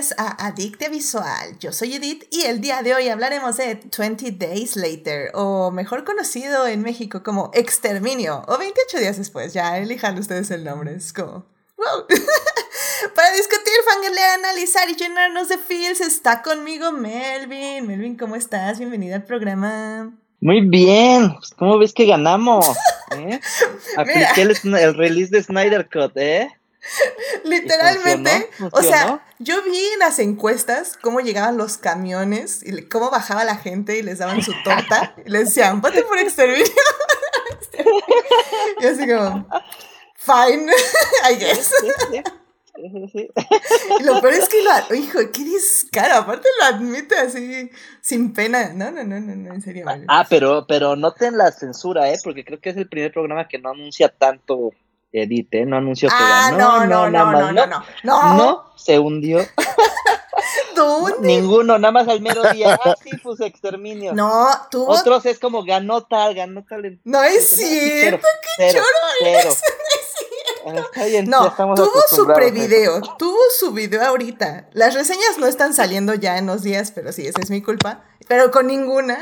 bienvenidos a Adicte Visual. Yo soy Edith y el día de hoy hablaremos de 20 Days Later, o mejor conocido en México como Exterminio, o 28 días después. Ya, elijan ustedes el nombre. Es como. ¡Wow! Para discutir, fangirlear, analizar y llenarnos de feels está conmigo Melvin. Melvin, ¿cómo estás? Bienvenida al programa. Muy bien. ¿Cómo ves que ganamos? ¿Eh? Apliqué el, el release de Snyder Cut, ¿eh? Literalmente, o sea, yo vi en las encuestas cómo llegaban los camiones y cómo bajaba la gente y les daban su torta y les decían, vote por exterminio. y así como, fine, I guess. Y lo peor es que lo, hijo, qué descaro, aparte lo admite así, sin pena. No, no, no, no, no en serio. Ah, pero, pero noten la censura, ¿eh? Porque creo que es el primer programa que no anuncia tanto Edith, ¿eh? No anunció que ah, No, no, no, no, no, no, no, no. se hundió. ¿Dónde? Ninguno, nada más al mero día. Ah, sí, pues exterminio. No, tú. Otros es como ganó tal, ganó tal. No es cierto, qué choro cero. no, tuvo su prevideo, tuvo su video ahorita. Las reseñas no están saliendo ya en los días, pero sí, esa es mi culpa. Pero con ninguna.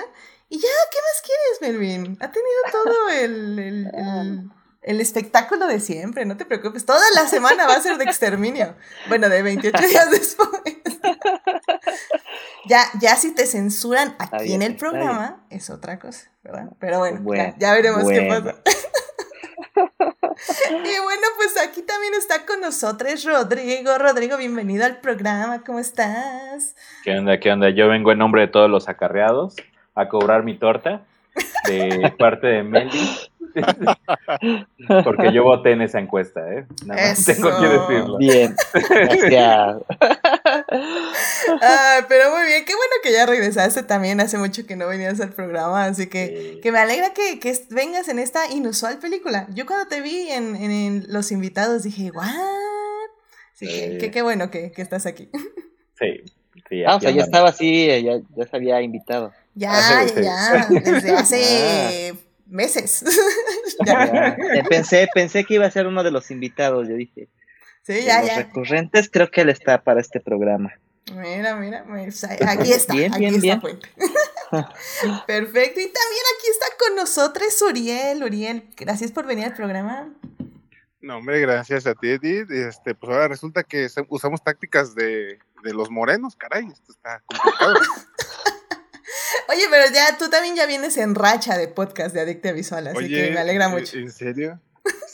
Y ya, ¿qué más quieres, Melvin? Ha tenido todo el, el, el el espectáculo de siempre, no te preocupes. Toda la semana va a ser de exterminio. Bueno, de 28 días después. ya, ya si te censuran aquí en el programa, es otra cosa, ¿verdad? Pero bueno, ya, veremos qué pasa. y bueno, pues aquí también está con nosotros Rodrigo. Rodrigo, bienvenido al programa, ¿cómo estás? ¿Qué onda? ¿Qué onda? Yo vengo en nombre de todos los acarreados a cobrar mi torta de parte de Meli. Porque yo voté en esa encuesta, ¿eh? Nada más tengo que decirlo. Bien, gracias. Ah, pero muy bien, qué bueno que ya regresaste también. Hace mucho que no venías al programa, así que, que me alegra que, que, vengas en esta inusual película. Yo cuando te vi en, en Los Invitados dije, ¿what? Así que, qué bueno que, que, estás aquí. Sí. sí ah, o sea, ya estaba así, ya, ya se había invitado. Ya, ya, ya, desde hace ah meses. Pensé, pensé que iba a ser uno de los invitados, yo dije. Sí, ya, los recurrentes, creo que él está para este programa. Mira, mira, pues, aquí está, bien, aquí bien, está bien. Perfecto, y también aquí está con nosotros Uriel. Uriel, gracias por venir al programa. No, hombre, gracias a ti, Edith. Este, pues ahora resulta que usamos tácticas de, de los morenos, caray, esto está complicado. Oye, pero ya tú también ya vienes en racha de podcast de Adicta Visual, así que me alegra mucho. ¿En serio?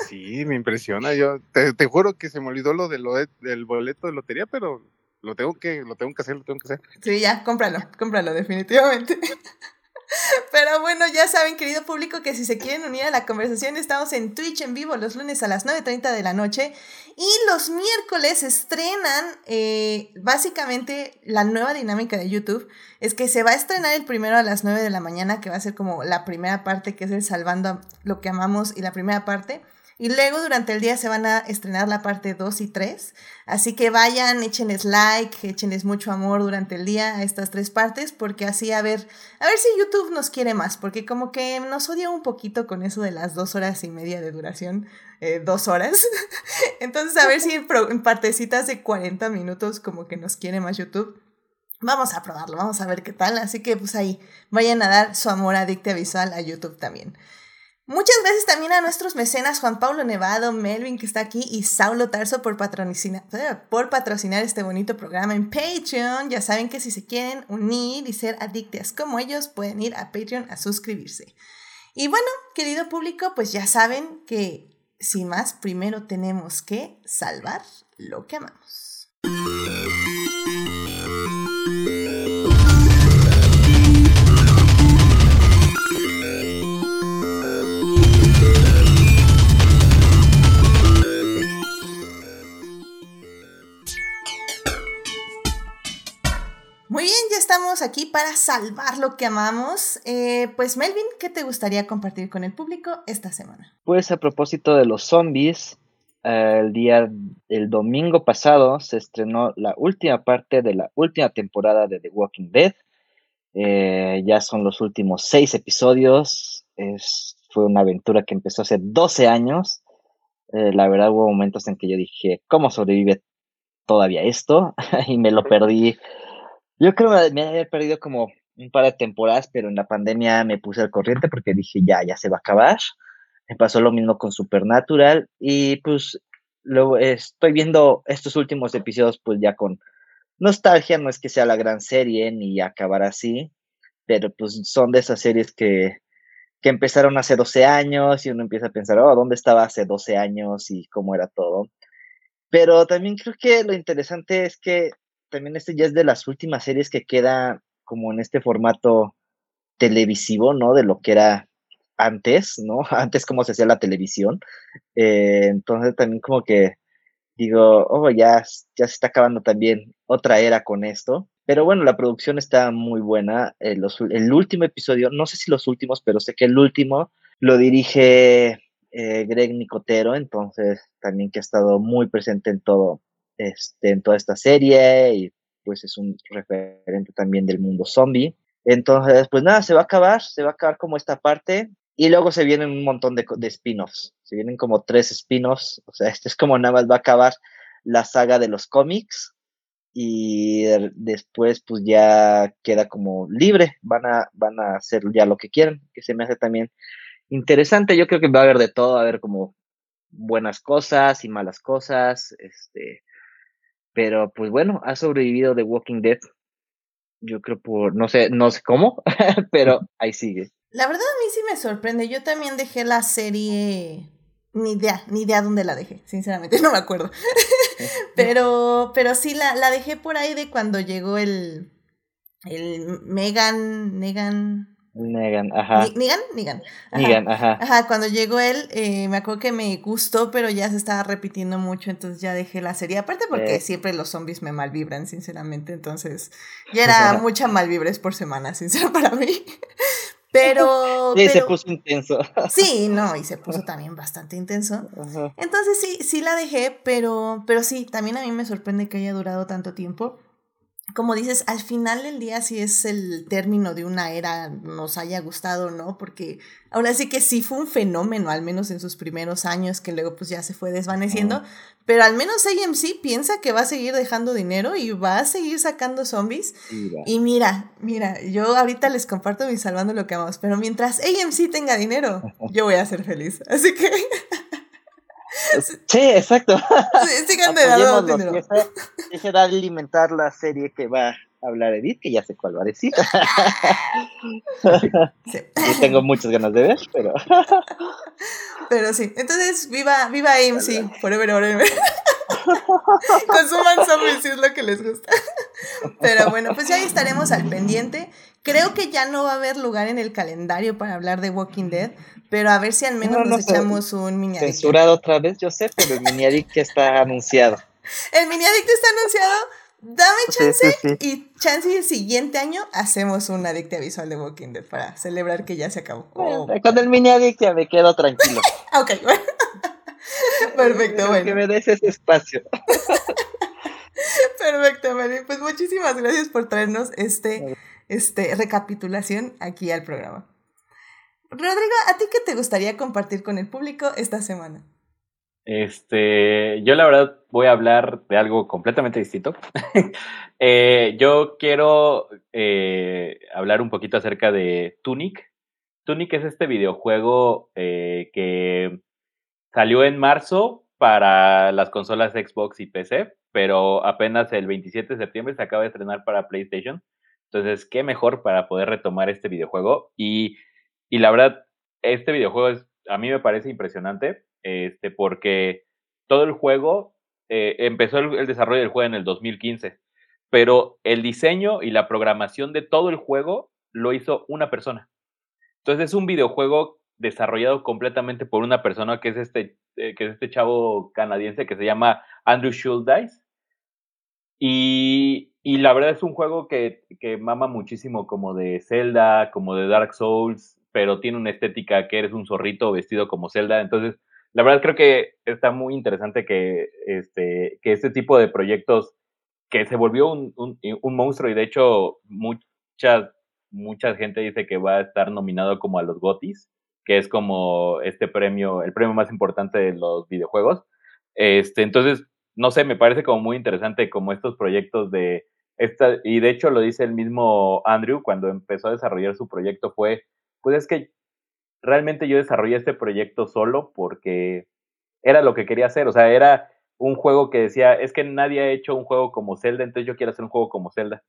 Sí, me impresiona. Yo te, juro que se me olvidó lo, de lo del boleto de lotería, pero lo tengo que lo tengo que hacer, lo tengo que hacer. Sí, ya, cómpralo, cómpralo definitivamente. Pero bueno, ya saben, querido público, que si se quieren unir a la conversación, estamos en Twitch en vivo los lunes a las 9.30 de la noche y los miércoles estrenan eh, básicamente la nueva dinámica de YouTube. Es que se va a estrenar el primero a las 9 de la mañana, que va a ser como la primera parte, que es el Salvando lo que amamos y la primera parte. Y luego durante el día se van a estrenar la parte 2 y 3. Así que vayan, échenles like, échenles mucho amor durante el día a estas tres partes, porque así a ver, a ver si YouTube nos quiere más, porque como que nos odia un poquito con eso de las dos horas y media de duración, eh, dos horas. Entonces a ver si en partecitas de 40 minutos como que nos quiere más YouTube. Vamos a probarlo, vamos a ver qué tal. Así que pues ahí, vayan a dar su amor adicta visual a YouTube también. Muchas gracias también a nuestros mecenas Juan Pablo Nevado, Melvin que está aquí y Saulo Tarso por patrocinar, por patrocinar este bonito programa en Patreon. Ya saben que si se quieren unir y ser adictas como ellos, pueden ir a Patreon a suscribirse. Y bueno, querido público, pues ya saben que sin más, primero tenemos que salvar lo que amamos. Estamos aquí para salvar lo que amamos. Eh, pues Melvin, ¿qué te gustaría compartir con el público esta semana? Pues a propósito de los zombies, eh, el día, el domingo pasado se estrenó la última parte de la última temporada de The Walking Dead. Eh, ya son los últimos seis episodios. Es, fue una aventura que empezó hace 12 años. la verdad hubo momentos en que yo dije, ¿cómo sobrevive todavía esto y me lo perdí. Yo creo que me había perdido como un par de temporadas, pero en la pandemia me puse al corriente porque dije, ya, ya se va a acabar. Me pasó lo mismo con Supernatural y pues luego estoy viendo estos últimos episodios pues ya con nostalgia, no es que sea la gran serie ni acabar así, pero pues son de esas series que, que empezaron hace 12 años y uno empieza a pensar, oh, ¿dónde estaba hace 12 años y cómo era todo? Pero también creo que lo interesante es que también este ya es de las últimas series que queda como en este formato televisivo, ¿no? De lo que era antes, ¿no? Antes cómo se hacía la televisión. Eh, entonces también como que digo, oh, ya, ya se está acabando también otra era con esto. Pero bueno, la producción está muy buena. Eh, el último episodio, no sé si los últimos, pero sé que el último lo dirige eh, Greg Nicotero, entonces también que ha estado muy presente en todo, este, en toda esta serie y pues es un referente también del mundo zombie. Entonces, pues nada, se va a acabar, se va a acabar como esta parte. Y luego se vienen un montón de, de spin-offs, se vienen como tres spin-offs, o sea, este es como nada más va a acabar la saga de los cómics. Y después pues ya queda como libre, van a, van a hacer ya lo que quieran, que se me hace también interesante. Yo creo que va a haber de todo, va a haber como buenas cosas y malas cosas, este, pero pues bueno, ha sobrevivido The Walking Dead. Yo creo por, no sé, no sé cómo, pero ahí sigue. La verdad a mí sí me sorprende. Yo también dejé la serie ni idea, ni idea dónde la dejé, sinceramente, no me acuerdo. pero, pero sí la, la dejé por ahí de cuando llegó el, el Megan, Negan, Negan, ajá. Negan, Negan. Negan, ajá. Ajá, cuando llegó él, eh, me acuerdo que me gustó, pero ya se estaba repitiendo mucho, entonces ya dejé la serie. Aparte porque siempre los zombies me malvibran, sinceramente, entonces ya era mucha malvibres por semana, sincero para mí. Pero. Sí, se puso intenso. Sí, no, y se puso también bastante intenso. Entonces sí, sí la dejé, pero, pero sí, también a mí me sorprende que haya durado tanto tiempo como dices, al final del día si es el término de una era, nos haya gustado, ¿no? Porque ahora sí que sí fue un fenómeno, al menos en sus primeros años, que luego pues ya se fue desvaneciendo, pero al menos AMC piensa que va a seguir dejando dinero y va a seguir sacando zombies. Y mira, mira, yo ahorita les comparto mi salvando lo que amamos, pero mientras AMC tenga dinero, yo voy a ser feliz. Así que... Sí, exacto. Sí, sigan de lado dinero. será alimentar la serie que va a hablar Edith, que ya sé cuál va a decir. Sí. Yo tengo muchas ganas de ver, pero. Pero sí, entonces viva, viva AMC, forever, forever. Consuman zombies si es lo que les gusta. Pero bueno, pues ya estaremos al pendiente. Creo que ya no va a haber lugar en el calendario para hablar de Walking Dead, pero a ver si al menos nos echamos un mini Censurado otra vez, yo sé, pero el mini addict está anunciado. El mini addict está anunciado. Dame chance y chance el siguiente año hacemos un adicta visual de Walking Dead para celebrar que ya se acabó. Con el mini addict ya me quedo tranquilo. ok, bueno. Perfecto, bueno. Que me des ese espacio. Perfecto, Mari. Pues muchísimas gracias por traernos este, este recapitulación aquí al programa. Rodrigo, ¿a ti qué te gustaría compartir con el público esta semana? Este, yo la verdad voy a hablar de algo completamente distinto. Eh, yo quiero eh, hablar un poquito acerca de Tunic. Tunic es este videojuego eh, que salió en marzo para las consolas Xbox y PC, pero apenas el 27 de septiembre se acaba de estrenar para PlayStation. Entonces, qué mejor para poder retomar este videojuego. Y y la verdad, este videojuego es, a mí me parece impresionante, este, porque todo el juego, eh, empezó el, desarrollo del juego en el 2015, pero el diseño y la programación de todo el juego lo hizo una persona. Entonces es un videojuego desarrollado completamente por una persona que es este, eh, que es este chavo canadiense que se llama Andrew Schuldice. Y, y la verdad es un juego que, que mama muchísimo como de Zelda, como de Dark Souls, pero tiene una estética que eres un zorrito vestido como Zelda. Entonces, la verdad creo que está muy interesante que este, que este tipo de proyectos que se volvió un, un, monstruo y de hecho mucha, mucha gente dice que va a estar nominado como a los GOTIS, que es como este premio, el premio más importante de los videojuegos. Este, entonces, no sé, me parece como muy interesante como estos proyectos de esta, y de hecho lo dice el mismo Andrew cuando empezó a desarrollar su proyecto fue, pues es que realmente yo desarrollé este proyecto solo porque era lo que quería hacer, o sea, era un juego que decía, es que nadie ha hecho un juego como Zelda, entonces yo quiero hacer un juego como Zelda,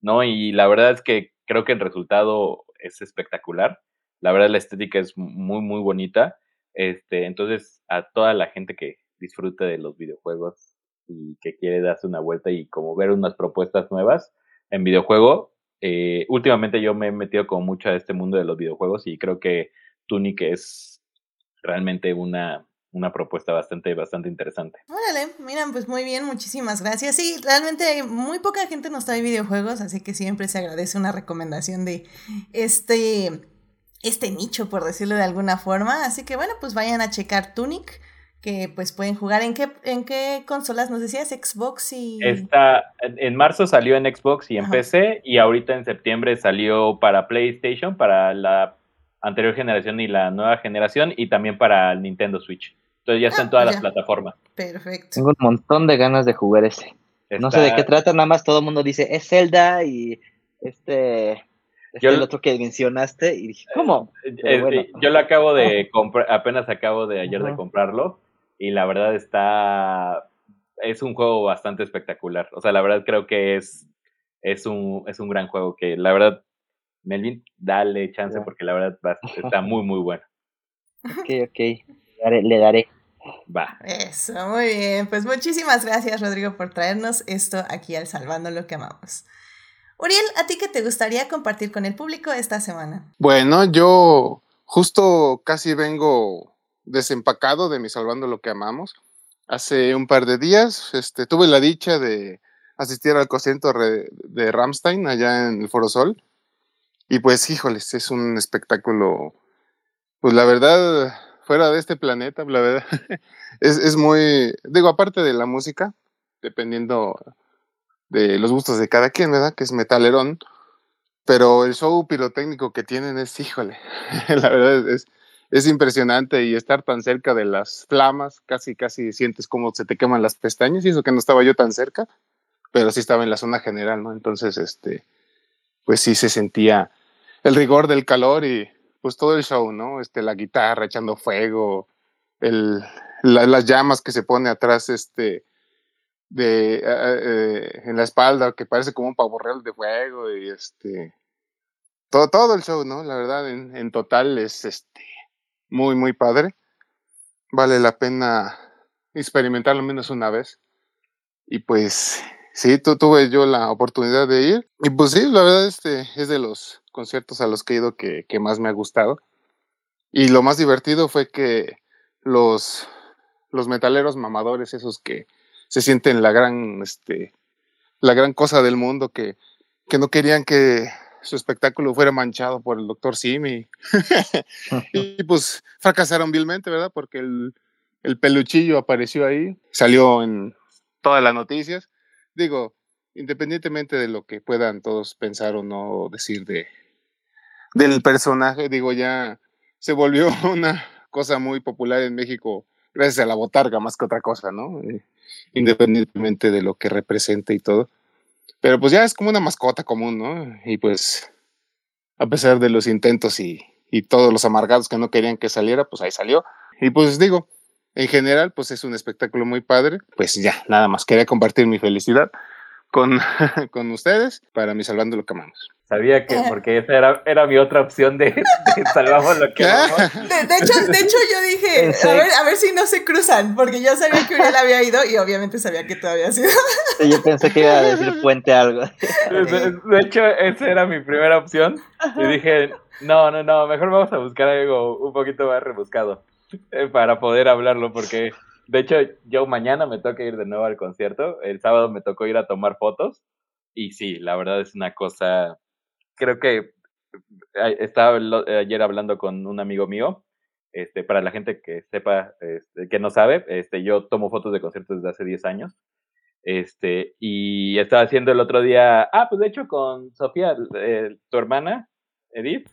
¿no? Y la verdad es que creo que el resultado es espectacular, la verdad la estética es muy, muy bonita, este, entonces a toda la gente que disfrute de los videojuegos y que quiere darse una vuelta y como ver unas propuestas nuevas en videojuego, eh, últimamente yo me he metido como mucho a este mundo de los videojuegos y creo que Tunic es realmente una, una propuesta bastante, bastante interesante. Órale, miran, pues muy bien, muchísimas gracias. Sí, realmente muy poca gente nos trae videojuegos, así que siempre se agradece una recomendación de este, este nicho, por decirlo de alguna forma. Así que bueno, pues vayan a checar Tunic, que pues pueden jugar. ¿En qué, en qué consolas nos decías? Xbox y... Está, en marzo salió en Xbox y en PC, y ahorita en septiembre salió para PlayStation, para la anterior generación y la nueva generación, y también para el Nintendo Switch. Entonces ya está en ah, todas las plataformas. Perfecto. Tengo un montón de ganas de jugar ese. No sé de qué trata, nada más todo el mundo dice, es Zelda y este... este el otro que mencionaste y dije, ¿cómo? Eh, eh, yo lo acabo de comprar, apenas acabo de ayer de comprarlo y la verdad está, es un juego bastante espectacular. O sea, la verdad creo que es, es, un, es un gran juego que la verdad, Melvin, dale chance porque la verdad está muy, muy bueno. Ok, ok le daré. Va. Eso, muy bien. Pues muchísimas gracias, Rodrigo, por traernos esto aquí al Salvando lo que amamos. Uriel, ¿a ti qué te gustaría compartir con el público esta semana? Bueno, yo justo casi vengo desempacado de mi Salvando lo que amamos. Hace un par de días este, tuve la dicha de asistir al concierto de Ramstein allá en el Foro Sol. Y pues, híjoles, es un espectáculo, pues la verdad, fuera de este planeta, la verdad. es, es muy, digo, aparte de la música, dependiendo de los gustos de cada quien, ¿verdad? Que es metalerón. Pero el show pirotécnico que tienen es, híjole, la verdad es, es impresionante y estar tan cerca de las flamas, casi, casi sientes como se te queman las pestañas y eso que no estaba yo tan cerca, pero sí estaba en la zona general, ¿no? Entonces, este, pues sí se sentía el rigor del calor y pues todo el show, ¿no? Este, la guitarra echando fuego, el, las llamas que se pone atrás, este, de, eh, eh, en la espalda, que parece como un pavo real de fuego y este, todo, todo el show, ¿no? La verdad, en, en total es, este, muy, muy padre. Vale la pena experimentarlo al menos una vez. Y pues, sí, tuve yo la oportunidad de ir. Y pues sí, la verdad, este, es de los conciertos a los que he ido que, más me ha gustado. Y lo más divertido fue que los, los metaleros mamadores, esos que se sienten la gran, este, la gran cosa del mundo, que, que no querían que su espectáculo fuera manchado por el doctor Simi. y pues fracasaron vilmente, ¿verdad? Porque el, el peluchillo apareció ahí, salió en todas las noticias. Digo, independientemente de lo que puedan todos pensar o no decir de, del personaje, digo, ya se volvió una cosa muy popular en México gracias a la botarga más que otra cosa, ¿no? Eh, independientemente de lo que represente y todo. Pero pues ya es como una mascota común, ¿no? Y pues a pesar de los intentos y, y todos los amargados que no querían que saliera, pues ahí salió. Y pues digo, en general, pues es un espectáculo muy padre. Pues ya, nada más quería compartir mi felicidad con, con ustedes para mi Salvando lo que amamos. Sabía que, porque esa era, era mi otra opción de, de salvamos lo que amamos. De, hecho, de hecho, yo dije, a ver, a ver si no se cruzan, porque yo sabía que Uriel había ido y obviamente sabía que tú habías ido. yo pensé que iba a decir puente algo. De, hecho, esa era mi primera opción. Y dije, no, no, no, mejor vamos a buscar algo un poquito más rebuscado eh, para poder hablarlo, porque de hecho, yo mañana me toca ir de nuevo al concierto. El sábado me tocó ir a tomar fotos. Y sí, la verdad es una cosa. Creo que estaba ayer hablando con un amigo mío. Este, para la gente que sepa, este, que no sabe, este, yo tomo fotos de conciertos desde hace 10 años. Este, y estaba haciendo el otro día, ah, pues de hecho con Sofía, eh, tu hermana, Edith,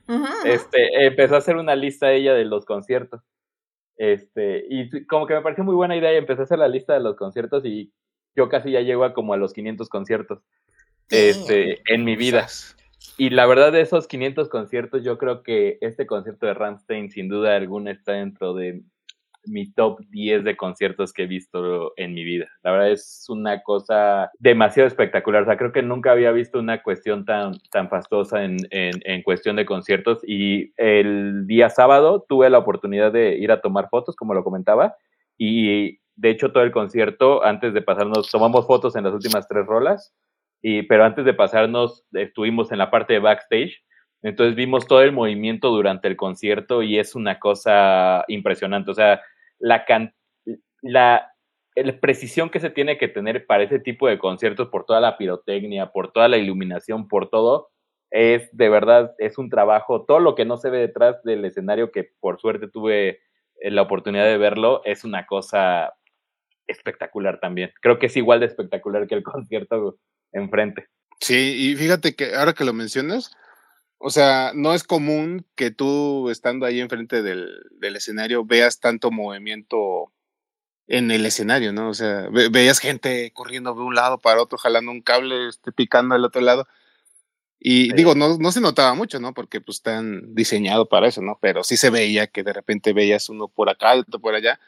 este, empezó a hacer una lista ella de los conciertos. Este, y como que me pareció muy buena idea y empecé a hacer la lista de los conciertos y yo casi ya llego a como a los 500 conciertos este, en mi vida. Y la verdad de esos 500 conciertos, yo creo que este concierto de Ramstein sin duda alguna está dentro de mi top 10 de conciertos que he visto en mi vida. La verdad es una cosa demasiado espectacular. O sea, creo que nunca había visto una cuestión tan, tan fastosa en, en, en, cuestión de conciertos. Y el día sábado tuve la oportunidad de ir a tomar fotos, como lo comentaba. Y de hecho, todo el concierto, antes de pasarnos, tomamos fotos en las últimas tres rolas. Y, pero antes de pasarnos, estuvimos en la parte de backstage. Entonces vimos todo el movimiento durante el concierto y es una cosa impresionante. O sea, la, la, la precisión que se tiene que tener para ese tipo de conciertos por toda la pirotecnia, por toda la iluminación, por todo, es de verdad, es un trabajo, todo lo que no se ve detrás del escenario, que por suerte tuve eh, la oportunidad de verlo, es una cosa espectacular también. Creo que es igual de espectacular que el concierto enfrente. Sí, y fíjate que ahora que lo mencionas, o sea, no es común que tú estando ahí enfrente del, del escenario veas tanto movimiento en el escenario, ¿no? O sea, ve, veías gente corriendo de un lado para otro, jalando un cable, este, picando al otro lado. Y sí. digo, no, no se notaba mucho, ¿no? Porque pues están diseñados para eso, ¿no? Pero sí se veía que de repente veías uno por acá, otro por allá.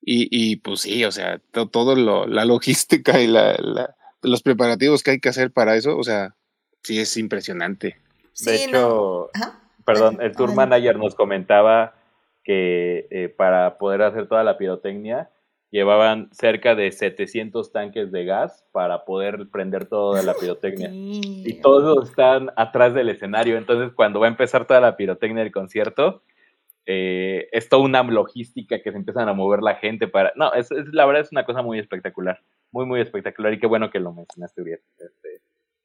Y, y pues sí, o sea, todo, todo lo, la logística y la, la, los preparativos que hay que hacer para eso, o sea, sí es impresionante. Sí, de hecho, no. perdón, el tour manager nos comentaba que eh, para poder hacer toda la pirotecnia llevaban cerca de 700 tanques de gas para poder prender toda la pirotecnia. Sí. Y todos están atrás del escenario. Entonces, cuando va a empezar toda la pirotecnia del concierto, eh, es toda una logística que se empiezan a mover la gente para... No, es, es, la verdad es una cosa muy espectacular. Muy, muy espectacular. Y qué bueno que lo mencionaste, Uriel. Este,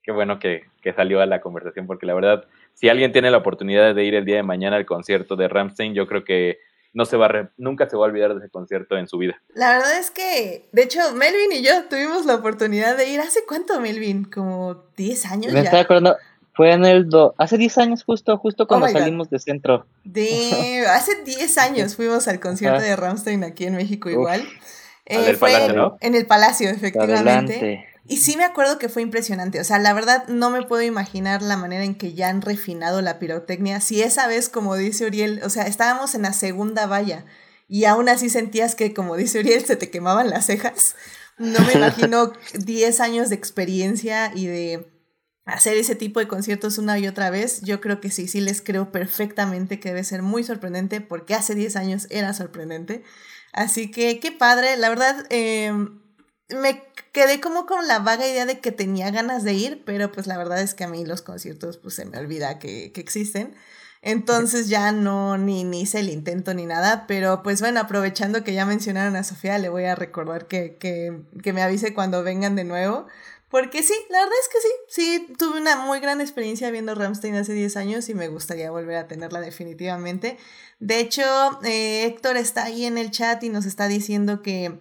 qué bueno que, que, salió a la conversación, porque la verdad, si alguien tiene la oportunidad de ir el día de mañana al concierto de Ramstein, yo creo que no se va a re, nunca se va a olvidar de ese concierto en su vida. La verdad es que, de hecho, Melvin y yo tuvimos la oportunidad de ir. ¿Hace cuánto, Melvin? ¿Como 10 años? Me ya? estaba acordando, fue en el. Do, hace 10 años, justo, justo cuando oh salimos God. de centro. De, hace 10 años fuimos al concierto de Ramstein aquí en México, igual. Eh, fue Palacio, ¿no? En el Palacio, efectivamente. Adelante. Y sí me acuerdo que fue impresionante. O sea, la verdad no me puedo imaginar la manera en que ya han refinado la pirotecnia. Si esa vez, como dice Uriel, o sea, estábamos en la segunda valla y aún así sentías que, como dice Uriel, se te quemaban las cejas. No me imagino 10 años de experiencia y de hacer ese tipo de conciertos una y otra vez. Yo creo que sí, sí les creo perfectamente que debe ser muy sorprendente porque hace 10 años era sorprendente. Así que qué padre, la verdad. Eh, me quedé como con la vaga idea de que tenía ganas de ir, pero pues la verdad es que a mí los conciertos pues se me olvida que, que existen. Entonces ya no ni, ni hice el intento ni nada, pero pues bueno, aprovechando que ya mencionaron a Sofía, le voy a recordar que, que, que me avise cuando vengan de nuevo. Porque sí, la verdad es que sí, sí, tuve una muy gran experiencia viendo Ramstein hace 10 años y me gustaría volver a tenerla definitivamente. De hecho, eh, Héctor está ahí en el chat y nos está diciendo que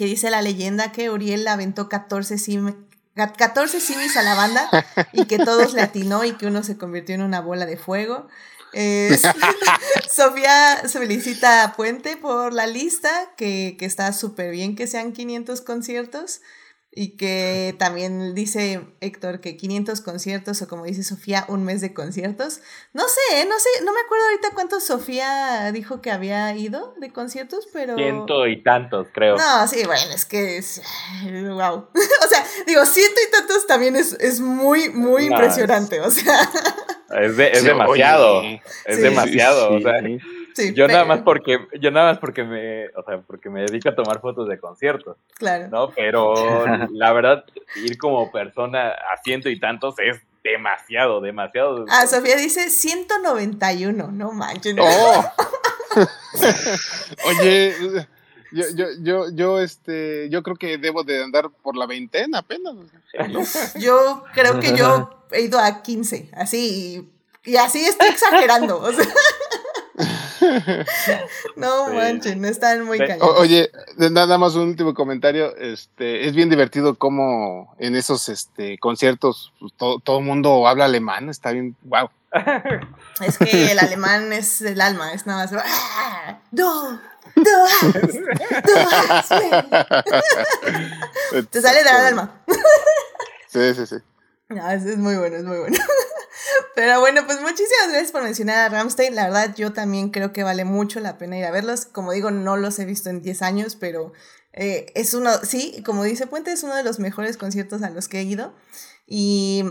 que dice la leyenda que Uriel aventó 14, sim 14 simis a la banda y que todos le atinó y que uno se convirtió en una bola de fuego. Eh, Sofía se felicita a Puente por la lista, que, que está súper bien que sean 500 conciertos. Y que también dice Héctor que 500 conciertos o como dice Sofía, un mes de conciertos. No sé, no sé, no me acuerdo ahorita cuántos Sofía dijo que había ido de conciertos, pero... Ciento y tantos, creo. No, sí, bueno, es que es... Wow. o sea, digo, ciento y tantos también es, es muy, muy no, impresionante, es... o sea... Es, de, es sí, demasiado, oye. es sí, demasiado, sí, o sea... Sí, yo pero... nada más porque yo nada más porque me o sea porque me dedico a tomar fotos de conciertos claro no pero la verdad ir como persona a ciento y tantos es demasiado demasiado ah Sofía dice 191 no manches no. Oh. oye yo, yo, yo, yo, este, yo creo que debo de andar por la veintena apenas. Yo creo que yo he ido a 15, así, y así estoy exagerando. O sea. no sí. manchen, están muy cañones. Oye, nada más un último comentario. Este, es bien divertido cómo en esos este, conciertos pues, todo, todo el mundo habla alemán, está bien, wow. Es que el alemán es el alma, es nada más. ¡Ah! ¡No! ¡No! Te sale del alma. Sí, sí, sí. No, es muy bueno, es muy bueno. Pero bueno, pues muchísimas gracias por mencionar a Ramstein. La verdad, yo también creo que vale mucho la pena ir a verlos. Como digo, no los he visto en 10 años, pero eh, es uno, sí, como dice Puente, es uno de los mejores conciertos a los que he ido. Y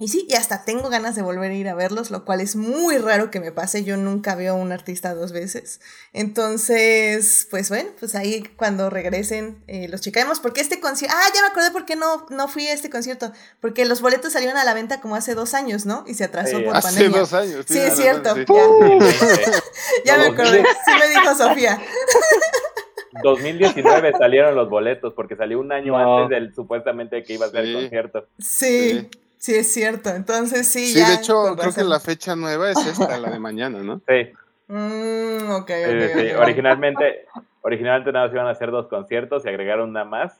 y sí, y hasta tengo ganas de volver a ir a verlos, lo cual es muy raro que me pase. Yo nunca veo a un artista dos veces. Entonces, pues bueno, pues ahí cuando regresen eh, los checaremos. Porque este concierto. Ah, ya me acordé por qué no, no fui a este concierto. Porque los boletos salieron a la venta como hace dos años, ¿no? Y se atrasó por hace dos años. Sí, es cierto. Ya, me acordé. Sí me dijo Sofía. 2019 salieron los boletos porque salió un año antes del supuestamente que iba a ser el concierto. sí. Sí, es cierto. Entonces sí. Sí, de hecho, creo que la fecha nueva es esta, la de mañana, ¿no? Sí. Mm, ok, sí, Originalmente, originalmente nada más iban a hacer dos conciertos y agregaron una más.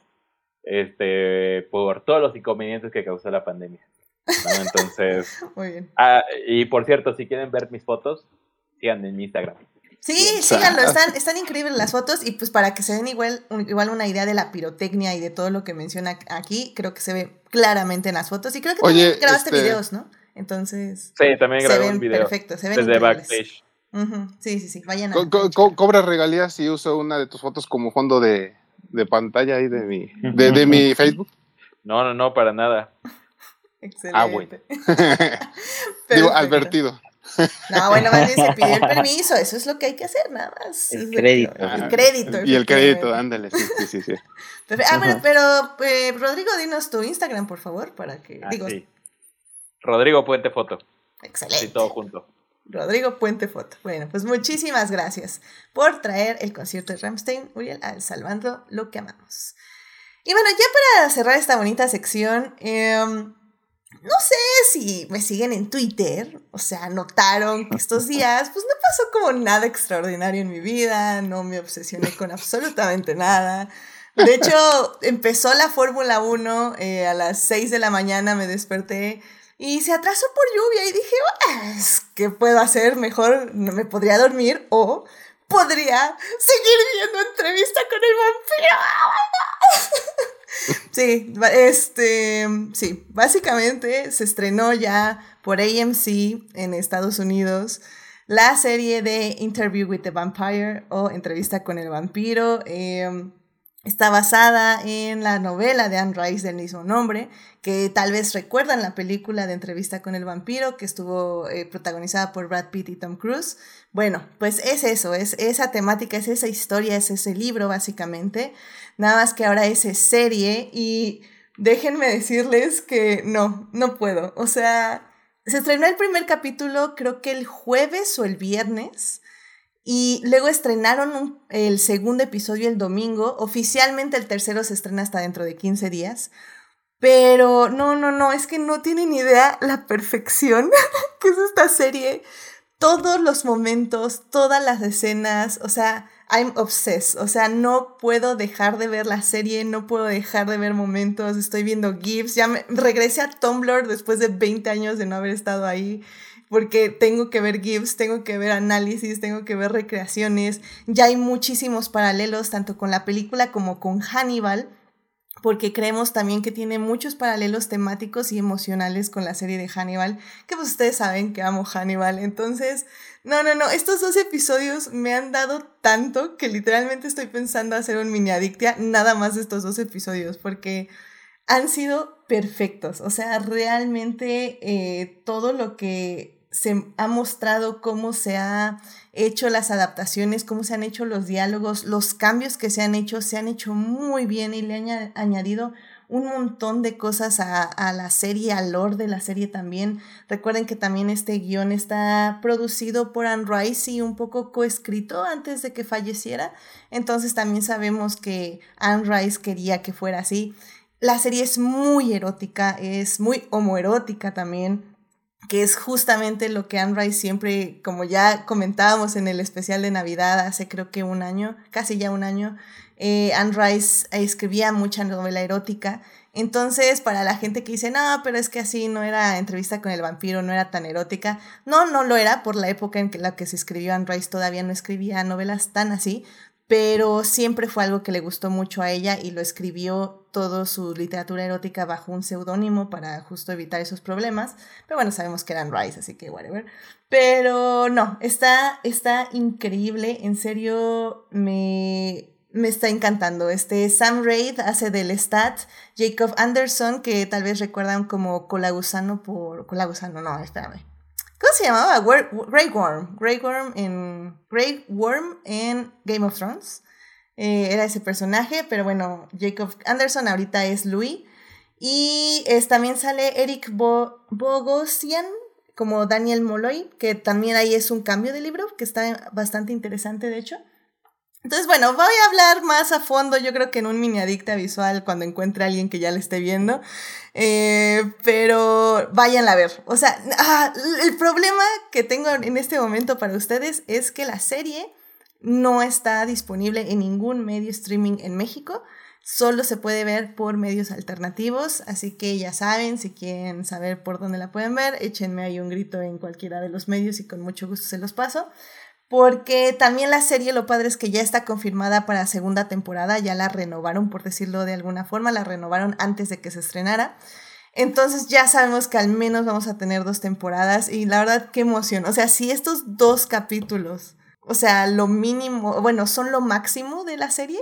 Este, por todos los inconvenientes que causó la pandemia. Entonces. Muy bien. Ah, y por cierto, si quieren ver mis fotos, sigan en mi Instagram. Sí, síganlo, están, están increíbles las fotos y pues para que se den igual, igual una idea de la pirotecnia y de todo lo que menciona aquí, creo que se ve claramente en las fotos y creo que también grabaste este videos, ¿no? Entonces... Sí, también grabé un video. Perfecto, se ven Desde backstage. Sí, sí, sí, vayan a... Co cobra regalías si uso una de tus fotos como fondo de, de pantalla ahí de mi, de, de mi Facebook. No, no, no, para nada. Excelente. Ah, bueno. Digo, advertido. No, bueno, más bien se pidió el permiso, eso es lo que hay que hacer, nada más. El crédito. el crédito. Y el crédito, ándale, sí, sí, sí. Ah, bueno, pero eh, Rodrigo, dinos tu Instagram, por favor, para que. Ah, digo, sí. Rodrigo Puente Foto. Excelente. Sí, todo junto. Rodrigo Puente Foto. Bueno, pues muchísimas gracias por traer el concierto de Ramstein, Uriel, al Salvando lo que amamos. Y bueno, ya para cerrar esta bonita sección, eh, no sé si me siguen en Twitter, o sea, notaron que estos días, pues no pasó como nada extraordinario en mi vida, no me obsesioné con absolutamente nada. De hecho, empezó la Fórmula 1 eh, a las 6 de la mañana, me desperté y se atrasó por lluvia y dije, ¿qué puedo hacer? Mejor me podría dormir o podría seguir viendo entrevista con el vampiro. Sí, este, sí, básicamente se estrenó ya por AMC en Estados Unidos la serie de Interview with the Vampire o Entrevista con el vampiro. Em, está basada en la novela de Anne Rice del mismo nombre, que tal vez recuerdan la película de Entrevista con el vampiro, que estuvo eh, protagonizada por Brad Pitt y Tom Cruise. Bueno, pues es eso, es esa temática, es esa historia, es ese libro básicamente. Nada más que ahora es serie y déjenme decirles que no, no puedo. O sea, se estrenó el primer capítulo creo que el jueves o el viernes y luego estrenaron el segundo episodio el domingo. Oficialmente el tercero se estrena hasta dentro de 15 días. Pero no, no, no, es que no tienen idea la perfección que es esta serie. Todos los momentos, todas las escenas, o sea, I'm obsessed, o sea, no puedo dejar de ver la serie, no puedo dejar de ver momentos, estoy viendo GIFs, ya me regresé a Tumblr después de 20 años de no haber estado ahí, porque tengo que ver GIFs, tengo que ver análisis, tengo que ver recreaciones, ya hay muchísimos paralelos tanto con la película como con Hannibal, porque creemos también que tiene muchos paralelos temáticos y emocionales con la serie de Hannibal, que pues ustedes saben que amo Hannibal, entonces, no, no, no, estos dos episodios me han dado tanto que literalmente estoy pensando hacer un mini adictia nada más de estos dos episodios, porque han sido perfectos, o sea, realmente eh, todo lo que se ha mostrado cómo se ha hecho las adaptaciones, cómo se han hecho los diálogos, los cambios que se han hecho, se han hecho muy bien y le han añadido un montón de cosas a, la serie, al lore de la serie también. Recuerden que también este guion está producido por Anne Rice y un poco coescrito antes de que falleciera. Entonces también sabemos que Anne Rice quería que fuera así. La serie es muy erótica, es muy homoerótica también que es justamente lo que Anne Rice siempre, como ya comentábamos en el especial de Navidad hace creo que un año, casi ya un año, eh, Anne Rice escribía mucha novela erótica Entonces, para la gente que dice, no, pero es que así no era entrevista con el vampiro, no era tan erótica. No, no lo era por la época en que la que se escribió Anne Rice todavía no escribía novelas tan así, pero siempre fue algo que le gustó mucho a ella y lo escribió todo su literatura erótica bajo un seudónimo para justo evitar esos problemas. Pero bueno, sabemos que eran Rice, así que whatever. Pero no, está, está increíble, en serio me, me está encantando. Este Sam Raid hace del Stat, Jacob Anderson, que tal vez recuerdan como Colagusano por... Colagusano, no, espérame. ¿Cómo se llamaba? Grey Worm. Grey Worm en, Grey Worm en Game of Thrones. Eh, era ese personaje, pero bueno, Jacob Anderson ahorita es Louis. Y también sale Eric Bogosian como Daniel Molloy, que también ahí es un cambio de libro, que está bastante interesante de hecho. Entonces, bueno, voy a hablar más a fondo, yo creo que en un mini adicta visual cuando encuentre a alguien que ya le esté viendo. Eh, pero vayan a ver. O sea, ah, el problema que tengo en este momento para ustedes es que la serie no está disponible en ningún medio streaming en México. Solo se puede ver por medios alternativos, así que ya saben, si quieren saber por dónde la pueden ver, échenme ahí un grito en cualquiera de los medios y con mucho gusto se los paso porque también la serie lo padre es que ya está confirmada para segunda temporada, ya la renovaron, por decirlo de alguna forma, la renovaron antes de que se estrenara. Entonces ya sabemos que al menos vamos a tener dos temporadas y la verdad qué emoción. O sea, si estos dos capítulos, o sea, lo mínimo, bueno, son lo máximo de la serie,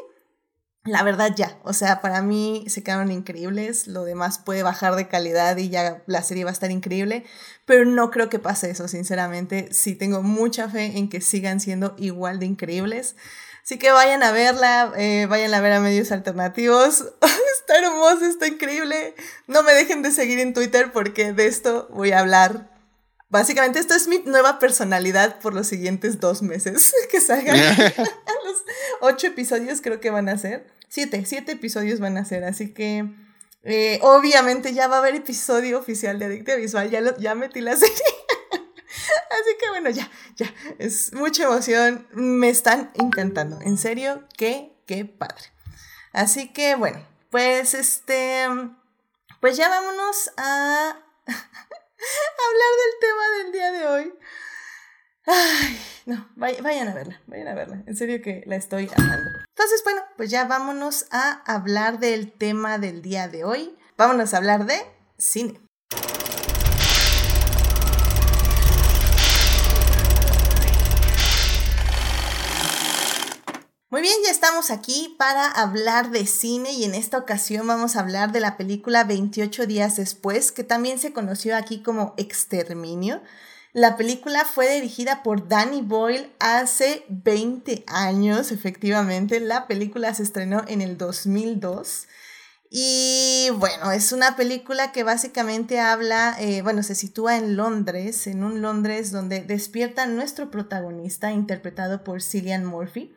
la verdad ya, o sea, para mí se quedaron increíbles, lo demás puede bajar de calidad y ya la serie va a estar increíble, pero no creo que pase eso, sinceramente, sí tengo mucha fe en que sigan siendo igual de increíbles. Así que vayan a verla, eh, vayan a ver a medios alternativos. está hermoso, está increíble. No me dejen de seguir en Twitter porque de esto voy a hablar. Básicamente esto es mi nueva personalidad por los siguientes dos meses que salgan. los ocho episodios creo que van a ser. Siete, siete episodios van a ser, así que eh, obviamente ya va a haber episodio oficial de Adicta Visual, ya, ya metí la serie. así que bueno, ya, ya, es mucha emoción, me están encantando, en serio, qué, qué padre. Así que bueno, pues este, pues ya vámonos a hablar del tema del día de hoy. Ay, no, vayan a verla, vayan a verla. En serio que la estoy amando. Entonces, bueno, pues ya vámonos a hablar del tema del día de hoy. Vámonos a hablar de cine. Muy bien, ya estamos aquí para hablar de cine y en esta ocasión vamos a hablar de la película 28 días después, que también se conoció aquí como Exterminio. La película fue dirigida por Danny Boyle hace 20 años, efectivamente. La película se estrenó en el 2002. Y bueno, es una película que básicamente habla, eh, bueno, se sitúa en Londres, en un Londres donde despierta nuestro protagonista, interpretado por Cillian Murphy.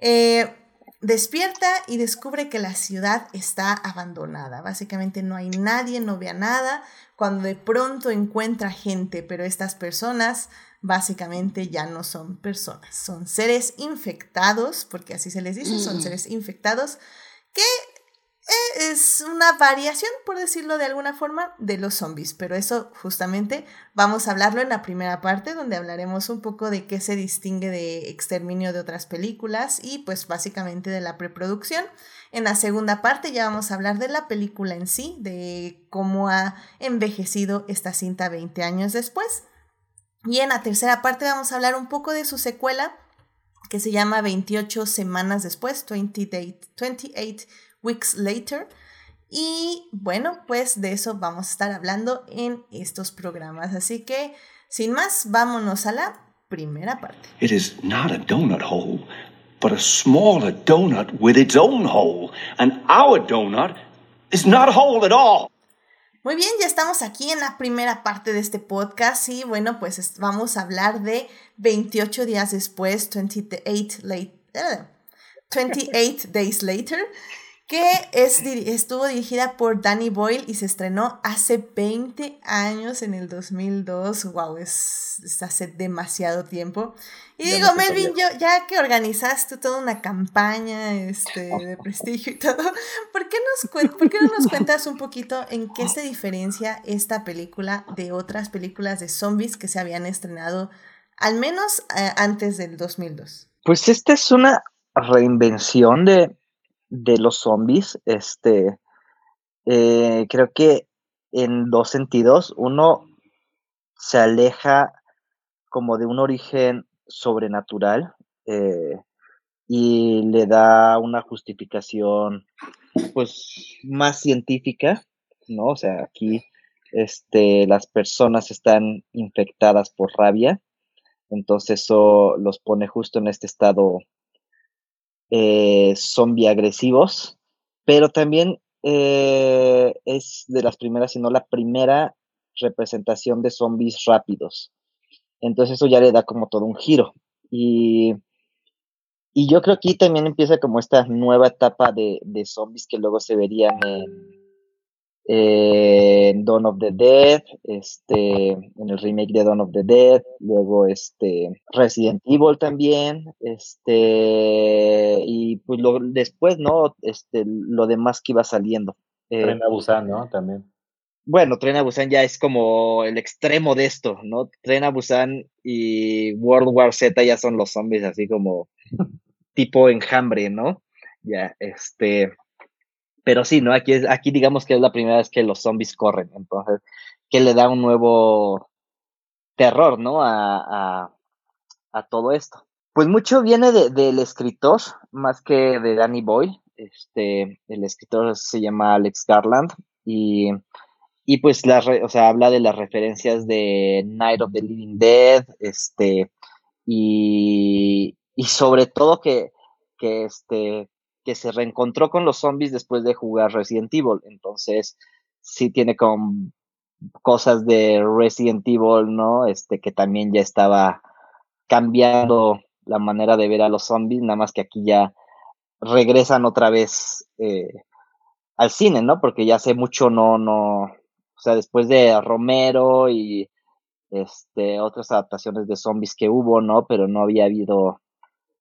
Eh, despierta y descubre que la ciudad está abandonada. Básicamente no hay nadie, no ve nada, cuando de pronto encuentra gente, pero estas personas básicamente ya no son personas, son seres infectados, porque así se les dice, son mm. seres infectados, que es una variación, por decirlo de alguna forma, de los zombies, pero eso justamente vamos a hablarlo en la primera parte, donde hablaremos un poco de qué se distingue de exterminio de otras películas y pues básicamente de la preproducción. En la segunda parte ya vamos a hablar de la película en sí, de cómo ha envejecido esta cinta 20 años después. Y en la tercera parte vamos a hablar un poco de su secuela, que se llama 28 semanas después, 28, 28 weeks later. Y bueno, pues de eso vamos a estar hablando en estos programas. Así que, sin más, vámonos a la primera parte. It is not a donut hole but a smaller donut with its own hole. And our donut is not a hole at all. Muy bien, ya estamos aquí en la primera parte de este podcast y bueno, pues vamos a hablar de 28 días después, 28, late, 28 Days Later, que es, estuvo dirigida por Danny Boyle y se estrenó hace 20 años en el 2002. Wow, es, hace demasiado tiempo. Y digo, Melvin, yo, ya que organizaste toda una campaña este, de prestigio y todo, ¿por qué no nos, ¿por qué no nos cuentas un poquito en qué se diferencia esta película de otras películas de zombies que se habían estrenado al menos eh, antes del 2002? Pues esta es una reinvención de, de los zombies. Este, eh, creo que en dos sentidos. Uno se aleja como de un origen sobrenatural eh, y le da una justificación pues más científica, ¿no? O sea, aquí este, las personas están infectadas por rabia, entonces eso los pone justo en este estado eh, zombie agresivos, pero también eh, es de las primeras, si no la primera representación de zombies rápidos. Entonces eso ya le da como todo un giro. Y, y yo creo que aquí también empieza como esta nueva etapa de, de zombies que luego se verían en, en Dawn of the Dead, este, en el remake de Dawn of the Dead, luego este Resident Evil también, este, y pues lo, después, ¿no? Este, lo demás que iba saliendo. Eh, Tren a Busan, ¿no? También. Bueno, Tren a Busan ya es como el extremo de esto, ¿no? Tren a Busan y World War Z ya son los zombies así como tipo enjambre, ¿no? Ya, este, pero sí, ¿no? Aquí, es, aquí digamos que es la primera vez que los zombies corren, entonces, que le da un nuevo terror, ¿no? A, a, a todo esto. Pues mucho viene de, del escritor, más que de Danny Boyle. Este, el escritor se llama Alex Garland y, y pues la, o sea, habla de las referencias de Night of the Living Dead, este, y, y sobre todo que, que este, que se reencontró con los zombies después de jugar Resident Evil. Entonces, sí tiene como cosas de Resident Evil, ¿no? Este, que también ya estaba cambiando la manera de ver a los zombies, nada más que aquí ya regresan otra vez eh, al cine, ¿no? Porque ya hace mucho no, no, o sea, después de Romero y este, otras adaptaciones de zombies que hubo, ¿no? Pero no había habido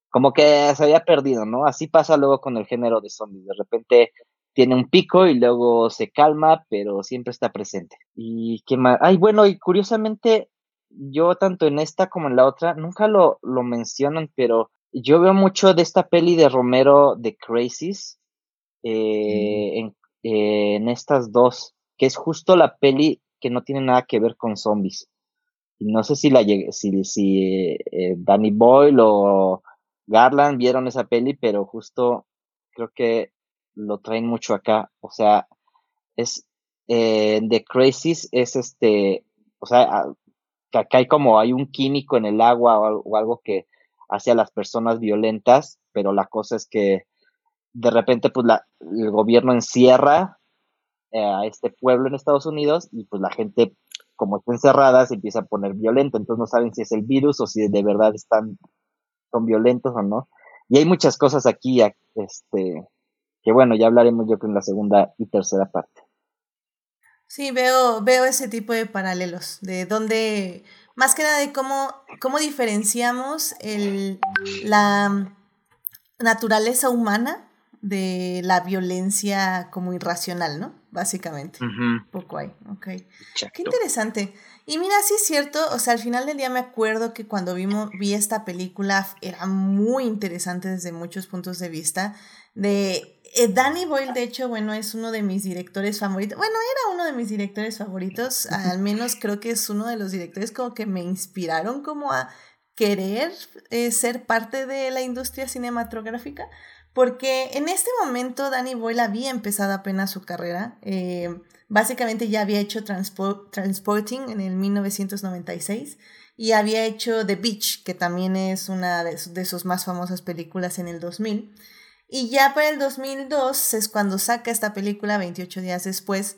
como que se había perdido, ¿no? Así pasa luego con el género de zombies. De repente tiene un pico y luego se calma, pero siempre está presente. Y qué más. Ay, bueno, y curiosamente, yo tanto en esta como en la otra, nunca lo, lo mencionan, pero yo veo mucho de esta peli de Romero de Crazies eh, en, eh, en estas dos, que es justo la peli que no tiene nada que ver con zombies. No sé si la si, si eh, Danny Boyle o Garland vieron esa peli, pero justo creo que lo traen mucho acá. O sea, es eh, The Crazies es este, o sea, que acá hay como hay un químico en el agua o, algo que hace a las personas violentas, pero la cosa es que de repente pues la, el gobierno encierra eh, a este pueblo en Estados Unidos y pues la gente como está encerrada se empieza a poner violenta, entonces no saben si es el virus o si de verdad están son violentos o no. Y hay muchas cosas aquí, este, que bueno, ya hablaremos yo creo en la segunda y tercera parte. Sí, veo, veo ese tipo de paralelos, de dónde, más que nada de cómo, cómo diferenciamos el, la naturaleza humana de la violencia como irracional, ¿no? Básicamente. Poco hay, ok. Qué interesante. Y mira, sí es cierto, o sea, al final del día me acuerdo que cuando vimos, vi esta película era muy interesante desde muchos puntos de vista. De eh, Danny Boyle, de hecho, bueno, es uno de mis directores favoritos. Bueno, era uno de mis directores favoritos, al menos creo que es uno de los directores como que me inspiraron como a querer eh, ser parte de la industria cinematográfica. Porque en este momento Danny Boyle había empezado apenas su carrera. Eh, Básicamente ya había hecho Transporting en el 1996 y había hecho The Beach, que también es una de, sus más famosas películas en el 2000. Y ya para el 2002 es cuando saca esta película, 28 días después,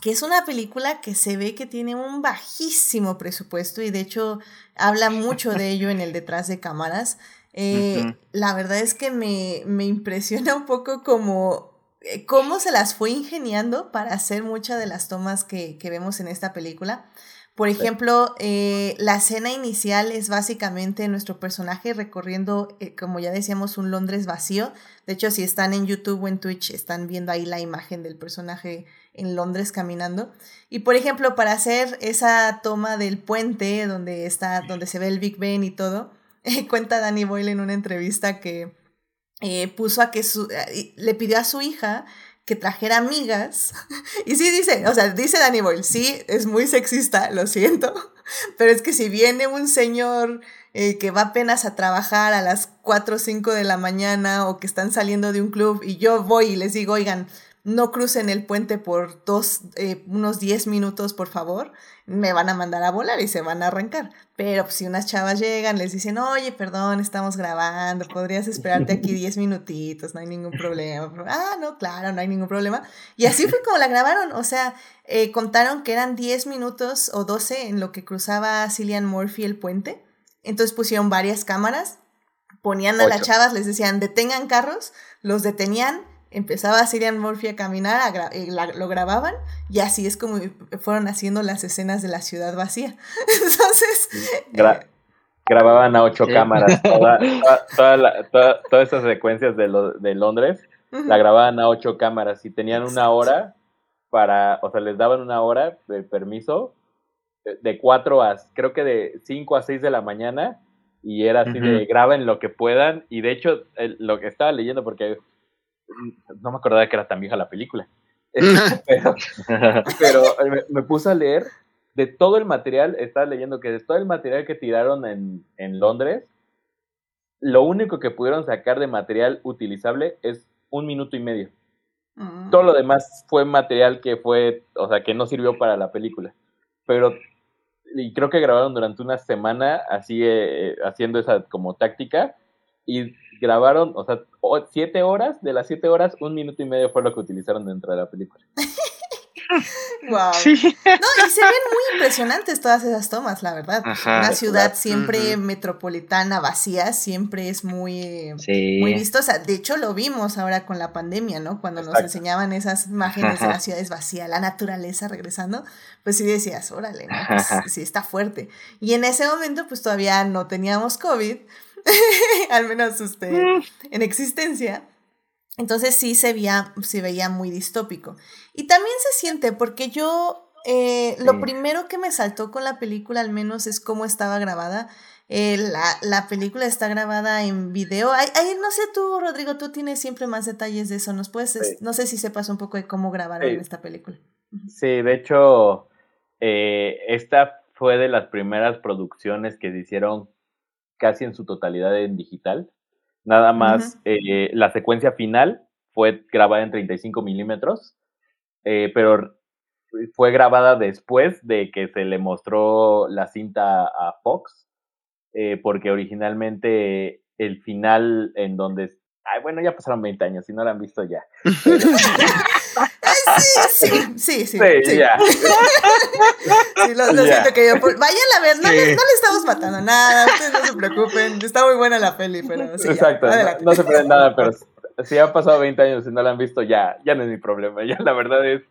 que es una película que se ve que tiene un bajísimo presupuesto y de hecho habla mucho de ello en el detrás de cámaras. Eh, la verdad es que me, me impresiona un poco como cómo se las fue ingeniando para hacer muchas de las tomas que, vemos en esta película. Por ejemplo, eh, la escena inicial es básicamente nuestro personaje recorriendo, eh, como ya decíamos, un Londres vacío. De hecho, si están en YouTube o en Twitch, están viendo ahí la imagen del personaje en Londres caminando. Y por ejemplo, para hacer esa toma del puente donde está, donde se ve el Big Ben y todo, cuenta Danny Boyle en una entrevista que puso a que su, le pidió a su hija que trajera amigas. Y sí dice, o sea, dice Danny Boyle, sí, es muy sexista, lo siento, pero es que si viene un señor eh, que va apenas a trabajar a las 4 o 5 de la mañana o que están saliendo de un club y yo voy y les digo, oigan, no crucen el puente por dos, eh, unos 10 minutos, por favor, me van a mandar a volar y se van a arrancar. Pero pues, si unas chavas llegan, les dicen, oye, perdón, estamos grabando, podrías esperarte aquí 10 minutitos, no hay ningún problema. Ah, no, claro, no hay ningún problema. Y así fue como la grabaron, o sea, eh, contaron que eran 10 minutos o 12 en lo que cruzaba Cillian Murphy el puente. Entonces pusieron varias cámaras, ponían a las chavas, les decían, detengan carros, los detenían empezaba Sirian Murphy a caminar, lo grababan y así es como fueron haciendo las escenas de la ciudad vacía. Entonces... Eh, grababan a ocho cámaras, todas esas secuencias de, de Londres, la grababan a ocho cámaras y tenían una hora para, o sea, les daban una hora de permiso de cuatro a, creo que de cinco a seis de la mañana y era así de graben lo que puedan y de hecho lo que estaba leyendo porque no me acordaba que era tan vieja la película. pero, eh, me, puse a leer de todo el material, estaba leyendo que de todo el material que tiraron en, en Londres, lo único que pudieron sacar de material utilizable es un minuto y medio. Mm. Todo lo demás fue material que fue, o sea, que no sirvió para la película. Pero, y creo que grabaron durante una semana así, eh, haciendo esa como táctica, y grabaron, o sea, siete horas, de las siete horas, un minuto y medio fue lo que utilizaron dentro de la película. wow. No, y se ven muy impresionantes todas esas tomas, la verdad. Una ciudad siempre metropolitana, vacía, siempre es muy, muy vistosa. De hecho, lo vimos ahora con la pandemia, ¿no? Cuando nos enseñaban esas imágenes de las ciudades vacías, la naturaleza regresando, pues sí decías, órale, ¿no? Pues sí está fuerte. Y en ese momento, pues todavía no teníamos COVID al menos este, mm. en existencia. Entonces sí se veía, se veía muy distópico. Y también se siente, porque yo, eh, lo primero que me saltó con la película al menos es cómo estaba grabada. Eh, la, película está grabada en video. Ay, no sé tú, Rodrigo, tú tienes siempre más detalles de eso. ¿Nos puedes, no sé si sepas un poco de cómo grabaron esta película? Sí, de hecho, eh, esta fue de las primeras producciones que se hicieron casi en su totalidad en digital. Nada más eh, la secuencia final fue grabada en 35 milímetros, eh, pero fue grabada después de que se le mostró la cinta a Fox, eh, porque originalmente el final en donde... Ay, bueno, ya pasaron 20 años, si no la han visto ya. sí, sí, sí. Sí, sí lo, siento que yo. Vayan a ver, no, le, no, le, estamos matando nada, ustedes no se preocupen. Está muy buena la peli, pero sí. Exacto, no, se pierden nada, pero si han pasado 20 años y no la han visto, ya, ya no es mi problema. Ya la verdad es,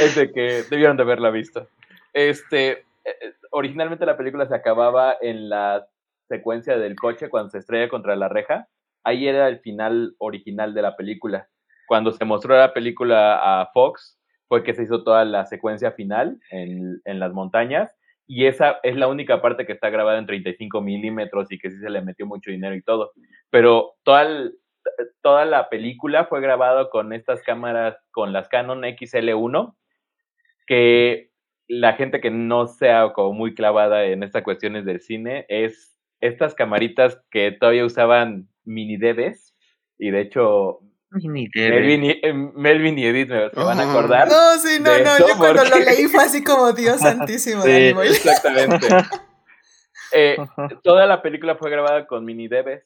es de que debieron de haberla visto. Este, eh, eh, originalmente la película se acababa en la secuencia del coche cuando se estrella contra la reja. Ahí era el final original de la película cuando se mostró la película a Fox, fue que se hizo toda la secuencia final en, en las montañas. Y esa es la única parte que está grabada en 35 milímetros y que sí se le metió mucho dinero y todo. Pero toda, toda la película fue grabada con estas cámaras, con las Canon XL1, que la gente que no sea como muy clavada en estas cuestiones del cine es estas camaritas que todavía usaban mini DVs y de hecho Melvin y, eh, Melvin y Edith me van a acordar. No, sí, no, no. Yo cuando lo leí fue así como Dios santísimo. sí, exactamente. eh, toda la película fue grabada con mini debes.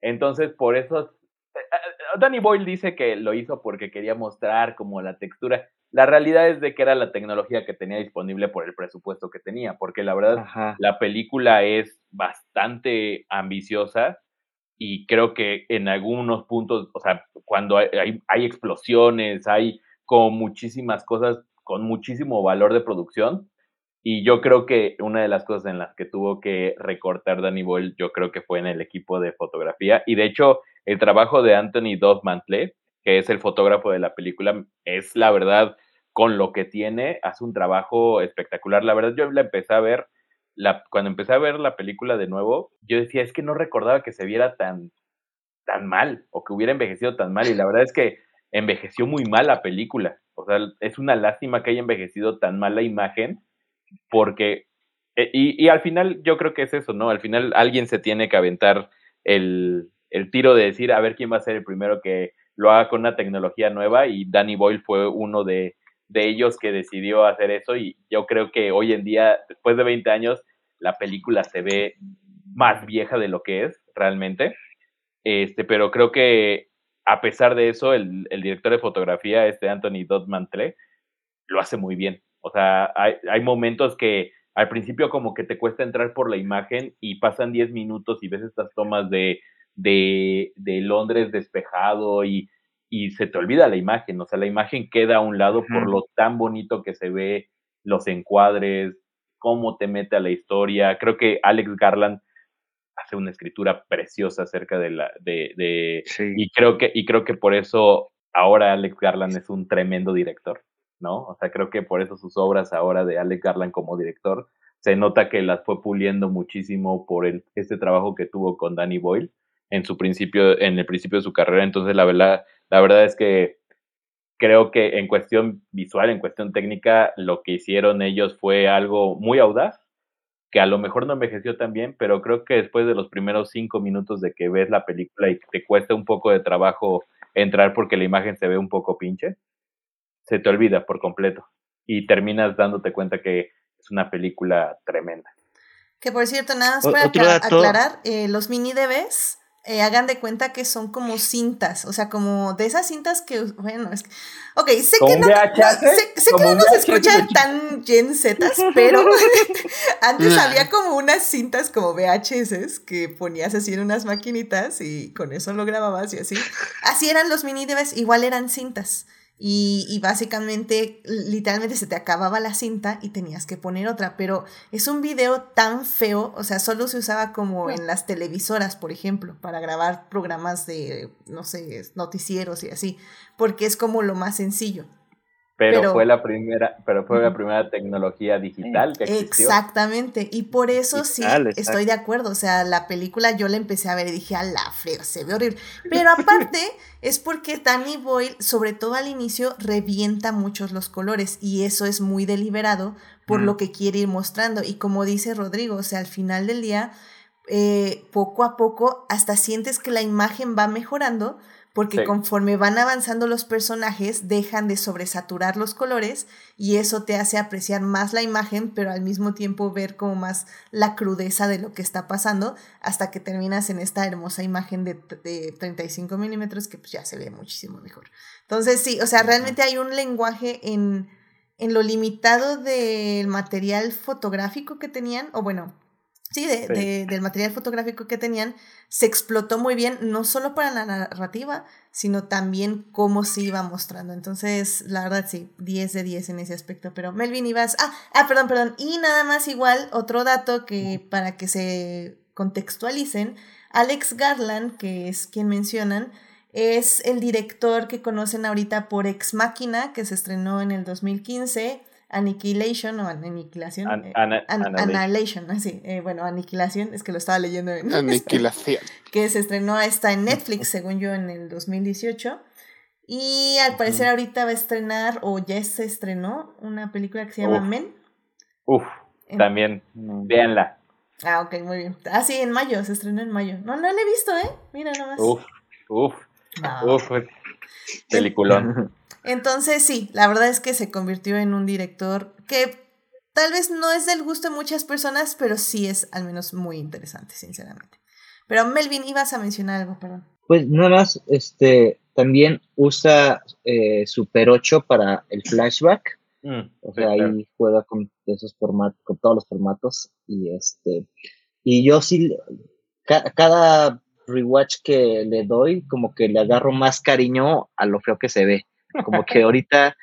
Entonces, por eso. Eh, Danny Boyle dice que lo hizo porque quería mostrar como la textura. La realidad es de que era la tecnología que tenía disponible por el presupuesto que tenía, porque la verdad la película es bastante ambiciosa y creo que en algunos puntos, o sea, cuando hay, hay, explosiones, hay como muchísimas cosas con muchísimo valor de producción, Y yo creo que una de las cosas en las que tuvo que recortar Danny Boyle, yo creo que fue en el equipo de fotografía. Y de hecho, el trabajo de Anthony Mantle, que es el fotógrafo de la película, es la verdad, con lo que tiene, hace un trabajo espectacular. La verdad, yo la empecé a ver, cuando empecé a ver la película de nuevo, yo decía, es que no recordaba que se viera tan, tan mal o que hubiera envejecido tan mal. Y la verdad es que envejeció muy mal la película. O sea, es una lástima que haya envejecido tan mal la imagen porque, eh, y, y, al final yo creo que es eso, ¿no? Al final alguien se tiene que aventar el, el tiro de decir, a ver quién va a ser el primero que lo haga con una tecnología nueva y Danny Boyle fue uno de, de ellos que decidió hacer eso y yo creo que hoy en día, después de 20 años, la película se ve más vieja de lo que es realmente. Este, pero creo que a pesar de eso, el, el director de fotografía, este Anthony Dodd Mantle, lo hace muy bien. O sea, hay, hay momentos que al principio como que te cuesta entrar por la imagen y pasan 10 minutos y ves estas tomas de, de, de Londres despejado y, y, se te olvida la imagen. O sea, la imagen queda a un lado por lo tan bonito que se ve, los encuadres, cómo te mete a la historia. Creo que Alex Garland hace una escritura preciosa acerca de la de, de y creo que y creo que por eso ahora Alex Garland es un tremendo director. ¿no? O sea, creo que por eso sus obras ahora de Alex Garland como director se nota que las fue puliendo muchísimo por el, este trabajo que tuvo con Danny Boyle en su principio, en el principio de su carrera. Entonces, la verdad, la verdad es que creo que en cuestión visual, en cuestión técnica, lo que hicieron ellos fue algo muy audaz, que a lo mejor no envejeció tan bien, pero creo que después de los primeros cinco minutos de que ves la película y te cuesta un poco de trabajo entrar porque la imagen se ve un poco pinche, se te olvida por completo y terminas dándote cuenta que es una película tremenda. Que por cierto, nada más para aclarar, eh, los mini DVs eh, hagan de cuenta que son como cintas, o sea, como de esas cintas que, bueno, es que, ok, sé que no, sé, que no nos escuchan tan Gen pero antes había como unas cintas como VHS que ponías así en unas maquinitas y con eso lo grababas y así. Así eran los mini DVs, igual eran cintas. Y, y, básicamente, literalmente se te acababa la cinta y tenías que poner otra. Pero es un video tan feo, o sea, solo se usaba como en las televisoras, por ejemplo, para grabar programas de, no sé, noticieros y así, porque es como lo más sencillo. Pero, fue la primera, pero fue la primera tecnología digital que existió. Exactamente, y por eso sí estoy de acuerdo, o sea, la película yo la empecé a ver y dije, a la feo, se ve horrible. Pero aparte es porque Danny Boyle, sobre todo al inicio, revienta muchos los colores y eso es muy deliberado por lo que quiere ir mostrando. Y como dice Rodrigo, o sea, al final del día, eh, poco a poco, hasta sientes que la imagen va mejorando porque conforme van avanzando los personajes dejan de sobresaturar los colores y eso te hace apreciar más la imagen, pero al mismo tiempo ver como más la crudeza de lo que está pasando hasta que terminas en esta hermosa imagen de, de 35 milímetros que pues ya se ve muchísimo mejor. Entonces sí, o sea, realmente hay un lenguaje en, en lo limitado del material fotográfico que tenían, o bueno, Sí, de, del material fotográfico que tenían, se explotó muy bien, no solo para la narrativa, sino también cómo se iba mostrando. Entonces, la verdad, sí, 10 de 10 en ese aspecto. Pero Melvin, ibas. Ah, ah, perdón, perdón. Y nada más, igual, otro dato que para que se contextualicen: Alex Garland, que es quien mencionan, es el director que conocen ahorita por Ex Máquina, que se estrenó en el 2015. Annihilation o Aniquilación. Eh, Annihilation, así. Eh, bueno, Aniquilación, es que lo estaba leyendo en. Aniquilación. que se estrenó, está en Netflix, según yo, en el 2018. Y al parecer ahorita va a estrenar, o ya se estrenó, una película que se llama Men. Uf, también, véanla. Ah, ok, muy bien. Ah, sí, en mayo, se estrenó en mayo. No, no la he visto, ¿eh? Mira nomás. Uf, uf, uf, peliculón. Entonces sí, la verdad es que se convirtió en un director que tal vez no es del gusto de muchas personas, pero sí es al menos muy interesante, sinceramente. Pero Melvin, ibas a mencionar algo, perdón. Pues nada más, este, también usa eh, Super 8 para el flashback. Mm, o sea, ahí juega con esos formatos, con todos los formatos. Y este, y yo sí, cada rewatch que le doy, como que le agarro más cariño a lo feo que se ve. Como que ahorita,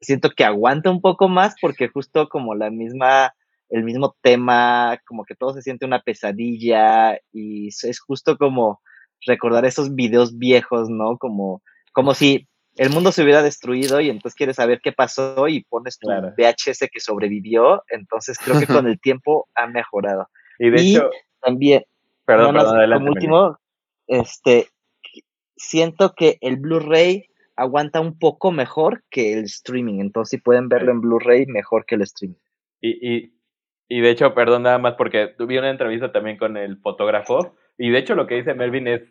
siento que aguanta un poco más porque justo como la misma, el mismo tema, como que todo se siente una pesadilla y es justo como recordar esos videos viejos, ¿no? Como, como si el mundo se hubiera destruido y entonces quieres saber qué pasó y pones tu VHS que sobrevivió, entonces creo que con el tiempo ha mejorado. Y de hecho, también, perdón, perdón, adelante, último, este, siento que el Blu-ray aguanta un poco mejor que el streaming. Entonces, si pueden verlo en Blu-ray, mejor que el streaming. Y, y, y, de hecho, perdón nada más porque tuve una entrevista también con el fotógrafo. Y de hecho, lo que dice Melvin es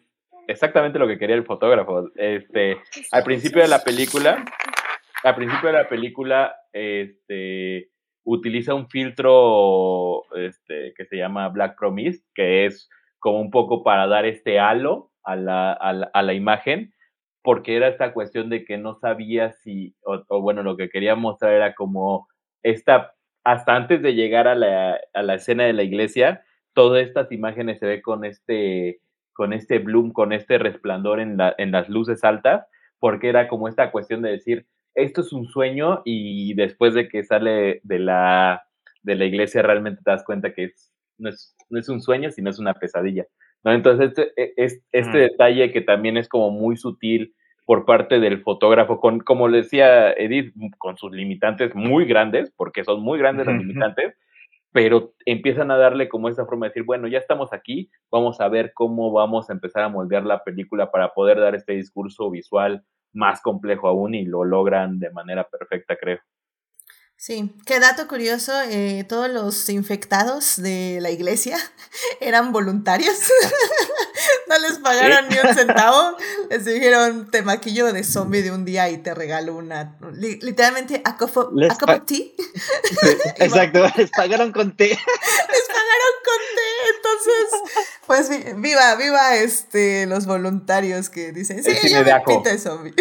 exactamente lo que quería el fotógrafo. Este, al principio de la película, al principio de la película, este, utiliza un filtro este, que se llama Black Promise, que es como un poco para dar este halo a la, a la, a la imagen porque era esta cuestión de que no sabía si, o, bueno, lo que quería mostrar era como esta, hasta antes de llegar a la, a la escena de la iglesia, todas estas imágenes se ve con este, con este bloom, con este resplandor en, la, en las luces altas, porque era como esta cuestión de decir, esto es un sueño y después de que sale de la, de la iglesia realmente te das cuenta que no, es, no es un sueño, sino es una pesadilla. ¿No? Entonces, este, e, este detalle que también es como muy sutil por parte del fotógrafo, con, como le decía Edith, con sus limitantes muy grandes, porque son muy grandes los limitantes, pero empiezan a darle como esa forma de decir, bueno, ya estamos aquí, vamos a ver cómo vamos a empezar a moldear la película para poder dar este discurso visual más complejo aún y lo logran de manera perfecta, creo. Sí, qué dato curioso, eh, todos los infectados de la iglesia eran voluntarios, no les pagaron ni un centavo, les dijeron te maquillo de zombie de un día y te regalo una, literalmente a, cup of tea. exacto, les pagaron con té. les pagaron con té, entonces, pues viva, viva este, los voluntarios que dicen, sí, yo me pinto de zombie.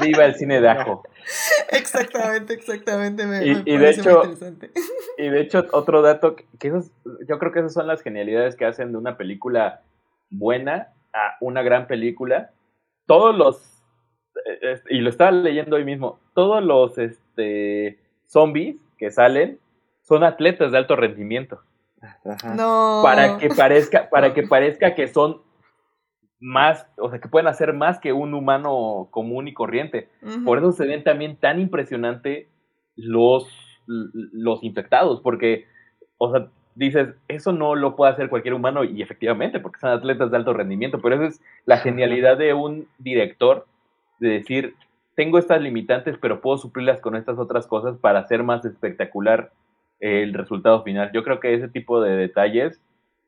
Viva el cine de ajo. Exactamente, exactamente. Me, y, de hecho, y de hecho, otro dato, que esos, yo creo que esas son las genialidades que hacen de una película buena a una gran película. Todos los, eh, y lo estaba leyendo hoy mismo, todos los este, zombies que salen son atletas de alto rendimiento. No. Para que parezca, para que parezca que son más, o sea, que pueden hacer más que un humano común y corriente. Por eso se ven también tan impresionante los, los infectados, porque, o sea, dices, eso no lo puede hacer cualquier humano, y efectivamente, porque son atletas de alto rendimiento, pero esa es la genialidad de un director, de decir, tengo estas limitantes, pero puedo suplirlas con estas otras cosas para hacer más espectacular el resultado final. Yo creo que ese tipo de detalles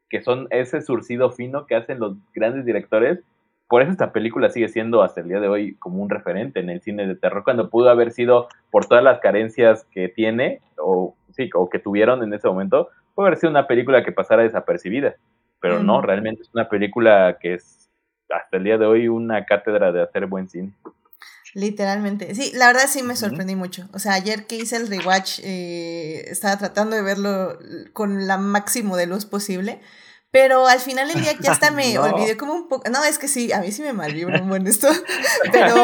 que son ese surcido fino que hacen los grandes directores. Por eso esta película sigue siendo hasta el día de hoy como un referente en el cine de terror, cuando pudo haber sido por todas las carencias que tiene, o sí, o que tuvieron en ese momento, puede haber sido una película que pasara desapercibida. Pero no, realmente es una película que es hasta el día de hoy una cátedra de hacer buen cine. Literalmente. Sí, la verdad sí me sorprendí mucho. O sea, ayer que hice el rewatch, eh, estaba tratando de verlo con la máximo de luz posible. Pero al final del día ya hasta me olvidé como un poco. No, es que sí, a mí sí me malvibra un buen esto. Pero,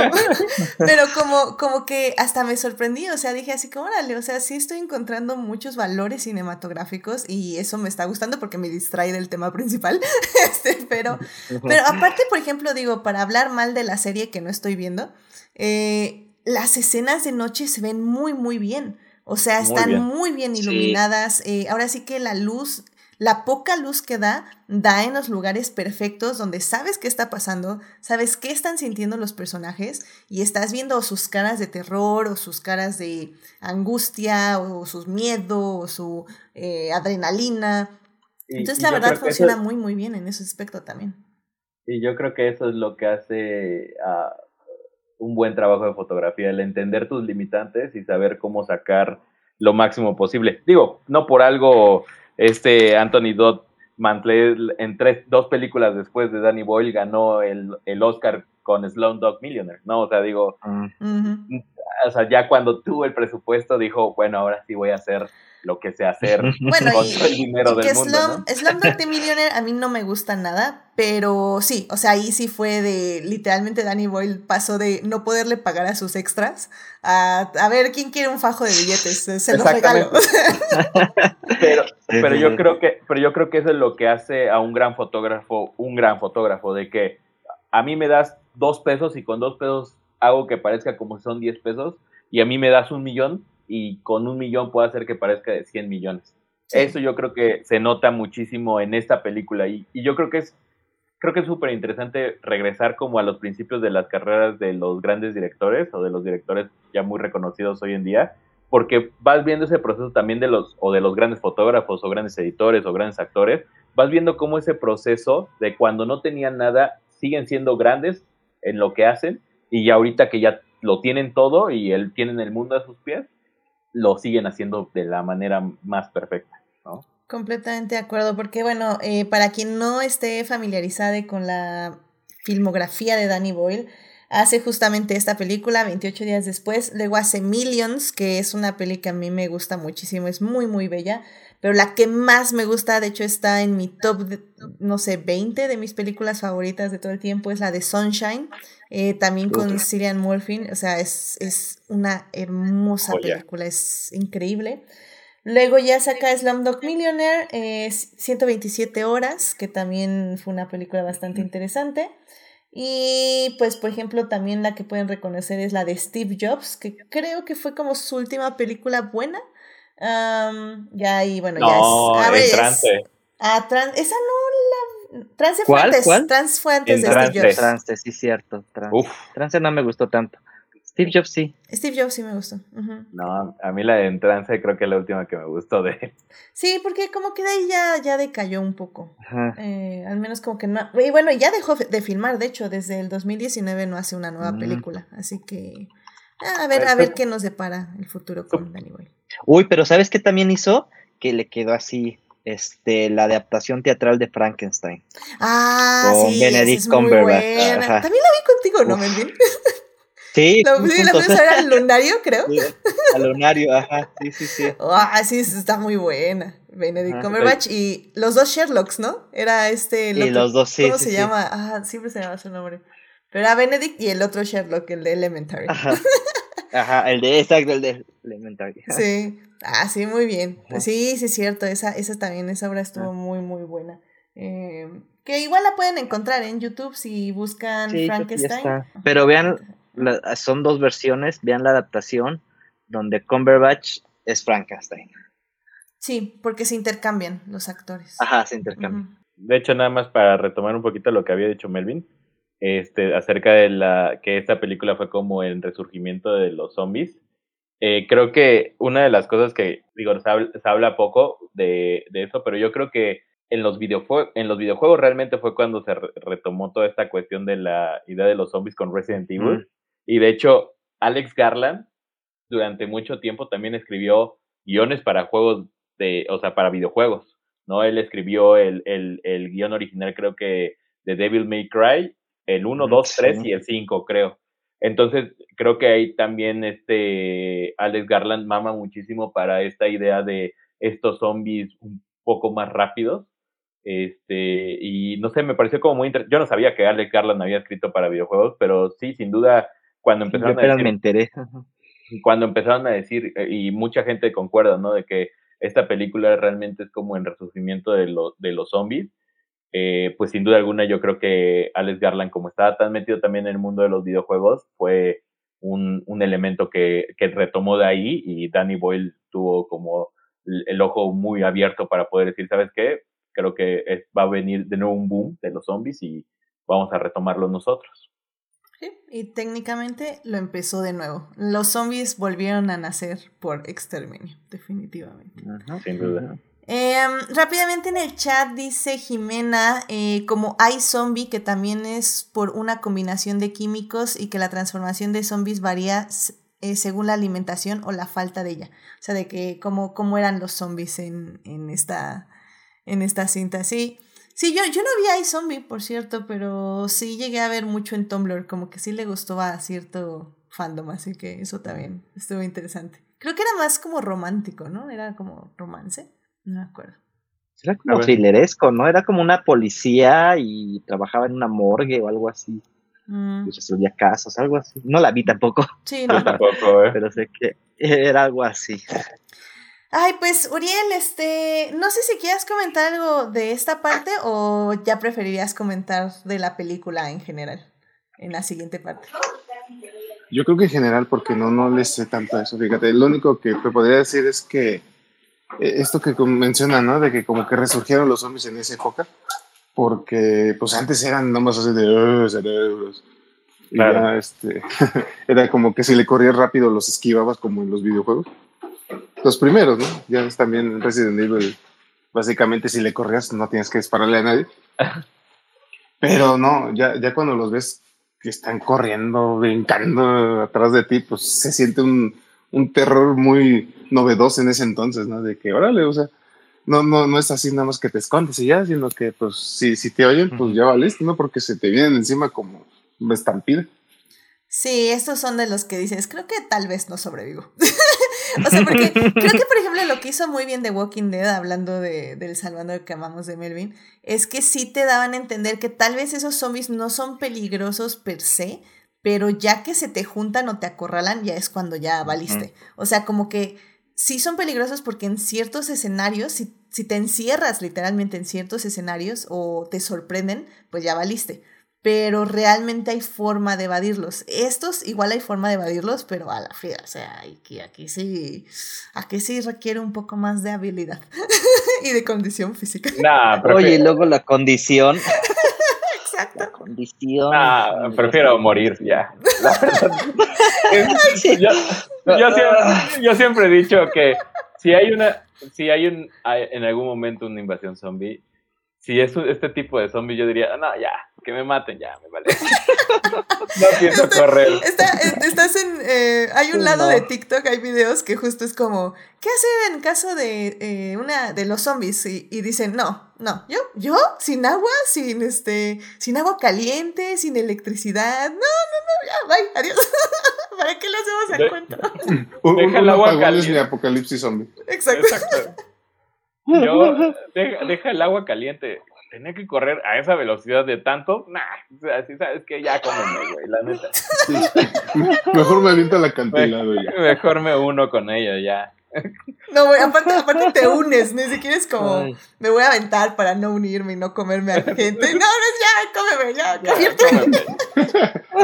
pero como, como que hasta me sorprendí. O sea, dije así como, órale, o sea, sí estoy encontrando muchos valores cinematográficos y eso me está gustando porque me distrae del tema principal. Este, pero, pero aparte, por ejemplo, digo, para hablar mal de la serie que no estoy viendo, eh, las escenas de noche se ven muy, muy bien. O sea, están muy bien, iluminadas. Eh, ahora sí que la luz la poca luz que da, da en los lugares perfectos donde sabes qué está pasando, sabes qué están sintiendo los personajes y estás viendo sus caras de terror o sus caras de angustia o sus miedos o su eh, adrenalina. Entonces la verdad funciona muy muy bien en ese aspecto también. Y yo creo que eso es lo que hace un buen trabajo de fotografía, el entender tus limitantes y saber cómo sacar lo máximo posible. Digo, no por algo este Anthony Dodd Mantle en tres, dos películas después de Danny Boyle ganó el, el Oscar con Dog Millionaire, ¿no? O sea, digo, o sea, ya cuando tuvo el presupuesto dijo, bueno, ahora sí voy a hacer lo que sé hacer Bueno, con y, todo el dinero y del que mundo, Slum, ¿no? Slumdog the Millionaire a mí no me gusta nada, pero sí, o sea, ahí sí fue de, literalmente Danny Boyle pasó de no poderle pagar a sus extras a, a ver, ¿quién quiere un fajo de billetes? Se los regalo. Pero, pero yo creo que, pero yo creo que eso es lo que hace a un gran fotógrafo, un gran fotógrafo, de que a mí me das dos pesos y con dos pesos hago que parezca como si son diez pesos, y a mí me das un millón y con un millón puedo hacer que parezca de 100 millones. Sí. Eso yo creo que se nota muchísimo en esta película y, y yo creo que es creo que es súper interesante regresar como a los principios de las carreras de los grandes directores o de los directores ya muy reconocidos hoy en día, porque vas viendo ese proceso también de los o de los grandes fotógrafos o grandes editores o grandes actores, vas viendo cómo ese proceso de cuando no tenían nada siguen siendo grandes en lo que hacen y ya ahorita que ya lo tienen todo y el, tienen el mundo a sus pies, lo siguen haciendo de la manera más perfecta, ¿no? Completamente de acuerdo, porque bueno, eh, para quien no esté familiarizada con la filmografía de Danny Boyle, hace justamente esta película 28 días después, luego hace Millions, que es una peli que a mí me gusta muchísimo, es muy muy bella, pero la que más me gusta, de hecho está en mi top, de, no sé, 20 de mis películas favoritas de todo el tiempo, es la de Sunshine, eh, también con. Cillian Murphy, o sea, es, es una hermosa película, es increíble. Luego ya saca Slumdog Millionaire, eh, 127 horas, que también fue una película bastante interesante. Y pues, por ejemplo, también la que pueden reconocer es la de Steve Jobs, que creo que fue como su última película buena. Am, ya ahí, bueno, No, ya es. a ver, en es- trance. ah, tran- esa no la. Trance fue ¿Cuál? antes. ¿Cuál? Trance fue antes En de Steve trance. Jobs. Trance, sí, cierto. Trance. Uf, Trance no me gustó tanto. Steve Jobs sí. Steve Jobs sí me gustó. no, a mí la de en trance creo que es la última que me gustó de él. Sí, porque como que de ahí ya, ya decayó un poco. Ajá. Eh, al menos como que no. Y bueno, ya dejó de filmar, de hecho, desde el 2019 no hace una nueva Mm. película. Así que. ah, A ver, a ver qué nos depara el futuro con Danny Boyle. Uy, pero ¿sabes qué también hizo? Que le quedó así, este, la adaptación teatral de Frankenstein. Ah, Con sí, Benedict es muy Cumberbatch, buena. ajá. También la vi contigo, ¿no. Melvin? Sí, La, sí, la juntos. fuimos a ver al lunario, creo. Sí, al lunario, ajá, sí, sí, sí. Ah, sí, está muy buena. Benedict Ajá. Cumberbatch y los dos Sherlocks, ¿no? Era este. el Y los dos, sí, ¿Cómo sí, se sí. llama? Ah, siempre se llama su nombre. Pero era Benedict y el otro Sherlock, el de Elementary. Ajá. Ajá, el de, exacto, el de Elementary. Sí, ah, sí, muy bien. Ajá. Sí, sí, es cierto. Esa, esa también, esa obra estuvo muy, muy buena. Eh, que igual la pueden encontrar en YouTube si buscan Sí, Frankenstein. Pero vean, la- son dos versiones, vean la adaptación donde Cumberbatch es Frankenstein. Sí, porque se intercambian los actores. Ajá, se intercambian. De hecho, nada más para retomar un poquito lo que había dicho Melvin, este, acerca de la que esta película fue como el resurgimiento de los zombies. Eh, creo que una de las cosas que, digo, se habla, se habla poco de, de eso, pero yo creo que en los, en los videojuegos realmente fue cuando se re- retomó toda esta cuestión de la idea de los zombies con Resident Evil. Y de hecho, Alex Garland durante mucho tiempo también escribió guiones para juegos de, o sea, para videojuegos, ¿no? Él escribió el, el, el guion original, creo que de Devil May Cry, el 1, Mm, 2, 3 sí. y el 5, creo. Entonces, creo que ahí también este Alex Garland mama muchísimo para esta idea de estos zombies un poco más rápidos. Este, y no sé, me pareció como muy interesante. Yo no sabía que Alex Garland había escrito para videojuegos, pero sí, sin duda, cuando empezaron a decir me. Ajá. cuando empezaron a decir, eh, y mucha gente concuerda, ¿no? De que esta película realmente es como el resurgimiento de, lo- de los zombies. eh, pues sin duda alguna yo creo que Alex Garland, como estaba tan metido también en el mundo de los videojuegos, fue un, un elemento que, que retomó de ahí y Danny Boyle tuvo como el, el ojo muy abierto para poder decir, ¿sabes qué? Creo que es- va a venir de nuevo un boom de los zombies y vamos a retomarlo nosotros. Sí, y técnicamente lo empezó de nuevo. Los zombies volvieron a nacer por exterminio, definitivamente. Ajá. Sin duda. Em, rápidamente en el chat dice Jimena, eh, como hay zombie, que también es por una combinación de químicos y que la transformación de zombies varía eh, según la alimentación o la falta de ella. O sea, de que cómo, cómo eran los zombies en, en, esta, en esta cinta. Sí, sí yo, yo no vi iZombie, por cierto, pero sí llegué a ver mucho en Tumblr, como que sí le gustó a cierto fandom, así que eso también estuvo interesante. Creo que era más como romántico, ¿no? Era como romance. No me acuerdo. Era como thrilleresco, ¿no? Era como una policía y trabajaba en una morgue o algo así. Mm. Y resolvía casos, algo así. No la vi tampoco. Sí, no. tampoco, ¿eh? Pero sé que era algo así. Ay, pues Uriel, este, no sé si quieras comentar algo de esta parte o ya preferirías comentar de la película en general, en la siguiente parte. Yo creo que en general, porque no, no le sé tanto eso, fíjate, lo único que podría decir es que eh, esto que menciona, ¿no? De que como que resurgieron los zombies en esa época, porque pues antes eran nomás así de oh, cerebros. Y ya, este, era como que si le corrías rápido los esquivabas como en los videojuegos. Los primeros, ¿no? Ya es también Resident Evil. Básicamente, si le corrías, no tienes que dispararle a nadie. Pero no, ya, ya cuando los ves que están corriendo, brincando atrás de ti, pues se siente un, un terror muy novedoso en ese entonces, ¿no? De que, órale, o sea, no, no, no es así nada más que te escondes y ya, sino que, pues, si, si te oyen, pues ya valiste, ¿no? Porque se te vienen encima como estampida. Sí, estos son de los que dices, creo que tal vez no sobrevivo. o sea, porque creo que, por ejemplo, lo que hizo muy bien The Walking Dead, hablando de, del Salvando que amamos de Melvin, es que sí te daban a entender que tal vez esos zombies no son peligrosos per se, pero ya que se te juntan o te acorralan, ya es cuando ya valiste. O sea, como que sí son peligrosos porque en ciertos escenarios, si, si te encierras literalmente en ciertos escenarios o te sorprenden, pues ya valiste pero realmente hay forma de evadirlos. Estos igual hay forma de evadirlos, pero a la fría, o sea, aquí, aquí sí, aquí sí requiere un poco más de habilidad y de condición física. Oye, y luego la condición. Exacto. La condición. prefiero morir ya. yo, siempre, he dicho que si hay una, si hay un, en algún momento una invasión zombie, si es este tipo de zombie, yo diría, no, ya, que me maten, ya, me vale. no pienso correr. estás en. Eh, hay un lado de TikTok, hay videos que justo es como, ¿qué hacer en caso de eh, una de los zombies? Y, dicen, no, no, yo, yo, sin agua, sin este, sin agua caliente, sin electricidad. No, no, no, ya, bye, adiós. ¿Para qué le hacemos el cuento? Deja el agua caliente. apocalipsis zombie. Exacto. Exacto. Yo, deja, el agua caliente. Tenía que correr a esa velocidad de tanto. Nah, así sabes que ya cómeme, güey, la neta. Mejor me avienta la cantilado ya. Mejor me uno con ella ya. No, güey, aparte, aparte te unes, ni siquiera es como, me voy a aventar para no unirme y no comerme a la gente. No, no, ya, cómeme, ya, ya,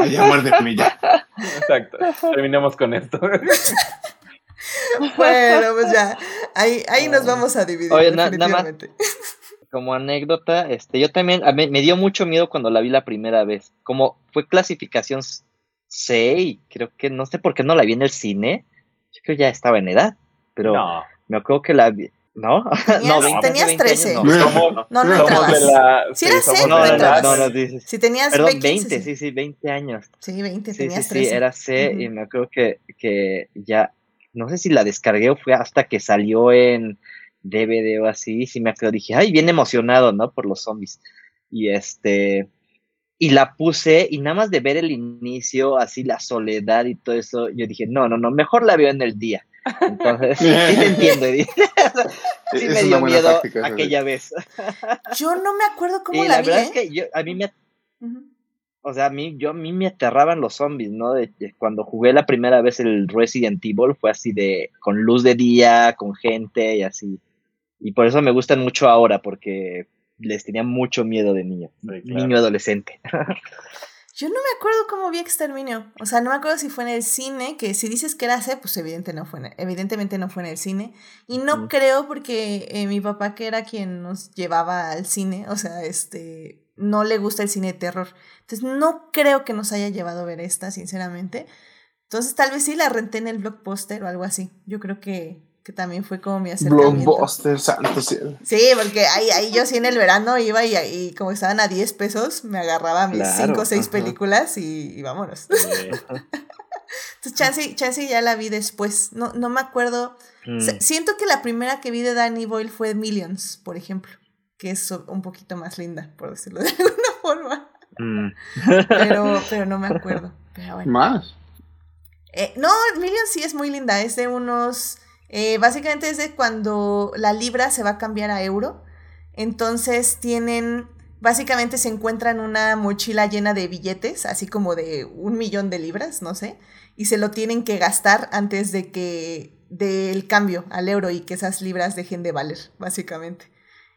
ya muérdeme ya. Exacto, terminemos con esto. bueno, pues ya, ahí, ahí nos vamos a dividir. Oye, nada más, como anécdota, este, yo también, me dio mucho miedo cuando la vi la primera vez. Como fue clasificación C y creo que, no sé por qué no la vi en el cine. Yo creo que ya estaba en edad, pero me acuerdo que la vi. ¿No? Tenías, no, tenías 13. no, no, no, entrabas. si eras C, no, entrabas. No, no, dices. Si tenías Perdón, 20, sí, sí, 20 años. Sí, 20, tenías 13. Sí, era C y me acuerdo que, que ya no sé si la descargué o fue hasta que salió en DVD o así, y sí me acuerdo, dije, ay, bien emocionado, ¿no? Por los zombies. Y este, y la puse y nada más de ver el inicio, así la soledad y todo eso, yo dije, no, no, no, mejor la veo en el día. Entonces, sí te entiendo. sí me dio miedo aquella vez. Yo no me acuerdo cómo la, la vi. verdad es que a mí me o sea, a mí, yo, a mí me aterraban los zombies, ¿no? De, cuando jugué la primera vez el Resident Evil fue así de, con luz de día, con gente y así. Y por eso me gustan mucho ahora, porque les tenía mucho miedo de niño, niño adolescente. Yo no me acuerdo cómo vi Exterminio. O sea, no me acuerdo si fue en el cine, que si dices que era C, pues evidente no fue evidentemente no fue en el cine. Y no creo porque eh, mi papá, que era quien nos llevaba al cine, o sea, este, no le gusta el cine de terror. Entonces no creo que nos haya llevado a ver esta, sinceramente. Entonces tal vez sí la renté en el blockbuster o algo así. Yo creo que, que también fue como mi acercamiento. Blockbuster, santo cielo. Sí, porque ahí, ahí yo sí en el verano iba y, y como estaban a 10 pesos, me agarraba mis 5 o 6 películas y, vámonos. Entonces Chansey, Chansey ya la vi después. No, no me acuerdo. Mm. siento que la primera que vi de Danny Boyle fue Millions, por ejemplo que es un poquito más linda, por decirlo de alguna forma. Mm. pero, pero no me acuerdo. Pero bueno. ¿Más? Eh, no, Millions sí es muy linda, es de unos... Eh, básicamente es de cuando la libra se va a cambiar a euro. Entonces tienen, básicamente se encuentran una mochila llena de billetes, así como de un millón de libras, no sé, y se lo tienen que gastar antes de que del cambio al euro y que esas libras dejen de valer, básicamente.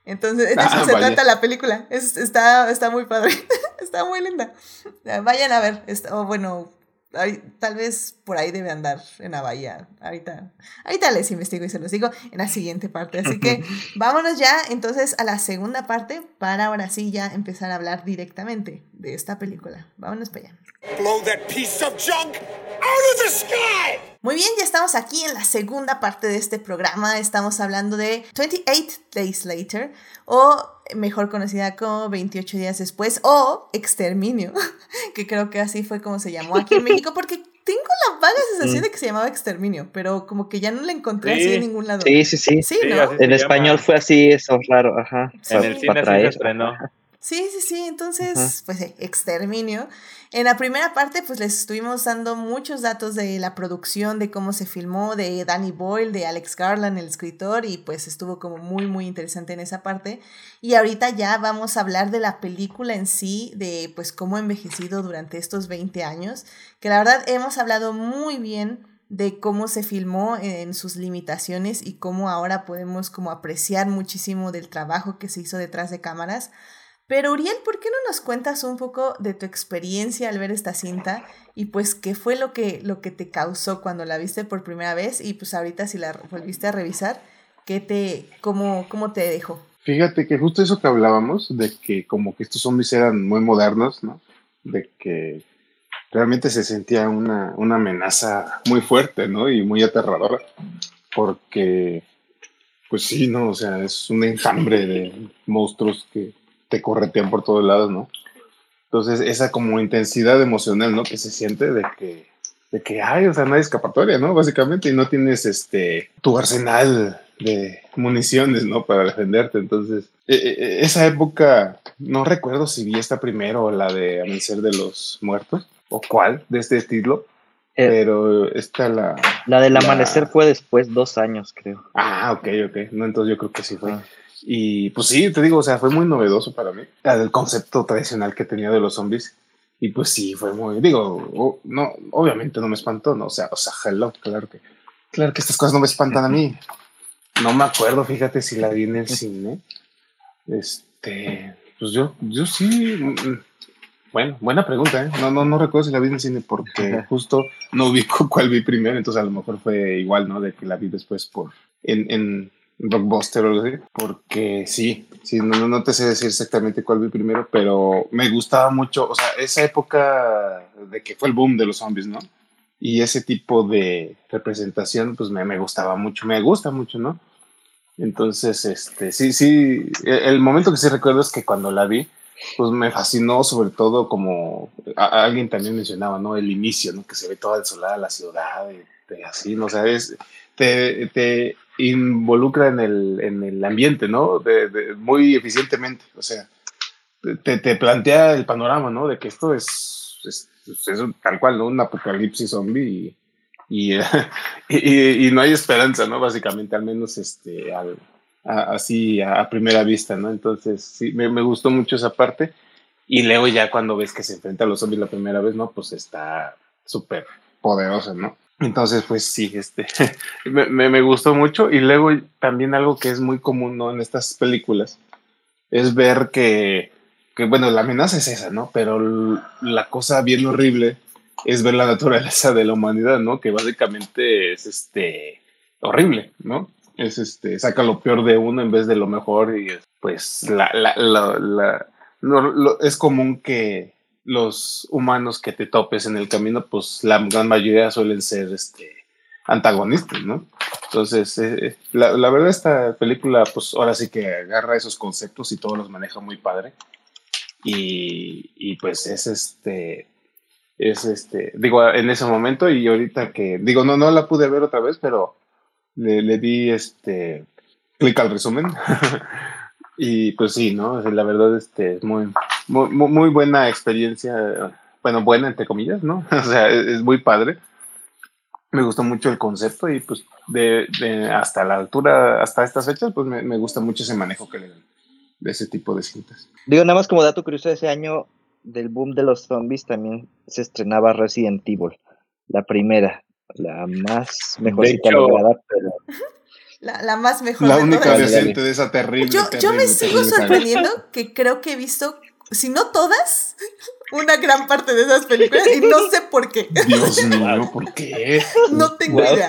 Entonces, de eso Ah, se vaya. trata la película. Es- está, está muy padre. está muy linda. Vayan a ver. está- o bueno, tal vez por ahí debe andar en la bahía. Ahorita, ahorita les investigo y se los digo en la siguiente parte. Así que vámonos ya entonces a la segunda parte para ahora sí ya empezar a hablar directamente de esta película. Vámonos para allá. Blow that piece of junk out of the sky! Muy bien, ya estamos aquí en la segunda parte de este programa. Estamos hablando de 28 Days Later, o mejor conocida como 28 días después, o Exterminio, que creo que así fue como se llamó aquí en México, porque tengo la vaga sensación Mm. de que se llamaba Exterminio, pero como que ya no la encontré Sí. así en ningún lado. Sí, sí, sí. Sí, Sí, ¿no? En español llama. fue así, eso es raro, ajá. Sí. En el cine sí se traer. estrenó. Sí, sí, sí, entonces, pues eh, exterminio. En la primera parte, pues les estuvimos dando muchos datos de la producción, de cómo se filmó, de Danny Boyle, de Alex Garland, el escritor, y pues estuvo como muy, muy interesante en esa parte. Y ahorita ya vamos a hablar de la película en sí, de pues cómo ha envejecido durante estos 20 años, que la verdad hemos hablado muy bien de cómo se filmó en sus limitaciones y cómo ahora podemos como apreciar muchísimo del trabajo que se hizo detrás de cámaras. Pero Uriel, ¿por qué no nos cuentas un poco de tu experiencia al ver esta cinta y pues qué fue lo que, lo que te causó cuando la viste por primera vez y pues ahorita si la volviste a revisar, ¿qué te, cómo, cómo te dejó? Fíjate que justo eso que hablábamos, de que como que estos zombies eran muy modernos, ¿no? De que realmente se sentía una, una amenaza muy fuerte, ¿no? Y muy aterradora. Porque, pues sí, ¿no? O sea, es un enjambre de monstruos que te corretean por todos lados, ¿no? Entonces, esa como intensidad emocional, ¿no? Que se siente de que, de que hay, o sea, no hay escapatoria, ¿no? Básicamente, y no tienes este, tu arsenal de municiones, ¿no? Para defenderte. Entonces, eh, eh, esa época, no recuerdo si vi esta primero o la de Amanecer de los Muertos, o cuál de este estilo, Eh, pero esta la... la del la- amanecer fue después, dos años, creo. Ah, ok, ok. No, entonces yo creo que sí fue. Ah. Y pues sí, te digo, o sea, fue muy novedoso para mí. El concepto tradicional que tenía de los zombies. Y pues sí, fue muy, digo, o- no, obviamente no me espantó, ¿no? O sea, o sea, hello, claro que, claro que estas cosas no me espantan a mí. No me acuerdo, fíjate si la vi en el cine. Este, pues yo, yo sí, mm, bueno, buena pregunta, ¿eh? No, no, no recuerdo si la vi en el cine porque justo no ubico cuál vi primero, entonces a lo mejor fue igual, ¿no? De que la vi después por, en, en Blockbuster o algo así. Porque sí, sí, no, no, te sé decir exactamente cuál vi primero, pero me gustaba mucho, o sea, esa época de que fue el boom de los zombies, ¿no? Y ese tipo de representación, pues me, me gustaba mucho, me gusta mucho, ¿no? Entonces, este, sí, sí, el, el momento que sí recuerdo es que cuando la vi, pues me fascinó sobre todo como a- a alguien también mencionaba, ¿no? El inicio, ¿no? Que se ve toda desolada la ciudad, y, y así, ¿no? O sea, es, te, te involucra en el, en el ambiente, ¿no? De, de- muy eficientemente, o sea, te, te plantea el panorama, ¿no? De que esto es, es, tal cual, ¿no? Un apocalipsis zombie y, y, no hay esperanza, ¿no? Básicamente, al menos este, así a, a primera vista, ¿no? Entonces, sí, me, me gustó mucho esa parte. Y luego ya cuando ves que se enfrenta a los zombies la primera vez, ¿no? Pues está súper poderosa, ¿no? Entonces, pues sí, este, me, me, gustó mucho. Y luego también algo que es muy común, ¿no? En estas películas, es ver que, que bueno, la amenaza es esa, ¿no? Pero la cosa bien horrible es ver la naturaleza de la humanidad, ¿no? Que básicamente es, este, horrible, ¿no? Es, este, saca lo peor de uno en vez de lo mejor y, pues, la, la, la, no, es común que los humanos que te topes en el camino, pues la gran mayoría suelen ser este, antagonistas, ¿no? Entonces, eh, la, la verdad esta película, pues ahora sí que agarra esos conceptos y todos los maneja muy padre. Y, y pues es este, es este, digo, en ese momento y ahorita que, digo, no, no la pude ver otra vez, pero le, le di este, clic al resumen. y pues sí, ¿no? La verdad, este, es muy, muy, muy buena experiencia, bueno, buena entre comillas, ¿no? o sea, es, es muy padre. me gustó mucho el concepto y pues de, de hasta la altura, hasta estas fechas, pues me, me gusta mucho ese manejo que le dan de ese tipo de cintas. Digo, nada más como dato curioso, ese año del boom de los zombies también se estrenaba Resident Evil, la primera, la más mejorcita lograda, pero La, la más mejor. La única decente de esa terrible. Yo, yo me terrible, sigo terrible sorprendiendo que creo que he visto, si no todas, una gran parte de esas películas y no sé por qué. Dios mío, ¿por qué? No tengo Wow. idea.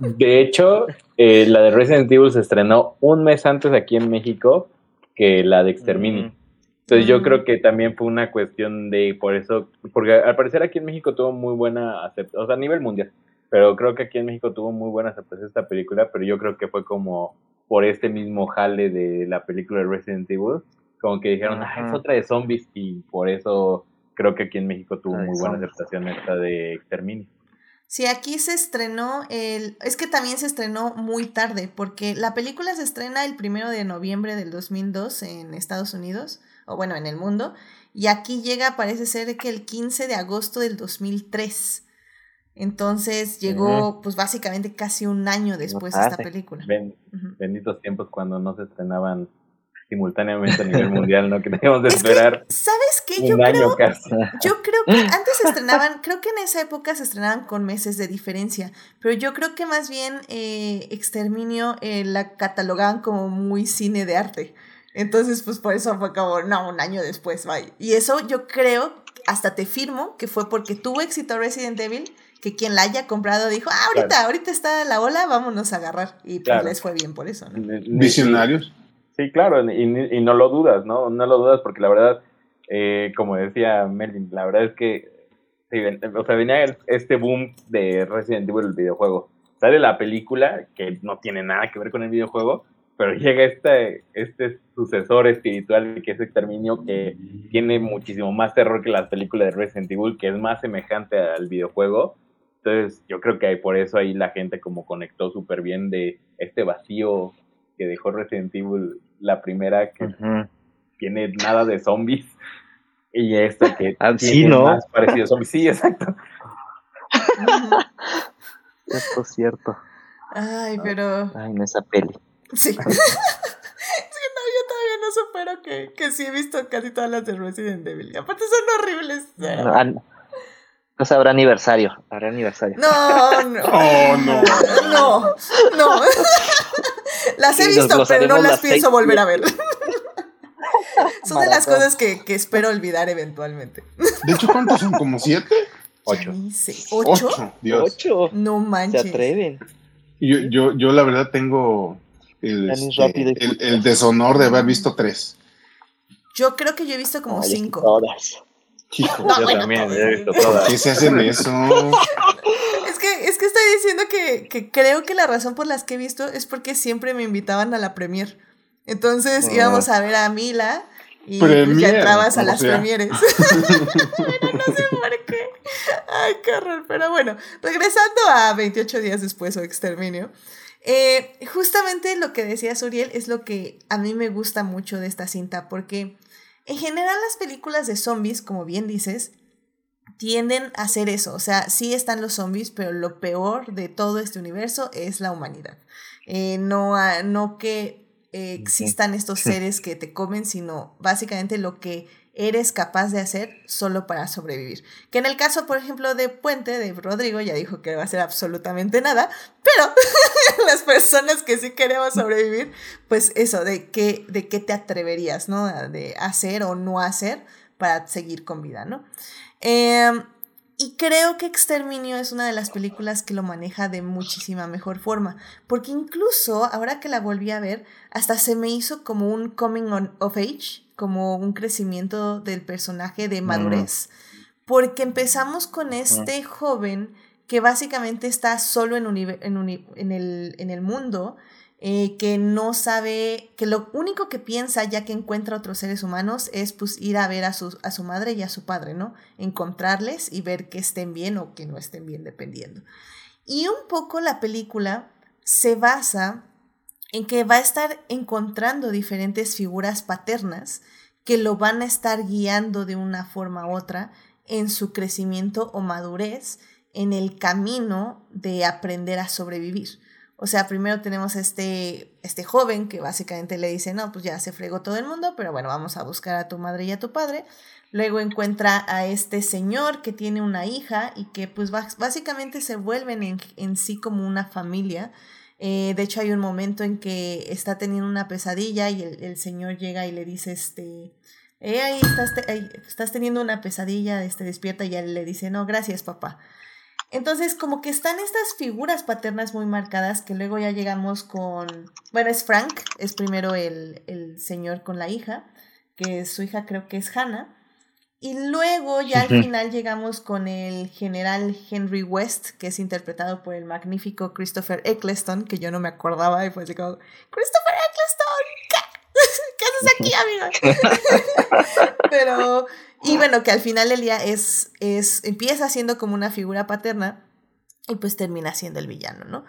De hecho, eh, la de Resident Evil se estrenó un mes antes aquí en México que la de Exterminio. Mm. Entonces yo Mm. creo que también fue una cuestión de por eso, porque al parecer aquí en México tuvo muy buena aceptación, o sea, a nivel mundial, pero creo que aquí en México tuvo muy buena aceptación esta película, pero yo creo que fue como por este mismo jale de la película de Resident Evil, como que dijeron, ah, es otra de zombies, y por eso creo que aquí en México tuvo de muy buena zombies. aceptación esta de Exterminio. Sí, aquí se estrenó el... Es que también se estrenó muy tarde, porque la película se estrena el primero de noviembre del 2002 en Estados Unidos, o bueno, en el mundo, y aquí llega, parece ser que el 15 de agosto del 2003. Entonces llegó, pues básicamente casi un año después esta tarde. película. Ben- benditos tiempos cuando no se estrenaban simultáneamente a nivel mundial, ¿no? Que teníamos de Es que, esperar ¿sabes qué? Yo un año creo, casi. yo creo que antes se estrenaban, creo que en esa época se estrenaban con meses de diferencia, pero yo creo que más bien eh, Exterminio eh, la catalogaban como muy cine de arte. Entonces, pues por eso fue como, no, un año después, vaya. Y eso yo creo, hasta te firmo, que fue porque tuvo éxito Resident Evil, que quien la haya comprado dijo, ah, ahorita, Claro. ahorita está la ola, vámonos a agarrar. Y pues Claro. les fue bien por eso, ¿no? Visionarios. Sí, claro, y, no lo dudas, ¿no? No lo dudas porque la verdad, eh, como decía Melvin, la verdad es que o sea, venía este boom de Resident Evil, el videojuego. Sale la película, que no tiene nada que ver con el videojuego, pero llega este, este sucesor espiritual que es Exterminio, que tiene muchísimo más terror que las películas de Resident Evil, que es más semejante al videojuego. Entonces, yo creo que por eso ahí la gente como conectó súper bien de este vacío que dejó Resident Evil la primera, que tiene nada de zombies. Y esta que Ah, sí, tiene ¿no? más parecido a zombies. Sí, exacto. Esto es cierto. Ay, pero... Ay, en esa peli. Sí. sí, no, yo todavía no supero que, que sí he visto casi todas las de Resident Evil. Y aparte son horribles. No, ah, no. Pues habrá aniversario. Habrá aniversario. No, no. Oh, no. No, no. Las he visto, pero no las las pienso seis volver a ver. Son de las cosas que, que espero olvidar eventualmente. De hecho, ¿cuántos son? ¿Como siete? Ocho. ¿Ocho? Ocho. Dios. Ocho. No Se manches. atreven. Yo, yo, yo la verdad tengo el, este, el, deshonor de haber visto tres. Yo creo que yo he visto como Ay, cinco. Todas. Hijo, No, Yo bueno, también todo. he visto todas. ¿qué se hacen eso? Es que, es que estoy diciendo que, que creo que la razón por las que he visto es porque siempre me invitaban a la premier. Entonces Ah. íbamos a ver a Mila y pues, ya Premier, entrabas a las sea. premieres. Pero no sé por qué. Ay, qué horror. Pero bueno, regresando a 28 días después o exterminio. eh, justamente lo que decía Suriel es lo que a mí me gusta mucho de esta cinta, porque en general las películas de zombies, como bien dices, tienden a hacer eso. O sea, sí están los zombies, pero lo peor de todo este universo es la humanidad. Eh, no, no que eh, existan estos seres que te comen, sino básicamente lo que eres capaz de hacer solo para sobrevivir. Que en el caso, por ejemplo, de Puente, de Rodrigo, ya dijo que no va a hacer absolutamente nada, pero las personas que sí queremos sobrevivir, pues eso, de qué, de qué te atreverías, ¿no? De hacer o no hacer para seguir con vida, ¿no? Em, y creo que Exterminio es una de las películas que lo maneja de muchísima mejor forma, porque incluso ahora que la volví a ver, hasta se me hizo como un coming on- of age, como un crecimiento del personaje de madurez, porque empezamos con este joven que básicamente está solo en, en el, en el mundo, eh, que no sabe, que lo único que piensa ya que encuentra otros seres humanos es pues ir a ver a su, a su madre y a su padre, ¿no? Encontrarles y ver que estén bien o que no estén bien, dependiendo. Y un poco la película se basa en que va a estar encontrando diferentes figuras paternas que lo van a estar guiando de una forma u otra en su crecimiento o madurez en el camino de aprender a sobrevivir. O sea, primero tenemos este, este joven que básicamente le dice, no, pues ya se fregó todo el mundo, pero bueno, vamos a buscar a tu madre y a tu padre. Luego encuentra a este señor que tiene una hija y que pues básicamente se vuelven en, en sí como una familia. Eh, de hecho hay un momento en que está teniendo una pesadilla y el, señor llega y le dice, este, eh, ahí estás, estás teniendo una pesadilla, este, despierta y él le dice, no, gracias papá. Entonces, como que están estas figuras paternas muy marcadas que luego ya llegamos con, bueno, es Frank, es primero el, el señor con la hija, que su hija creo que es Hannah. Y luego ya al final llegamos con el general Henry West, que es interpretado por el magnífico Christopher Eccleston, que yo no me acordaba y fue así como, Christopher Eccleston, ¿qué, haces aquí, amigo? Pero y bueno, que al final el día es, es, empieza siendo como una figura paterna y pues termina siendo el villano, ¿no?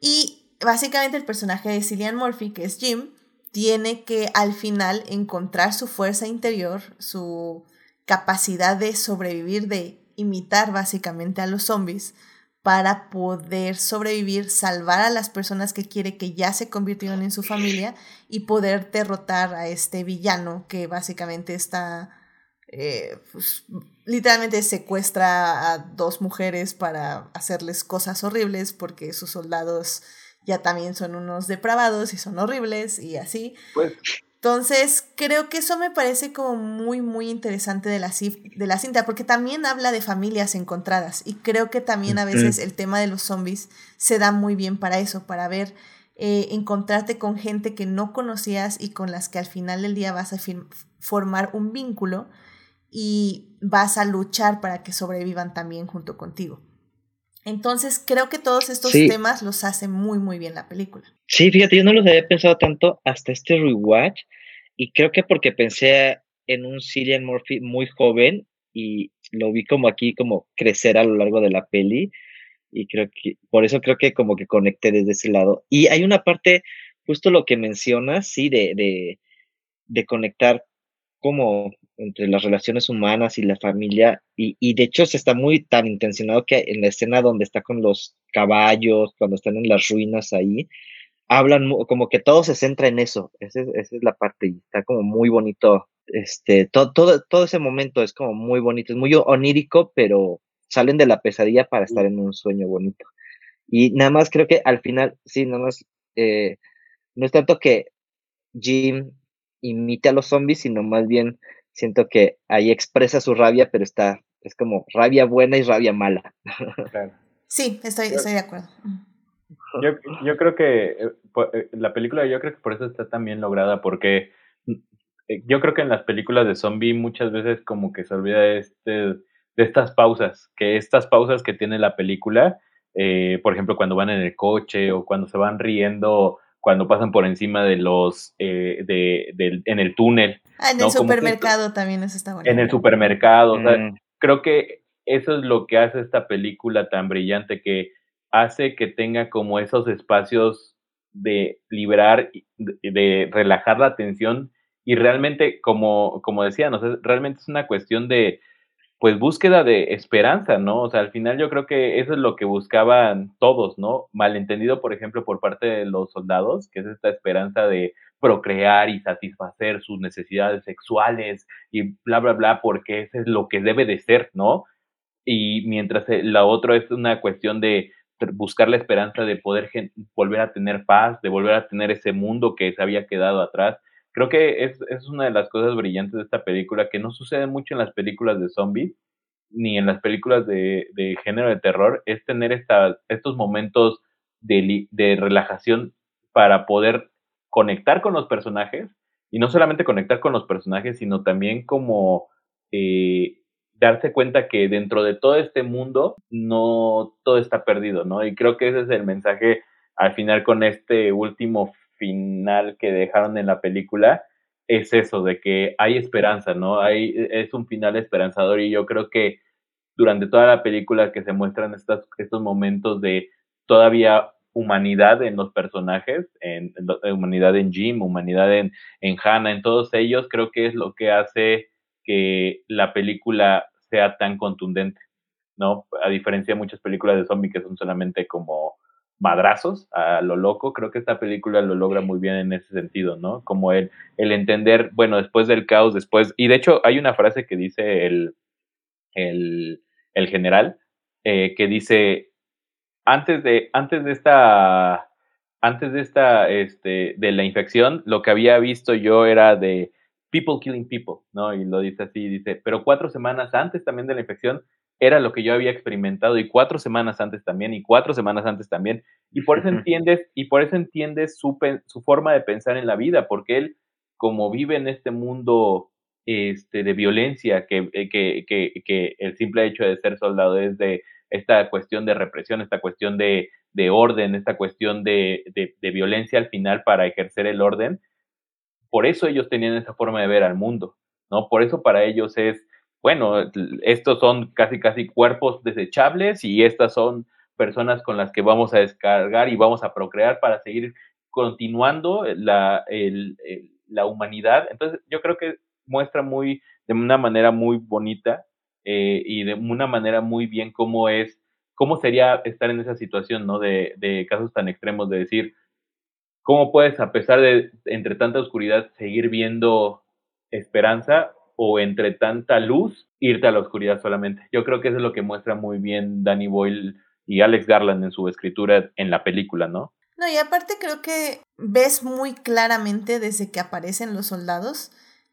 Y básicamente el personaje de Cillian Murphy, que es Jim, tiene que al final encontrar su fuerza interior, su capacidad de sobrevivir, de imitar básicamente a los zombies para poder sobrevivir, salvar a las personas que quiere que ya se convirtieron en su familia y poder derrotar a este villano que básicamente está eh, pues, literalmente secuestra a dos mujeres para hacerles cosas horribles porque sus soldados ya también son unos depravados y son horribles y así. Pues, Entonces, creo que eso me parece como muy, muy interesante de la, de la cinta, porque también habla de familias encontradas y creo que también a veces el tema de los zombies se da muy bien para eso, para ver, eh, encontrarte con gente que no conocías y con las que al final del día vas a formar un vínculo y vas a luchar para que sobrevivan también junto contigo. Entonces creo que todos estos temas los hace muy muy bien la película. Sí, fíjate, yo no los había pensado tanto hasta este rewatch y creo que porque pensé en un Cillian Murphy muy joven y lo vi como aquí como crecer a lo largo de la peli y creo que por eso creo que como que conecté desde ese lado. Y hay una parte, justo lo que mencionas, sí, de, de, de conectar como entre las relaciones humanas y la familia, y, y, de hecho se está muy tan intencionado que en la escena donde está con los caballos, cuando están en las ruinas ahí, hablan como que todo se centra en eso, esa es, esa es la parte, y está como muy bonito, este, todo, todo, todo ese momento es como muy bonito, es muy onírico, pero salen de la pesadilla para estar en un sueño bonito. Y nada más creo que al final, sí, nada más, eh, no es tanto que Jim imite a los zombies, sino más bien siento que ahí expresa su rabia, pero está, es como rabia buena y rabia mala. Sí, estoy, estoy de acuerdo. Yo, yo creo que eh, eh, la película, yo creo que por eso está tan bien lograda, porque eh, yo creo que en las películas de zombie muchas veces como que se olvida este, de estas pausas, que estas pausas que tiene la película, por ejemplo, cuando van en el coche o cuando se van riendo cuando pasan por encima de los, eh, de, en el túnel. Ah, en el supermercado también eso está bueno. En el supermercado, mm. creo que eso es lo que hace esta película tan brillante, que hace que tenga como esos espacios de liberar, de, relajar la atención y realmente, como, como decía, ¿no? realmente es una cuestión de, pues búsqueda de esperanza, ¿no? O sea, al final yo creo que eso es lo que buscaban todos, ¿no? Malentendido, por ejemplo, por parte de los soldados, que es esta esperanza de procrear y satisfacer sus necesidades sexuales y bla, bla, bla, porque eso es lo que debe de ser, ¿no? Y mientras la otra es una cuestión de buscar la esperanza de poder volver a tener paz, de volver a tener ese mundo que se había quedado atrás Creo que es, es una de las cosas brillantes de esta película que no sucede mucho en las películas de zombies ni en las películas de, de género de terror, es tener estas, estos momentos de, de relajación para poder conectar con los personajes y no solamente conectar con los personajes, sino también como eh, darse cuenta que dentro de todo este mundo no todo está perdido, ¿no? Y creo que ese es el mensaje al final con este último final que dejaron en la película es eso, de que hay esperanza, ¿no? Hay, es un final esperanzador y yo creo que durante toda la película que se muestran estas, estos momentos de todavía humanidad en los personajes, en, humanidad en Jim, humanidad en, en Hannah, en todos ellos, creo que es lo que hace que la película sea tan contundente. ¿no? A diferencia de muchas películas de zombie que son solamente como madrazos a lo loco, creo que esta película lo logra muy bien en ese sentido, ¿no? Como el, el entender, bueno, después del caos, después, y de hecho hay una frase que dice el, el, el general, eh, que dice, antes de, antes de esta, antes de esta, este, de la infección, lo que había visto yo era de people killing people, ¿no? Y lo dice así, dice, pero cuatro semanas antes también de la infección era lo que yo había experimentado y cuatro semanas antes también y cuatro semanas antes también. Y por eso entiendes, y por eso entiendes su, su forma de pensar en la vida, porque él, como vive en este mundo este, de violencia, que, eh, que, que, que el simple hecho de ser soldado es de esta cuestión de represión, esta cuestión de, de orden, esta cuestión de, de, de, violencia al final para ejercer el orden, por eso ellos tenían esa forma de ver al mundo, ¿no? Por eso para ellos es, bueno, estos son casi, casi cuerpos desechables y estas son personas con las que vamos a descargar y vamos a procrear para seguir continuando la, la humanidad. Entonces, yo creo que muestra muy, de una manera muy bonita eh, y de una manera muy bien cómo es, cómo sería estar en esa situación, ¿no? De, de casos tan extremos, de decir, ¿Cómo puedes, a pesar de entre tanta oscuridad, seguir viendo esperanza o entre tanta luz, irte a la oscuridad solamente? Yo creo que eso es lo que muestra muy bien Danny Boyle y Alex Garland en su escritura en la película, ¿no? No, y aparte creo que ves muy claramente desde que aparecen los soldados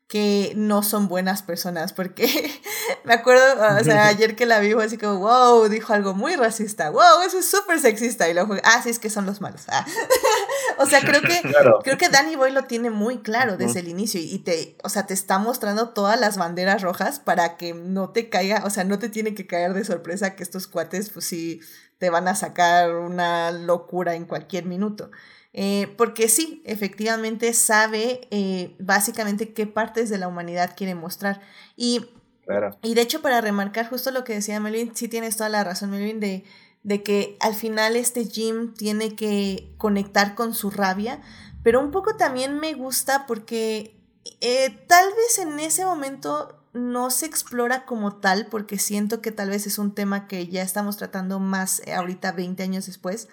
que no son buenas personas, porque me acuerdo, o sea, ayer que la vi así como, wow, dijo algo muy racista, wow, eso es súper sexista, y luego, ah, sí, es que son los malos. Ah. o sea, creo que, claro. creo que Danny Boy lo tiene muy claro desde el inicio, y te, o sea, te está mostrando todas las banderas rojas para que no te caiga, o sea, no te tiene que caer de sorpresa que estos cuates, pues sí, te van a sacar una locura en cualquier minuto. Eh, porque sí, efectivamente sabe eh, básicamente qué partes de la humanidad quiere mostrar. Y, claro. y de hecho, para remarcar justo lo que decía Melvin, sí tienes toda la razón, Melvin, de, de que al final este Jim tiene que conectar con su rabia, pero un poco también me gusta porque eh, tal vez en ese momento no se explora como tal, porque siento que tal vez es un tema que ya estamos tratando más ahorita 20 años después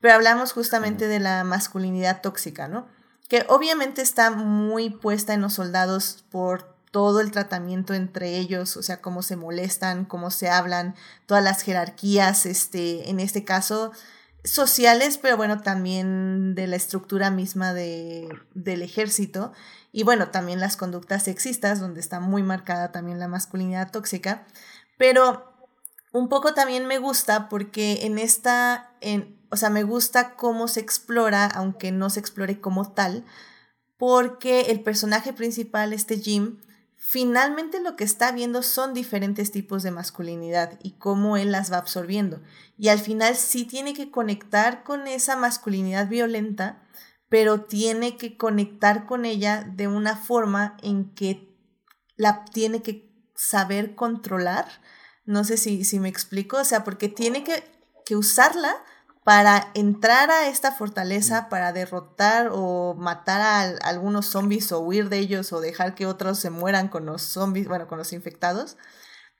pero hablamos justamente de la masculinidad tóxica, ¿no? Que obviamente está muy puesta en los soldados por todo el tratamiento entre ellos, o sea, cómo se molestan, cómo se hablan, todas las jerarquías, este, en este caso, sociales, pero bueno, también de la estructura misma de, del ejército. Y bueno, también las conductas sexistas, donde está muy marcada también la masculinidad tóxica. Pero un poco también me gusta porque en esta, en, o sea, me gusta cómo se explora, aunque no se explore como tal, porque el personaje principal, este Jim, finalmente lo que está viendo son diferentes tipos de masculinidad y cómo él las va absorbiendo. Y al final sí tiene que conectar con esa masculinidad violenta, pero tiene que conectar con ella de una forma en que la tiene que saber controlar. No sé si, si me explico, o sea, porque tiene que, que usarla para entrar a esta fortaleza, para derrotar o matar a, algunos zombies o huir de ellos o dejar que otros se mueran con los zombies, bueno, con los infectados,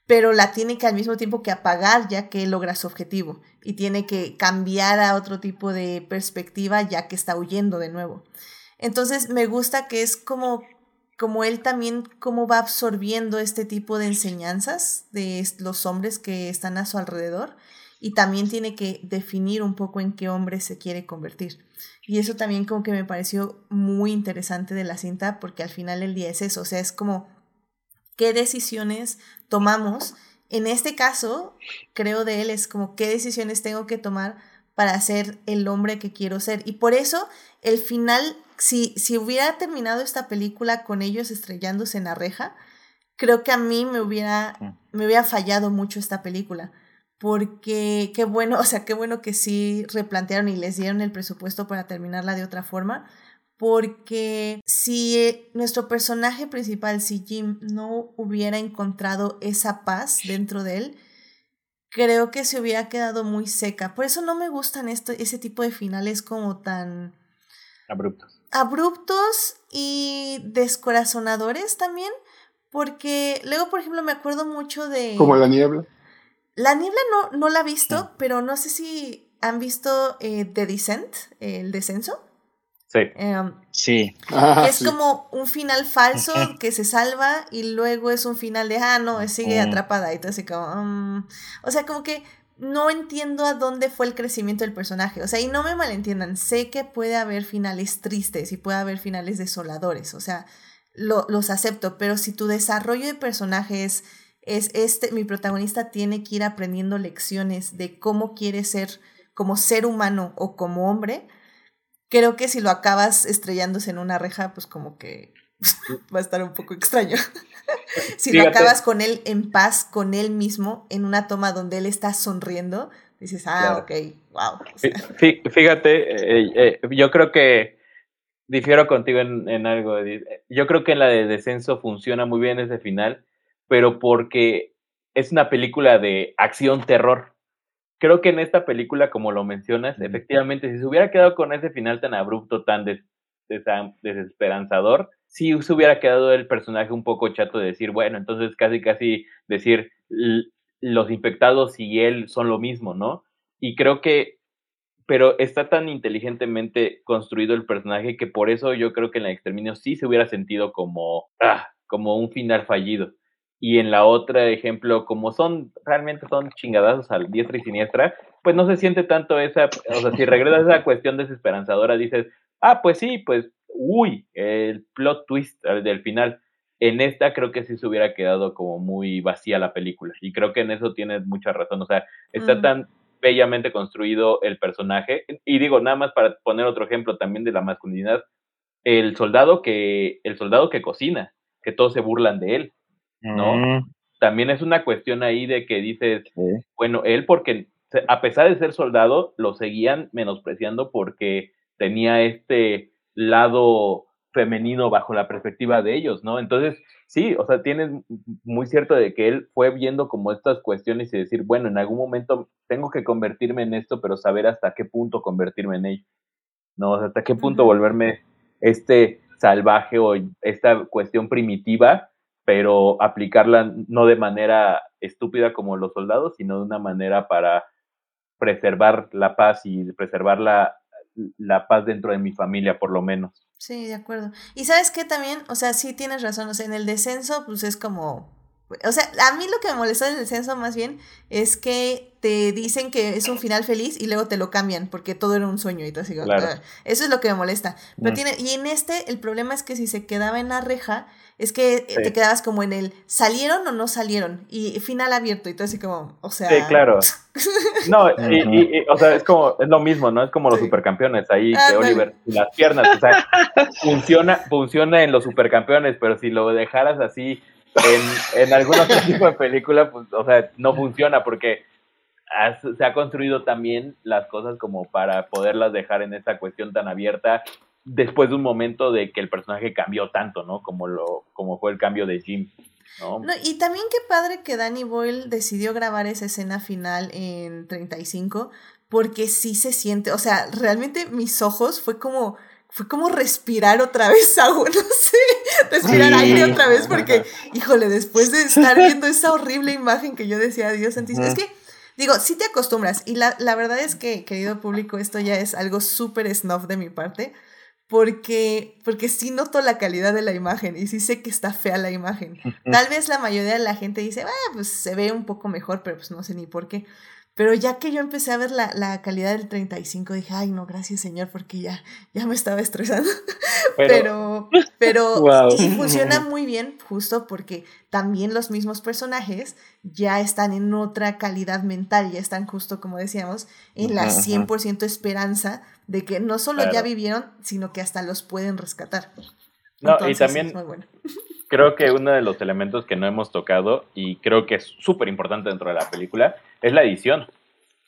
pero la tiene que al mismo tiempo que apagar ya que logra su objetivo y tiene que cambiar a otro tipo de perspectiva ya que está huyendo de nuevo. Entonces me gusta que es como como él también cómo va absorbiendo este tipo de enseñanzas de los hombres que están a su alrededor y también tiene que definir un poco en qué hombre se quiere convertir. Y eso también como que me pareció muy interesante de la cinta porque al final el día es eso, o sea, es como qué decisiones tomamos. En este caso, creo de él es como qué decisiones tengo que tomar para ser el hombre que quiero ser. Y por eso el final, si, si hubiera terminado esta película con ellos estrellándose en la reja, creo que a mí me hubiera, me hubiera fallado mucho esta película porque qué bueno, o sea, qué bueno que sí replantearon y les dieron el presupuesto para terminarla de otra forma, porque si nuestro personaje principal, si Jim no hubiera encontrado esa paz dentro de él, creo que se hubiera quedado muy seca. Por eso no me gustan esto, ese tipo de finales como tan... Abruptos. Abruptos y descorazonadores también, porque luego, por ejemplo, me acuerdo mucho de... Como la niebla. La niebla no, no la he visto, pero no sé si han visto eh, The Descent, el descenso. Sí. Em, Sí. Ah, es sí. como un final falso que se salva y luego es un final de, ah, no, sigue Mm. atrapada y todo así como, mm. o sea, como que no entiendo a dónde fue el crecimiento del personaje, o sea, y no me malentiendan, sé que puede haber finales tristes y puede haber finales desoladores, o sea, lo- los acepto, pero si tu desarrollo de personaje es, es este, mi protagonista tiene que ir aprendiendo lecciones de cómo quiere ser como ser humano o como hombre, creo que si lo acabas estrellándose en una reja, pues como que va a estar un poco extraño. si lo acabas con él en paz, con él mismo, en una toma donde él está sonriendo, dices, ah, Claro. ok, wow. o Fí- sea, fí- Fíjate, eh, eh, yo creo que difiero contigo en, en algo. Yo creo que en la de descenso funciona muy bien ese final, pero porque es una película de acción-terror. Creo que en esta película, como lo mencionas, efectivamente, si se hubiera quedado con ese final tan abrupto, tan des- desesperanzador, sí se hubiera quedado el personaje un poco chato de decir, bueno, entonces casi, casi decir, los infectados y él son lo mismo, ¿no? Y creo que pero está tan inteligentemente construido el personaje que por eso yo creo que en la exterminio sí se hubiera sentido como, ah, como un final fallido. Y en la otra ejemplo, como son, realmente son chingadazos al diestra y siniestra, pues no se siente tanto esa, o sea, si regresas a esa cuestión desesperanzadora, dices, ah, pues sí, pues, uy, el plot twist del final. En esta creo que sí se hubiera quedado como muy vacía la película. Y creo que en eso tienes mucha razón. O sea, está Mm. tan bellamente construido el personaje. Y digo, nada más para poner otro ejemplo también de la masculinidad, el soldado que, el soldado que cocina, que todos se burlan de él. ¿No? Mm, También es una cuestión ahí de que dices, sí. bueno, él porque a pesar de ser soldado, lo seguían menospreciando porque tenía este lado femenino bajo la perspectiva de ellos, ¿no? Entonces, sí, o sea, tienes muy cierto de que él fue viendo como estas cuestiones y decir, bueno, en algún momento tengo que convertirme en esto, pero saber hasta qué punto convertirme en ello, ¿no? O sea, hasta qué punto volverme este salvaje o esta cuestión primitiva, pero aplicarla no de manera estúpida como los soldados, sino de una manera para preservar la paz y preservar la, la paz dentro de mi familia, por lo menos. Sí, de acuerdo. Y sabes qué también, o sea, sí tienes razón, o sea, en el descenso, pues es como, o sea, a mí lo que me molestó del descenso más bien es que te dicen que es un final feliz y luego te lo cambian porque todo era un sueño y todo así. Claro. "Ah". Eso es lo que me molesta. Pero Mm. tiene, y en este, el problema es que si se quedaba en la reja, es que eh, Sí. te quedabas como en el salieron o no salieron y final abierto y todo así como, o sea. Sí, claro. No, y, y- y, o sea, es como, es lo mismo, ¿no? Es como los Sí. supercampeones ahí, que. Oliver, y las piernas, o sea, funciona, funciona en los supercampeones, pero si lo dejaras así en, en algún otro tipo de película, pues, o sea, no funciona porque has- se ha construido también las cosas como para poderlas dejar en esa cuestión tan abierta después de un momento de que el personaje cambió tanto, ¿no? Como lo, como fue el cambio de Jim, ¿no? No, y también qué padre que Danny Boyle decidió grabar esa escena final en 35, porque sí se siente, o sea, realmente mis ojos fue como, fue como respirar otra vez agua, no sé, respirar Sí. aire otra vez, porque, híjole, después de estar viendo esa horrible imagen que yo decía, Dios santísimo, es que, digo, sí te acostumbras, y la, la verdad es que, querido público, esto ya es algo súper snuff de mi parte, porque, porque sí noto la calidad de la imagen y sí sé que está fea la imagen. Tal vez la mayoría de la gente dice, ah, pues se ve un poco mejor, pero pues no sé ni por qué. Pero ya que yo empecé a ver la, la calidad del 35, dije, ay, no, gracias señor, porque ya, ya me estaba estresando. Pero, Pero, pero, Wow. y funciona muy bien justo porque también los mismos personajes ya están en otra calidad mental, ya están justo como decíamos, en la Ajá, ajá. 100% esperanza de que no solo ya vivieron, sino que hasta los pueden rescatar. No, y también- es muy bueno. creo que uno de los elementos que no hemos tocado y creo que es súper importante dentro de la película es la edición.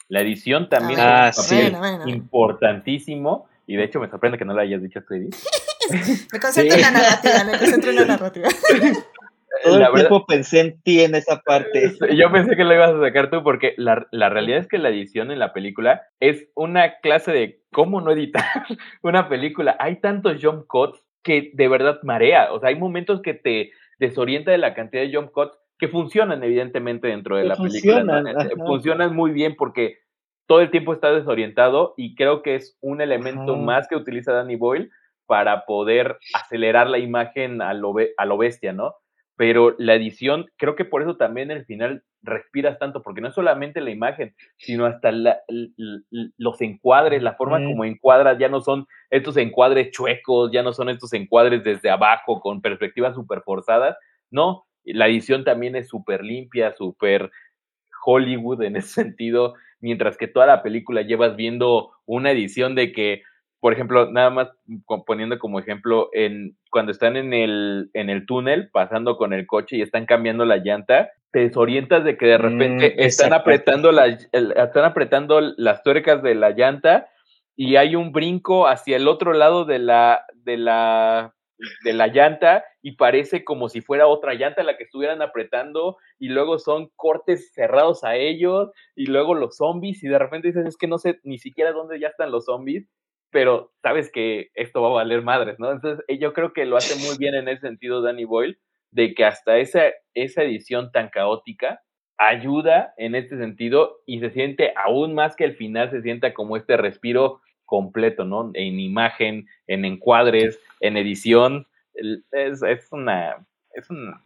La edición también Ah, es sí. bueno, bueno. importantísimo y de hecho me sorprende que no lo hayas dicho tú, Edith. Me concentro Sí. en la narrativa, me concentro en la narrativa. Todo La el verdad- tiempo pensé en ti en esa parte. Yo pensé que lo ibas a sacar tú porque la, la realidad es que la edición en la película es una clase de cómo no editar una película. Hay tantos jump cuts que de verdad marea. O sea, hay momentos que te desorienta de la cantidad de jump cuts que funcionan evidentemente dentro de Que la película. funcionan, ¿no? Ajá. Funcionan muy bien porque todo el tiempo está desorientado y creo que es un elemento Ajá. más que utiliza Danny Boyle para poder acelerar la imagen a lo, a lo bestia, ¿no? Pero la edición, creo que por eso también el final respiras tanto, porque no es solamente la imagen, sino hasta la- los encuadres, la forma como encuadras, ya no son estos encuadres chuecos, ya no son estos encuadres desde abajo con perspectivas súper forzadas, no, la edición también es súper limpia, súper Hollywood en ese sentido, mientras que toda la película llevas viendo una edición de que, por ejemplo, nada más poniendo como ejemplo, en, cuando están en el, en el túnel pasando con el coche y están cambiando la llanta, te desorientas de que de repente Mm, están apretando la, el- están apretando las tuercas de la llanta y hay un brinco hacia el otro lado de la, de la, de la llanta y parece como si fuera otra llanta la que estuvieran apretando y luego son cortes cerrados a ellos y luego los zombies y de repente dices es que no sé ni siquiera dónde ya están los zombies pero sabes que esto va a valer madres, ¿no? Entonces eh, yo creo que lo hace muy bien en ese sentido Danny Boyle de que hasta esa, esa edición tan caótica ayuda en este sentido y se siente aún más que el final se sienta como este respiro completo, ¿no? En imagen, en encuadres, en edición. Es, es una, es una,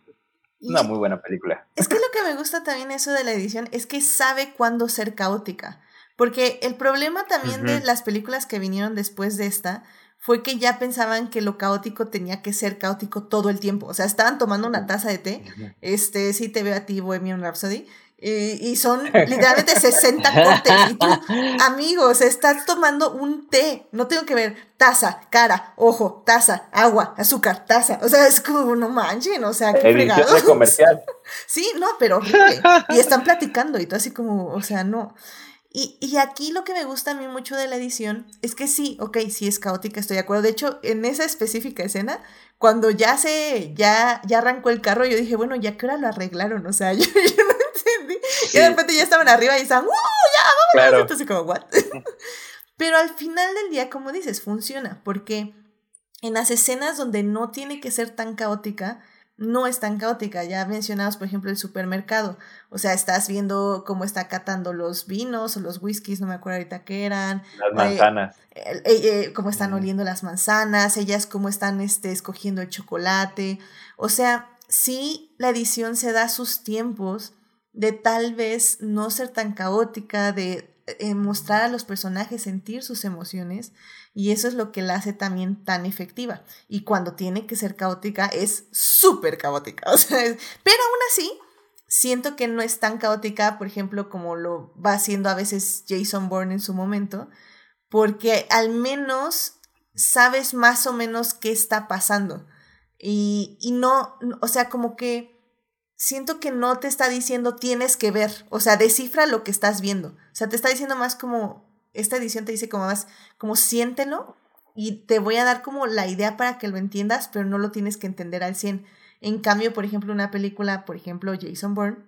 una muy buena película. Es que lo que me gusta también eso de la edición es que sabe cuándo ser caótica. Porque el problema también de las películas que vinieron después de esta fue que ya pensaban que lo caótico tenía que ser caótico todo el tiempo. O sea, estaban tomando una taza de té. Este, sí te veo a ti, Bohemian Rhapsody. Y, y son literalmente 60 cortes. Y tú, amigos, estás tomando un té. No tengo que ver taza, cara, ojo, taza, agua, azúcar, taza. O sea, es como, no manchen, o sea, qué de fregados. comercial. Sí, no, pero horrible. Y están platicando y tú así como, o sea, no. Y, y aquí lo que me gusta a mí mucho de la edición es que sí, ok, sí es caótica, estoy de acuerdo. De hecho, en esa específica escena, cuando ya se, ya, ya arrancó el carro, yo dije, bueno, ya que hora lo arreglaron, o sea, yo, yo no entendí. Y de repente ya estaban arriba y estaban, ¡uh! Claro. Entonces como, ¿what? Pero al final del día, como dices, funciona, porque en las escenas donde no tiene que ser tan caótica, no es tan caótica. Ya mencionabas, por ejemplo, el supermercado. O sea, estás viendo cómo está catando los vinos o los whiskies, no me acuerdo ahorita qué eran. Las manzanas. eh, eh, cómo están Mm. oliendo las manzanas, ellas cómo están este, escogiendo el chocolate. O sea, sí, la edición se da sus tiempos de tal vez no ser tan caótica, de eh, mostrar a los personajes sentir sus emociones y eso es lo que la hace también tan efectiva. Y cuando tiene que ser caótica es súper caótica. Pero aún así, siento que no es tan caótica, por ejemplo, como lo va haciendo a veces Jason Bourne en su momento, porque al menos sabes más o menos qué está pasando. Y, y no, o sea, como que siento que no te está diciendo tienes que ver, o sea, descifra lo que estás viendo. O sea, te está diciendo más como, esta edición te dice como más, como siéntelo y te voy a dar como la idea para que lo entiendas, pero no lo tienes que entender al 100. En cambio, por ejemplo, una película, por ejemplo, Jason Bourne,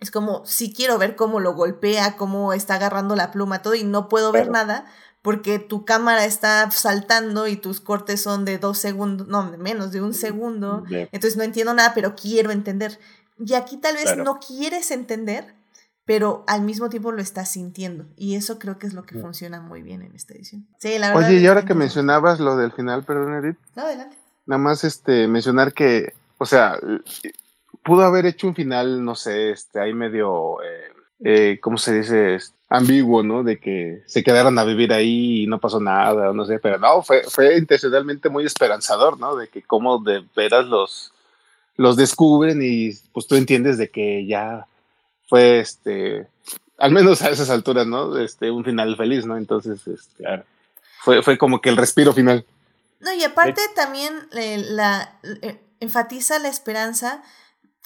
es como, si quiero ver cómo lo golpea, cómo está agarrando la pluma, todo, y no puedo ver nada porque tu cámara está saltando y tus cortes son de dos segundos, no, de menos de un segundo. Entonces no entiendo nada, pero quiero entender. Y aquí tal vez Claro. no quieres entender, pero al mismo tiempo lo estás sintiendo. Y eso creo que es lo que Sí. funciona muy bien en esta edición. Sí, la verdad. Oye, y ahora que mencionabas lo del final, perdón, Edith, No, adelante. nada más este mencionar que, o sea, pudo haber hecho un final, no sé, este, ahí medio, eh, eh, ¿cómo se dice? Ambiguo, ¿no? De que se quedaron a vivir ahí y no pasó nada, o no sé, pero no, fue, fue intencionalmente muy esperanzador, ¿no? De que como de veras los, los descubren y pues tú entiendes de que ya fue, este, al menos a esas alturas, ¿no? Este, un final feliz, ¿no? Entonces, este, Claro. fue, fue como que el respiro final. No, y aparte también eh, la, eh, enfatiza la esperanza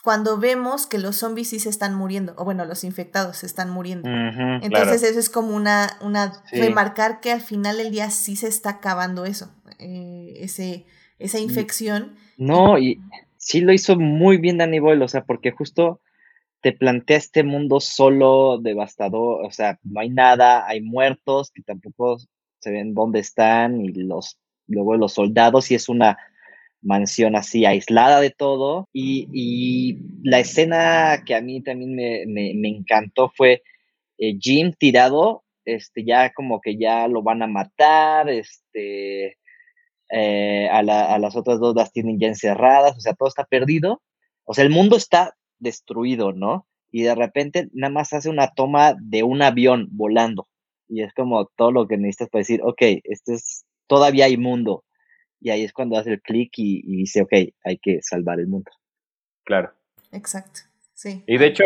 cuando vemos que los zombies sí se están muriendo, o bueno, los infectados se están muriendo. Entonces eso es como una, una Sí. remarcar que al final del día sí se está acabando eso, eh, ese, esa infección. No, y sí lo hizo muy bien Danny Boyle, o sea, porque justo te plantea este mundo solo, devastador, o sea, no hay nada, hay muertos que tampoco se ven dónde están y los luego los soldados y es una mansión así aislada de todo. Y, y la escena que a mí también me, me, me encantó fue eh, Jim tirado, este, ya como que ya lo van a matar, este, eh, a, la, a las otras dos las tienen ya encerradas, o sea, todo está perdido. O sea, el mundo está destruido, ¿no? Y de repente nada más hace una toma de un avión volando. Y es como todo lo que necesitas para decir, ok, este es, todavía hay mundo. Y ahí es cuando hace el clic y, y dice, ok, hay que salvar el mundo. Claro. Exacto, sí. Y de hecho,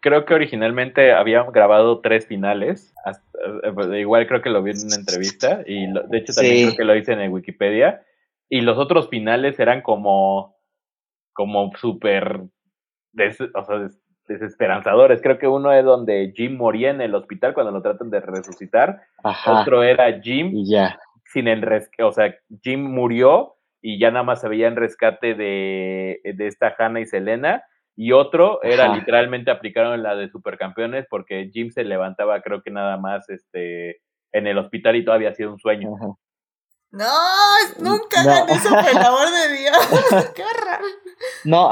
creo que originalmente habían grabado tres finales. Hasta, eh, igual creo que lo vi en una entrevista. Y lo, de hecho también Sí. creo que lo hice en Wikipedia. Y los otros finales eran como. como súper. Des- o sea, des- desesperanzadores. Creo que uno es donde Jim moría en el hospital cuando lo tratan de resucitar. Ajá. Otro era Jim Y ya. sin el rescate, o sea, Jim murió y ya nada más se veía en rescate de, de esta Hannah y Selena. Y otro era Ajá. literalmente aplicaron la de supercampeones porque Jim se levantaba creo que nada más este en el hospital y todavía hacía un sueño. Ajá. No, nunca No. hagan eso, por el amor de Dios. Qué horror. No,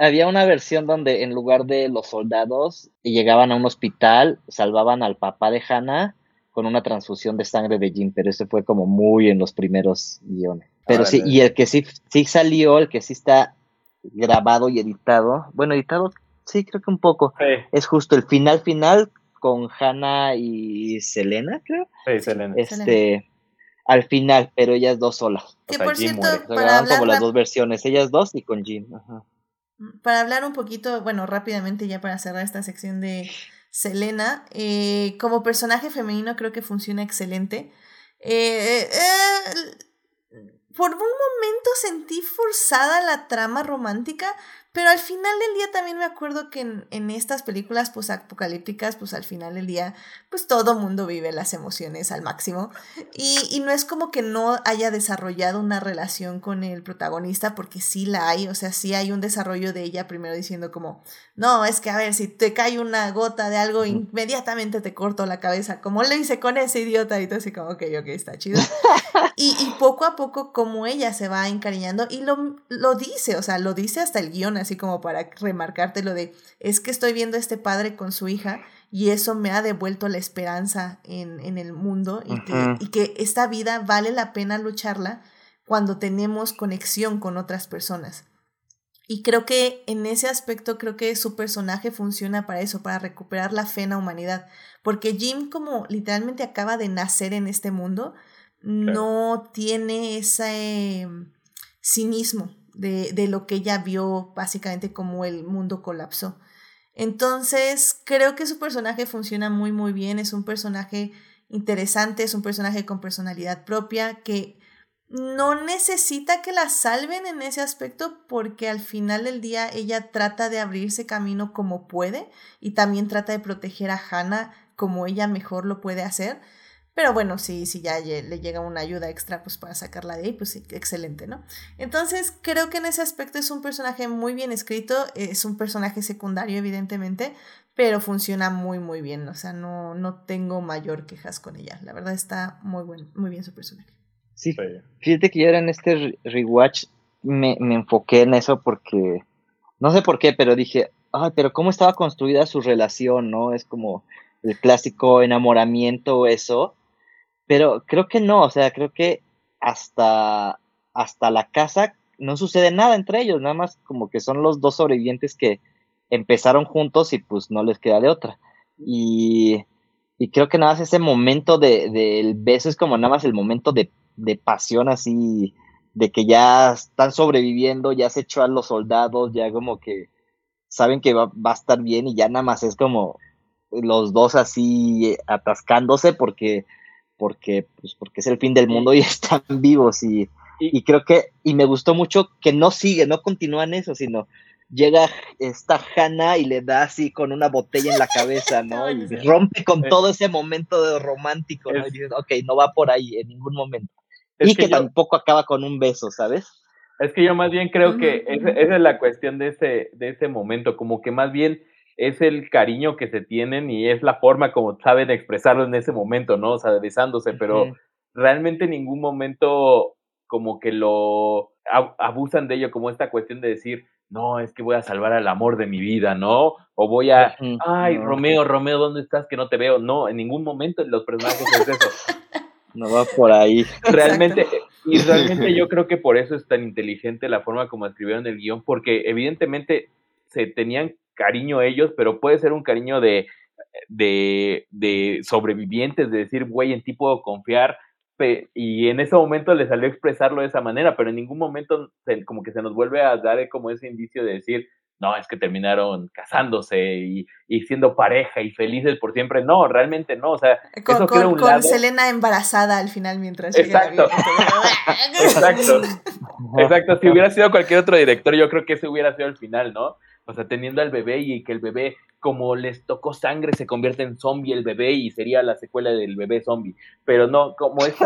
había una versión donde en lugar de los soldados llegaban a un hospital, salvaban al papá de Hannah con una transfusión de sangre de Jim, pero ese fue como muy en los primeros guiones. Pero sí, y el que sí, sí salió, el que sí está grabado y editado, bueno, editado, sí, creo que un poco, Sí, es justo el final final con Hannah y Selena, creo. sí, Selena. Este, al final, pero ellas dos solas. Que O sea, por Jim cierto, muere. Para hablar, como las dos versiones, ellas dos y con Jim. Ajá. Para hablar un poquito, bueno, rápidamente ya para cerrar esta sección de Selena, eh, como personaje femenino creo que funciona excelente. Eh, eh, por un momento sentí forzada la trama romántica, pero al final del día también me acuerdo que en, en estas películas pues apocalípticas, pues al final del día, pues todo mundo vive las emociones al máximo. Y, y no es como que no haya desarrollado una relación con el protagonista, porque sí la hay, o sea, sí hay un desarrollo de ella primero diciendo como, no, es que a ver, si te cae una gota de algo, inmediatamente te corto la cabeza, como lo hice con ese idiota, y tú así como, ok, ok, está chido. y, y poco a poco como ella se va encariñando y lo, lo dice, o sea, lo dice hasta el guion, así como para remarcarte lo de, es que estoy viendo a este padre con su hija y eso me ha devuelto la esperanza en, en el mundo y, que, Ujú. y que esta vida vale la pena lucharla cuando tenemos conexión con otras personas. Y creo que en ese aspecto creo que su personaje funciona para eso, para recuperar la fe en la humanidad. Porque Jim como literalmente acaba de nacer en este mundo, no tiene ese mm, cinismo de, de lo que ella vio básicamente como el mundo colapsó. Entonces, creo que su personaje funciona muy, muy bien. Es un personaje interesante, es un personaje con personalidad propia que no necesita que la salven en ese aspecto porque al final del día ella trata de abrirse camino como puede y también trata de proteger a Hannah como ella mejor lo puede hacer. Pero bueno, si, si ya le llega una ayuda extra pues para sacarla de ahí, pues sí, excelente, ¿no? Entonces creo que en ese aspecto es un personaje muy bien escrito, es un personaje secundario evidentemente, pero funciona muy muy bien, o sea, no, no tengo mayor quejas con ella, la verdad está muy, buen, muy bien su personaje. Sí, Sí. fíjate que yo en este re- rewatch me, me enfoqué en eso porque, no sé por qué, pero dije, ay, pero cómo estaba construida su relación, ¿no? Es como el clásico enamoramiento, eso. Pero creo que no, o sea, creo que hasta, hasta la casa no sucede nada entre ellos, nada más como que son los dos sobrevivientes que empezaron juntos y pues no les queda de otra. Y, y creo que nada más ese momento de, del beso es como nada más el momento de, de pasión así, de que ya están sobreviviendo, ya se echó a los soldados, ya como que saben que va, va a estar bien y ya nada más es como los dos así atascándose porque porque pues porque es el fin del mundo y están vivos y, Y- y creo que y me gustó mucho que no sigue, no continúan eso, sino llega esta Hannah y le da así con una botella en la cabeza, ¿no? Y rompe con Eh. todo ese momento de romántico, ¿no? Y dices, ok, no va por ahí en ningún momento. Es y que, yo- tampoco acaba con un beso, ¿sabes? Es que yo más bien creo que ujú. esa es la cuestión de ese, de ese momento, como que más bien es el cariño que se tienen y es la forma como saben expresarlo en ese momento, ¿no? O sea, besándose, pero realmente en ningún momento como que lo abusan de ello como esta cuestión de decir, no, es que voy a salvar al amor de mi vida, ¿no? O voy a, ay, Romeo, Romeo, ¿dónde estás? Que no te veo. No, en ningún momento en los personajes es eso. No va por ahí. Realmente, y realmente yo creo que por eso es tan inteligente la forma como escribieron el guion, porque evidentemente se tenían cariño ellos, pero puede ser un cariño de, de, de sobrevivientes, de decir, güey, en ti puedo confiar, y en ese momento le salió a expresarlo de esa manera, pero en ningún momento como que se nos vuelve a dar como ese indicio de decir, no, es que terminaron casándose y, siendo pareja y felices por siempre. No, realmente no. O sea, con, con, Selena embarazada al final mientras Exacto. Exacto. Exacto. Si hubiera sido cualquier otro director, yo creo que ese hubiera sido el final, ¿no? O sea, teniendo al bebé y que el bebé, como les tocó sangre, se convierte en zombie el bebé y sería la secuela del bebé zombie. Pero no, como es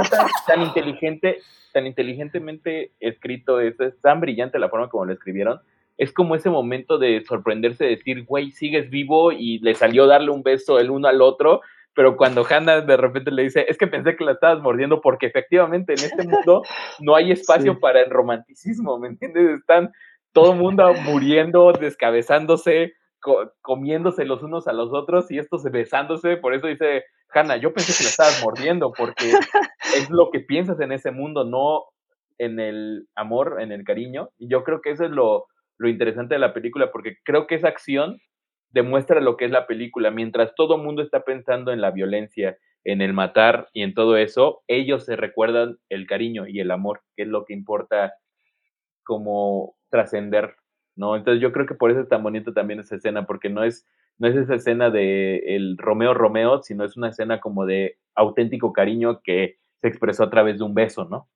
tan, inteligente, tan inteligentemente escrito, es, es tan brillante la forma como lo escribieron, es como ese momento de sorprenderse, de decir, güey, sigues vivo y le salió darle un beso el uno al otro, pero cuando Hannah de repente le dice, es que pensé que la estabas mordiendo porque efectivamente en este mundo no hay espacio para el romanticismo, ¿me entiendes? Están todo el mundo muriendo, descabezándose, comiéndose los unos a los otros y estos besándose, por eso dice Hannah, yo pensé que la estabas mordiendo porque es lo que piensas en ese mundo, no en el amor, en el cariño, y yo creo que eso es lo lo interesante de la película, porque creo que esa acción demuestra lo que es la película. Mientras todo el mundo está pensando en la violencia, en el matar y en todo eso, ellos se recuerdan el cariño y el amor, que es lo que importa como trascender, ¿no? Entonces yo creo que por eso es tan bonito también esa escena, porque no es, no es esa escena de el Romeo Romeo, sino es una escena como de auténtico cariño que se expresó a través de un beso, ¿no?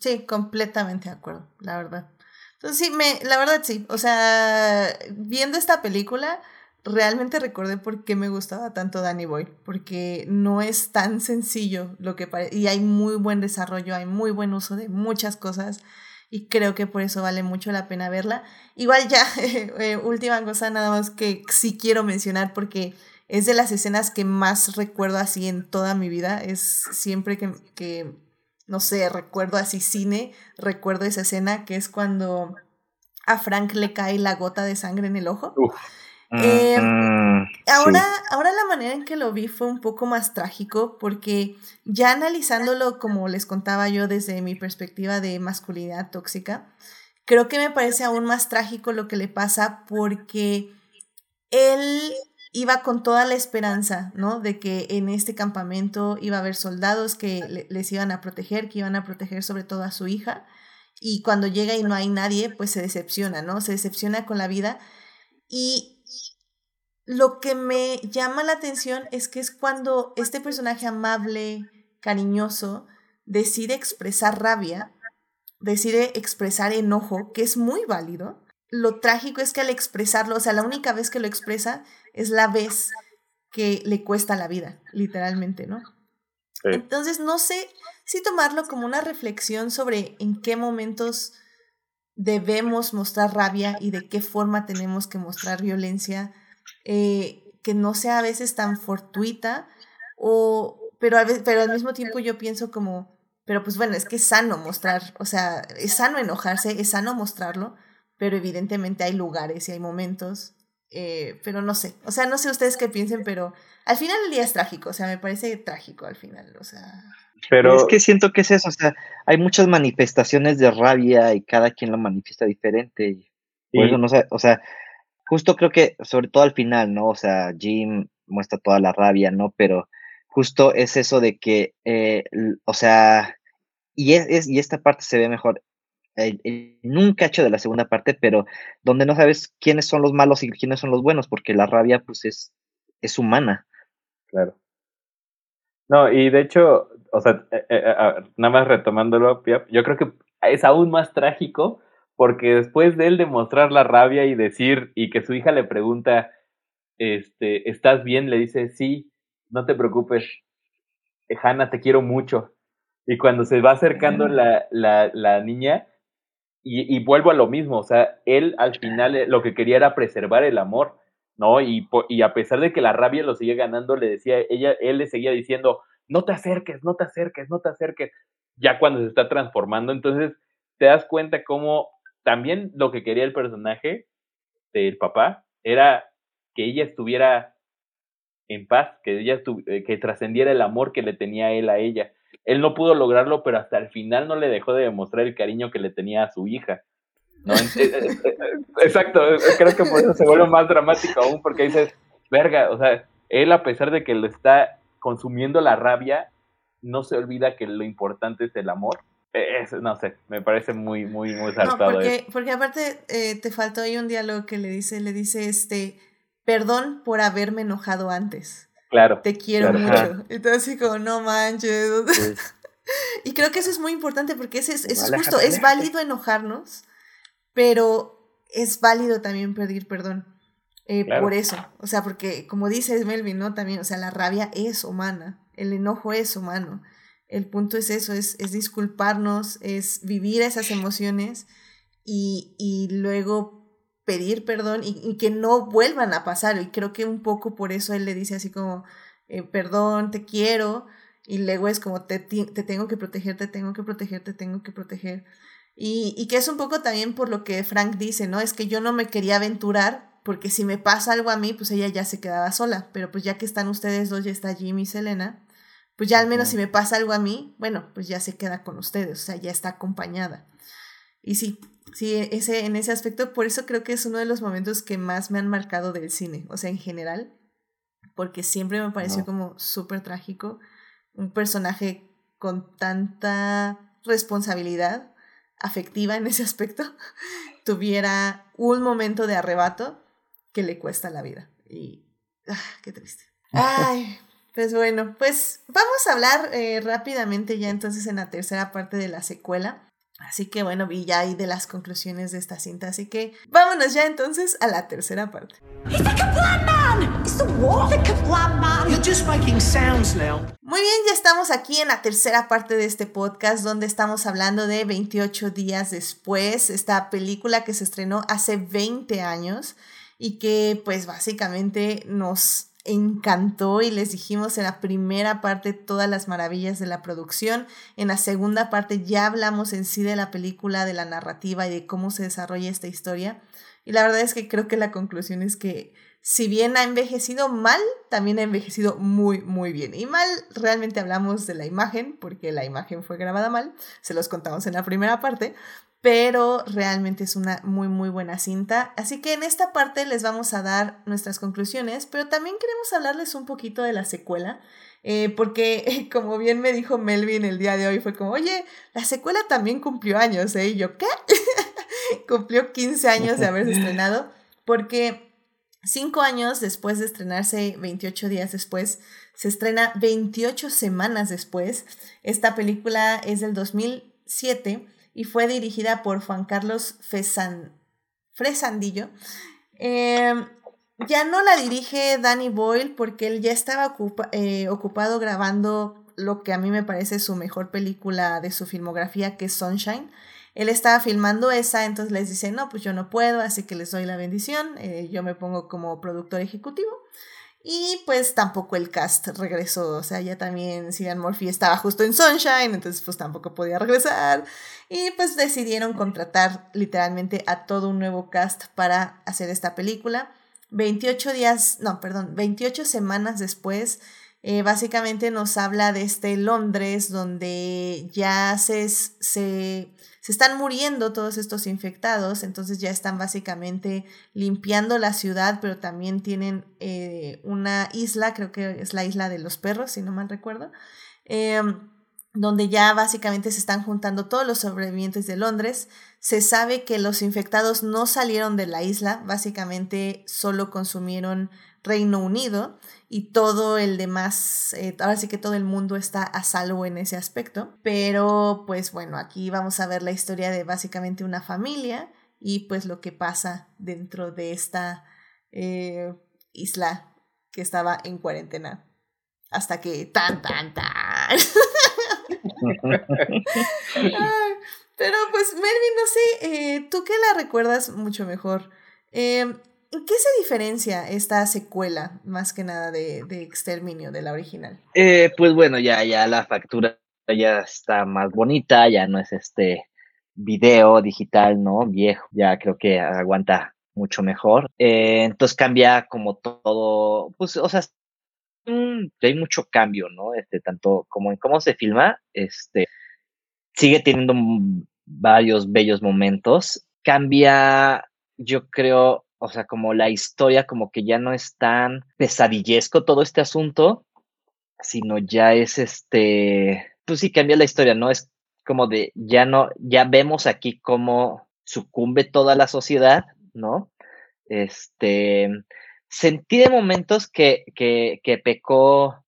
Sí, completamente de acuerdo, la verdad. Entonces sí, me, la verdad sí, o sea, viendo esta película, realmente recordé por qué me gustaba tanto Danny Boy, porque no es tan sencillo lo que parece, y hay muy buen desarrollo, hay muy buen uso de muchas cosas, y creo que por eso vale mucho la pena verla. Igual ya, eh, última cosa nada más que sí quiero mencionar, porque es de las escenas que más recuerdo así en toda mi vida, es siempre que, que no sé, recuerdo así cine, recuerdo esa escena que es cuando a Frank le cae la gota de sangre en el ojo. Eh, ahora, ahora la manera en que lo vi fue un poco más trágico porque ya analizándolo como les contaba yo desde mi perspectiva de masculinidad tóxica, creo que me parece aún más trágico lo que le pasa porque él iba con toda la esperanza, ¿no? De que en este campamento iba a haber soldados que les iban a proteger, que iban a proteger sobre todo a su hija. Y cuando llega y no hay nadie, pues se decepciona, ¿no? Se decepciona con la vida. Y lo que me llama la atención es que es cuando este personaje amable, cariñoso, decide expresar rabia, decide expresar enojo, que es muy válido. Lo trágico es que al expresarlo, o sea, la única vez que lo expresa es la vez que le cuesta la vida, literalmente, ¿no? Entonces, no sé si tomarlo como una reflexión sobre en qué momentos debemos mostrar rabia y de qué forma tenemos que mostrar violencia, eh, que no sea a veces tan fortuita, o, pero, pero al mismo tiempo yo pienso como, pero pues bueno, es que es sano mostrar, o sea, es sano enojarse, es sano mostrarlo, pero evidentemente hay lugares y hay momentos eh, pero no sé, o sea, no sé ustedes qué piensen, pero al final el día es trágico, o sea, me parece trágico al final, o sea. Pero es que siento que es eso, o sea, hay muchas manifestaciones de rabia y cada quien lo manifiesta diferente. Y por eso no sé, o sea, justo creo que, sobre todo al final, ¿no? O sea, Jim muestra toda la rabia, ¿no? Pero justo es eso de que, eh, o sea, y, es, y esta parte se ve mejor en un cacho de la segunda parte, pero donde no sabes quiénes son los malos y quiénes son los buenos, porque la rabia pues es, es humana. Claro. No, y de hecho, o sea, eh, eh, nada más retomándolo, yo creo que es aún más trágico porque después de él demostrar la rabia y decir, y que su hija le pregunta, este, ¿estás bien? Le dice, sí, no te preocupes, Hanna, te quiero mucho. Y cuando se va acercando la, la, la niña, y, y, vuelvo a lo mismo, o sea, él al final eh, lo que quería era preservar el amor, ¿no? Y, y a pesar de que la rabia lo sigue ganando, le decía, ella, él le seguía diciendo, no te acerques, no te acerques, no te acerques, ya cuando se está transformando, entonces te das cuenta cómo también lo que quería el personaje del papá era que ella estuviera en paz, que ella eh, que trascendiera el amor que le tenía él a ella. Él no pudo lograrlo, pero hasta el final no le dejó de demostrar el cariño que le tenía a su hija. ¿no? Exacto, creo que por eso se vuelve más dramático aún, porque dices, verga, o sea, él a pesar de que lo está consumiendo la rabia, no se olvida que lo importante es el amor. E, no sé, me parece muy, muy, muy saltado. No, porque, porque aparte eh, te faltó ahí un diálogo que le dice, le dice este, perdón por haberme enojado antes. Claro. Te quiero mucho. Entonces así como, no manches. y creo que eso es muy importante porque es, es, justo, es válido enojarnos, pero es válido también pedir perdón. Eh, por eso, o sea, porque como dice Melvin, ¿no? También, o sea, la rabia es humana, el enojo es humano. El punto es eso, es, es disculparnos, es vivir esas emociones y, y luego pedir perdón y, que no vuelvan a pasar. Y creo que un poco por eso él le dice así como, eh, perdón, te quiero. Y luego es como, te, te, tengo que proteger, te tengo que proteger, te tengo que proteger. Y, y que es un poco también por lo que Frank dice, ¿no? Es que yo no me quería aventurar porque si me pasa algo a mí, pues ella ya se quedaba sola. Pero pues ya que están ustedes dos, ya está Jimmy y Selena, pues ya al menos si me pasa algo a mí, bueno, pues ya se queda con ustedes, o sea, ya está acompañada. Y sí, sí, ese, en ese aspecto, por eso creo que es uno de los momentos que más me han marcado del cine, o sea, en general, porque siempre me pareció como súper trágico, un personaje con tanta responsabilidad afectiva en ese aspecto, tuviera un momento de arrebato que le cuesta la vida. Y, ah, qué triste. Ay, pues bueno, pues vamos a hablar eh, rápidamente ya entonces en la tercera parte de la secuela. Así que bueno, vi ya ahí de las conclusiones de esta cinta. Así que vámonos ya entonces a la tercera parte. Muy bien, ya estamos aquí en la tercera parte de este podcast donde estamos hablando de 28 días después, esta película que se estrenó hace 20 años y que pues básicamente nos encantó y les dijimos en la primera parte todas las maravillas de la producción. En la segunda parte ya hablamos en sí de la película, de la narrativa y de cómo se desarrolla esta historia. Y la verdad es que creo que la conclusión es que si bien ha envejecido mal, también ha envejecido muy, muy bien. Y mal, realmente hablamos de la imagen, porque la imagen fue grabada mal, se los contamos en la primera parte, pero realmente es una muy muy buena cinta. Así que en esta parte les vamos a dar nuestras conclusiones, pero también queremos hablarles un poquito de la secuela, eh, porque como bien me dijo Melvin el día de hoy, fue como, oye, la secuela también cumplió años, ¿eh? Y yo, ¿qué? cumplió 15 años de haberse estrenado, porque cinco años después de estrenarse, 28 días después, se estrena 28 semanas después. Esta película es del 2007 y fue dirigida por Juan Carlos Fresandillo. Em, ya no la dirige Danny Boyle porque él ya estaba eh, ocupado grabando lo que a mí me parece su mejor película de su filmografía, que es Sunshine. Él estaba filmando esa, entonces les dice, no, pues yo no puedo, así que les doy la bendición, eh, yo me pongo como productor ejecutivo. Y pues tampoco el cast regresó, o sea, ya también Cillian Murphy estaba justo en Sunshine, entonces pues tampoco podía regresar. Y pues decidieron contratar literalmente a todo un nuevo cast para hacer esta película. 28 días, no, perdón, 28 semanas después, eh, básicamente nos habla de este Londres donde ya se, se se están muriendo todos estos infectados, entonces ya están básicamente limpiando la ciudad, pero también tienen eh, una isla, creo que es la isla de los perros, si no mal recuerdo, em, donde ya básicamente se están juntando todos los sobrevivientes de Londres. Se sabe que los infectados no salieron de la isla, básicamente solo consumieron Reino Unido y todo el demás, eh, ahora sí que todo el mundo está a salvo en ese aspecto. Pero pues bueno, aquí vamos a ver la historia de básicamente una familia y pues lo que pasa dentro de esta eh, isla que estaba en cuarentena. Hasta que tan, tan, tan. pero pues Melvin, no sé, eh, tú que la recuerdas mucho mejor. ¿En qué se diferencia esta secuela, más que nada, de, Exterminio, de la original? Eh, pues bueno, ya, ya la factura ya está más bonita, ya no es este video digital, ¿no? Viejo, ya creo que aguanta mucho mejor. Eh, entonces cambia como todo, pues, o sea, hay mucho cambio, ¿no? Este, tanto como en cómo se filma, este, sigue teniendo varios bellos momentos. Cambia, yo creo, o sea, como la historia, como que ya no es tan pesadillesco todo este asunto, sino ya es este, pues sí, cambia la historia, ¿no? Es como de, ya no, ya vemos aquí cómo sucumbe toda la sociedad, ¿no? Este, sentí de momentos que, que, que pecó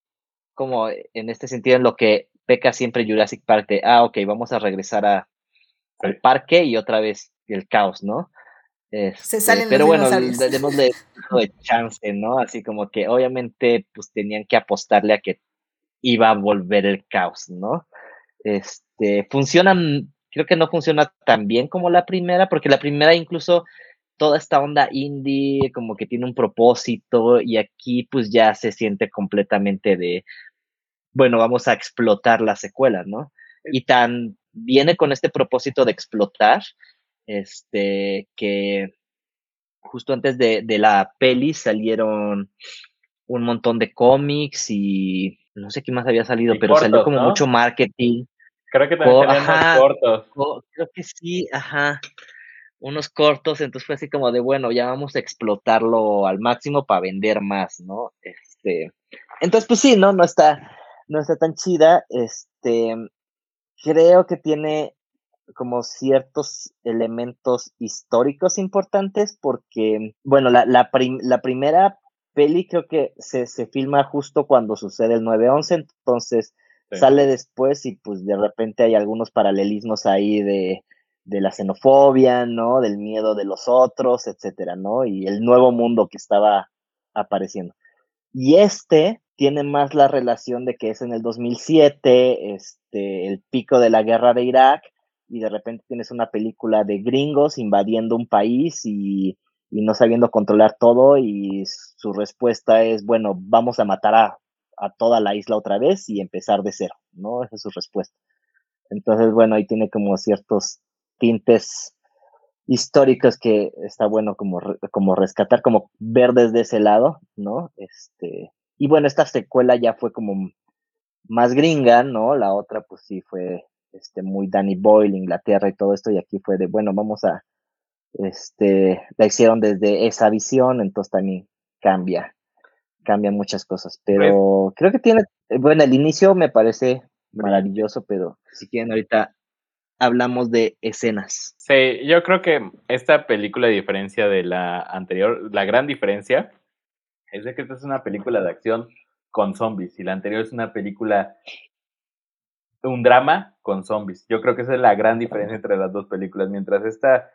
como en este sentido en lo que peca siempre Jurassic Park de, ah, ok, vamos a regresar a, al parque y otra vez el caos, ¿no? Se Este, salen pero los bueno, démosle un de chance, ¿no? Así como que obviamente pues tenían que apostarle a que iba a volver el caos, ¿no? Este, funcionan, creo que no funciona tan bien como la primera, porque la primera incluso toda esta onda indie, como que tiene un propósito, y aquí pues ya se siente completamente de, bueno, vamos a explotar la secuela, ¿no? Y tan viene con este propósito de explotar, este, que justo antes de, de la peli salieron un montón de cómics y no sé qué más había salido, Y pero salió como ¿no? mucho marketing. Creo que también salían cortos. Creo que sí, ajá, unos cortos, entonces fue así como de, bueno, ya vamos a explotarlo al máximo para vender más, ¿no? Este, entonces pues sí, ¿no? No está, no está tan chida, este, creo que tiene como ciertos elementos históricos importantes porque, bueno, la, la, prim- la primera peli creo que se, se filma justo cuando sucede el 9-11, entonces Sí. sale después y pues de repente hay algunos paralelismos ahí de, de la xenofobia, ¿no? Del miedo de los otros, etcétera, ¿no? Y el nuevo mundo que estaba apareciendo. Y este tiene más la relación de que es en el 2007, este, el pico de la guerra de Irak, y de repente tienes una película de gringos invadiendo un país y, y no sabiendo controlar todo, y su respuesta es, bueno, vamos a matar a, a toda la isla otra vez y empezar de cero, ¿no? Esa es su respuesta. Entonces, bueno, ahí tiene como ciertos tintes históricos que está bueno como, como rescatar, como ver desde ese lado, ¿no? Este, y bueno, esta secuela ya fue como más gringa, ¿no? La otra pues sí fue este muy Danny Boyle, Inglaterra y todo esto, y aquí fue de, bueno, vamos a, este, la hicieron desde esa visión, entonces también cambia, cambia muchas cosas, pero creo que tiene, bueno, el inicio me parece maravilloso, pero si quieren ahorita hablamos de escenas. Sí, yo creo que esta película, a diferencia de la anterior, la gran diferencia es de que esta es una película de acción con zombies y la anterior es una película, un drama con zombies. Yo creo que esa es la gran diferencia entre las dos películas. Mientras esta,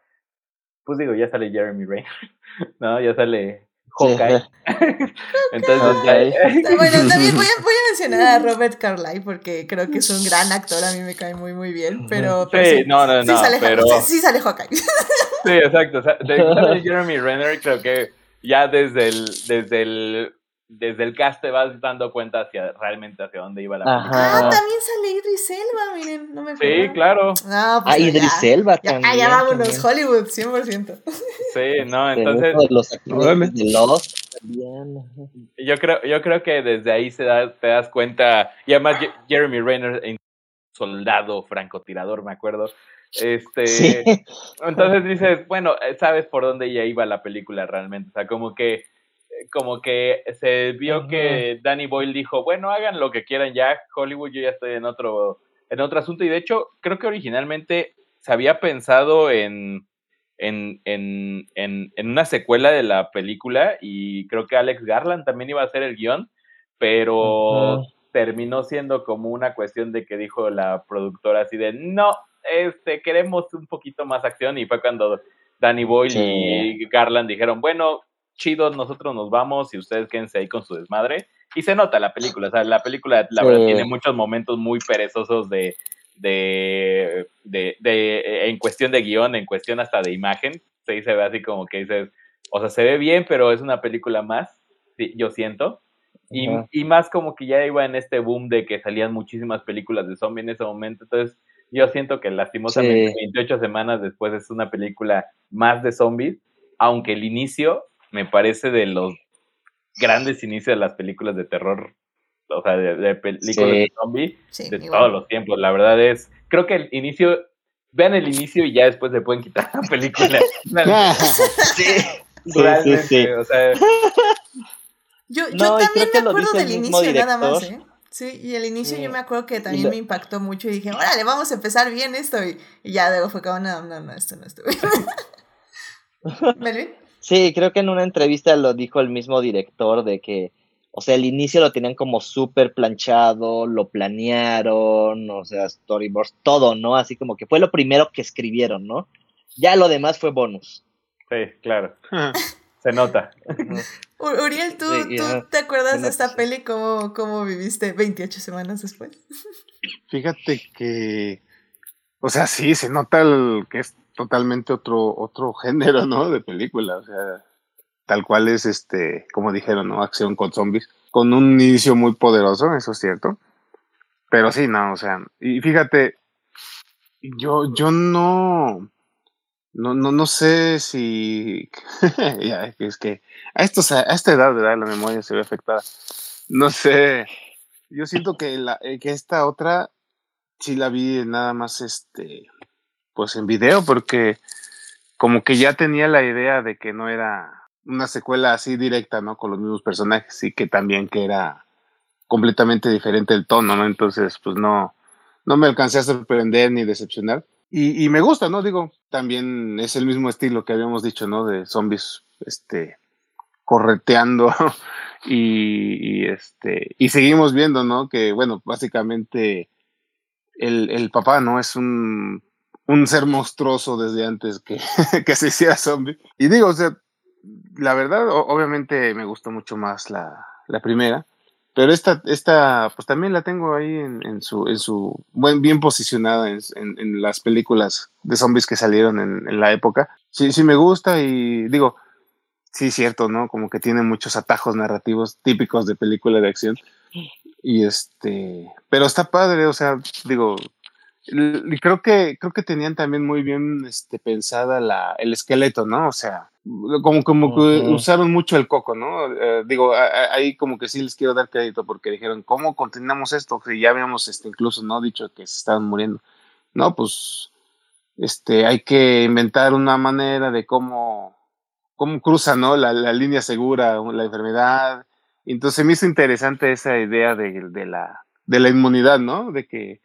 pues digo, ya sale Jeremy Renner, ¿no? Ya sale Hawkeye. Entonces, ya- Bueno, también voy a, voy a mencionar a Robert Carlyle porque creo que es un gran actor, a mí me cae muy muy bien, pero... pero Sí, no, no, sí no, sale, pero- sí, sí sale Hawkeye. Sí, exacto. O sea, de que sale Jeremy Renner, creo que ya desde el, desde el, desde el cast te vas dando cuenta hacia realmente hacia dónde iba la película. Ah, también sale Idris Elba, miren, no me Sí, acordaba. claro. No, pues Ah, Idris Elba también. ya vámonos. Hollywood, 100%. Sí, no, entonces los actores de Lost también. yo creo, yo creo que desde ahí se da, te das cuenta, y además Je- Jeremy Renner, en soldado, francotirador, me acuerdo. Este, Sí. Entonces dices, bueno, eh, sabes por dónde ya iba la película realmente. O sea, como que, como que se vio que Danny Boyle dijo, bueno, hagan lo que quieran ya, Hollywood, yo ya estoy en otro, en otro asunto. Y de hecho, creo que originalmente se había pensado en, en, en, en, en una secuela de la película y creo que Alex Garland también iba a hacer el guion, pero terminó siendo como una cuestión de que dijo la productora así de, no, este, queremos un poquito más acción y fue cuando Danny Boyle Sí. y Garland dijeron, bueno, chido, nosotros nos vamos y ustedes quédense ahí con su desmadre. Y se nota la película, o sea, la película la Sí. verdad tiene muchos momentos muy perezosos de, de, de, de- en cuestión de guion, en cuestión hasta de imagen. Sí, se ve así como que dices, o sea, se ve bien, pero es una película más, sí, yo siento. Y, y más como que ya iba en este boom de que salían muchísimas películas de zombie en ese momento. Entonces, yo siento que lastimosamente 28 semanas después es una película más de zombies, aunque el inicio me parece de los grandes inicios de las películas de terror, o sea, de, películas de zombies de todos los tiempos. La verdad es, creo que el inicio, vean el inicio y ya después se pueden quitar la película. sí. Sí, sí, o sea, yo, yo también me acuerdo del inicio nada más, ¿eh? Sí, y el inicio yo me acuerdo que también me impactó mucho y dije, órale, vamos a empezar bien esto. Y, ya luego fue como, no, no, no, esto no estuvo bien. ¿Melvin? Sí, creo que en una entrevista lo dijo el mismo director de que, o sea, el inicio lo tenían como súper planchado, lo planearon, o sea, storyboards, todo, ¿no? Así como que fue lo primero que escribieron, ¿no? Ya lo demás fue bonus. Sí, claro. Se nota. Uriel, ¿tú, te acuerdas de esta peli? ¿Cómo, ¿Cómo viviste 28 semanas después? Fíjate que, o sea, sí, se nota el, que es totalmente otro, otro género, ¿no? De película, o sea, tal cual es, este, como dijeron, ¿no? Acción con zombies, con un inicio muy poderoso, eso es cierto. Pero sí, no, o sea, y fíjate, yo, yo no, no, no, no sé si es que a estos, a esta edad, ¿verdad? La memoria se ve afectada. No sé. Yo siento que la, eh, que esta otra sí la vi nada más este pues en video, porque como que ya tenía la idea de que no era una secuela así directa, ¿no? Con los mismos personajes, y que también que era completamente diferente el tono, ¿no? Entonces, pues no, no me alcancé a sorprender ni decepcionar. Y, me gusta, ¿no? Digo, también es el mismo estilo que habíamos dicho, ¿no? De zombies, este, correteando y, y, este, y seguimos viendo, ¿no? Que, bueno, básicamente el, el papá, ¿no? Es un, un ser monstruoso desde antes que, que se hiciera zombie. Y digo, o sea, la verdad, obviamente me gustó mucho más la, la primera. Pero esta, esta, pues también la tengo ahí en, en su, en su, buen, bien posicionada en, en, las películas de zombies que salieron en, en, la época. Sí, sí me gusta y digo, sí, cierto, ¿no? Como que tiene muchos atajos narrativos típicos de película de acción. Y este, pero está padre, o sea, digo, creo que, creo que tenían también muy bien este, pensada la, el esqueleto, ¿no? O sea, como, como que usaron mucho el coco, ¿no? Eh, digo, ahí como que sí les quiero dar crédito porque dijeron, ¿cómo continuamos esto? Que ya habíamos este, incluso, ¿no? Dicho que se estaban muriendo. No, pues, este, hay que inventar una manera de cómo, cómo cruza, ¿no? La, la línea segura, la enfermedad. Entonces me hizo interesante esa idea de, de, la, de la inmunidad, ¿no? De que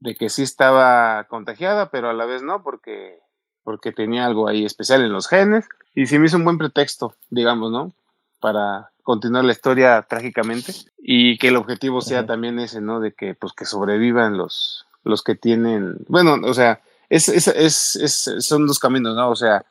de que sí estaba contagiada, pero a la vez no, porque, porque tenía algo ahí especial en los genes. Y sí me hizo un buen pretexto, digamos, ¿no? Para continuar la historia trágicamente. Y que el objetivo sea también ese, ¿no? De que, pues, que sobrevivan los, los que tienen. Bueno, o sea, es, es, es, es son dos caminos, ¿no? O sea,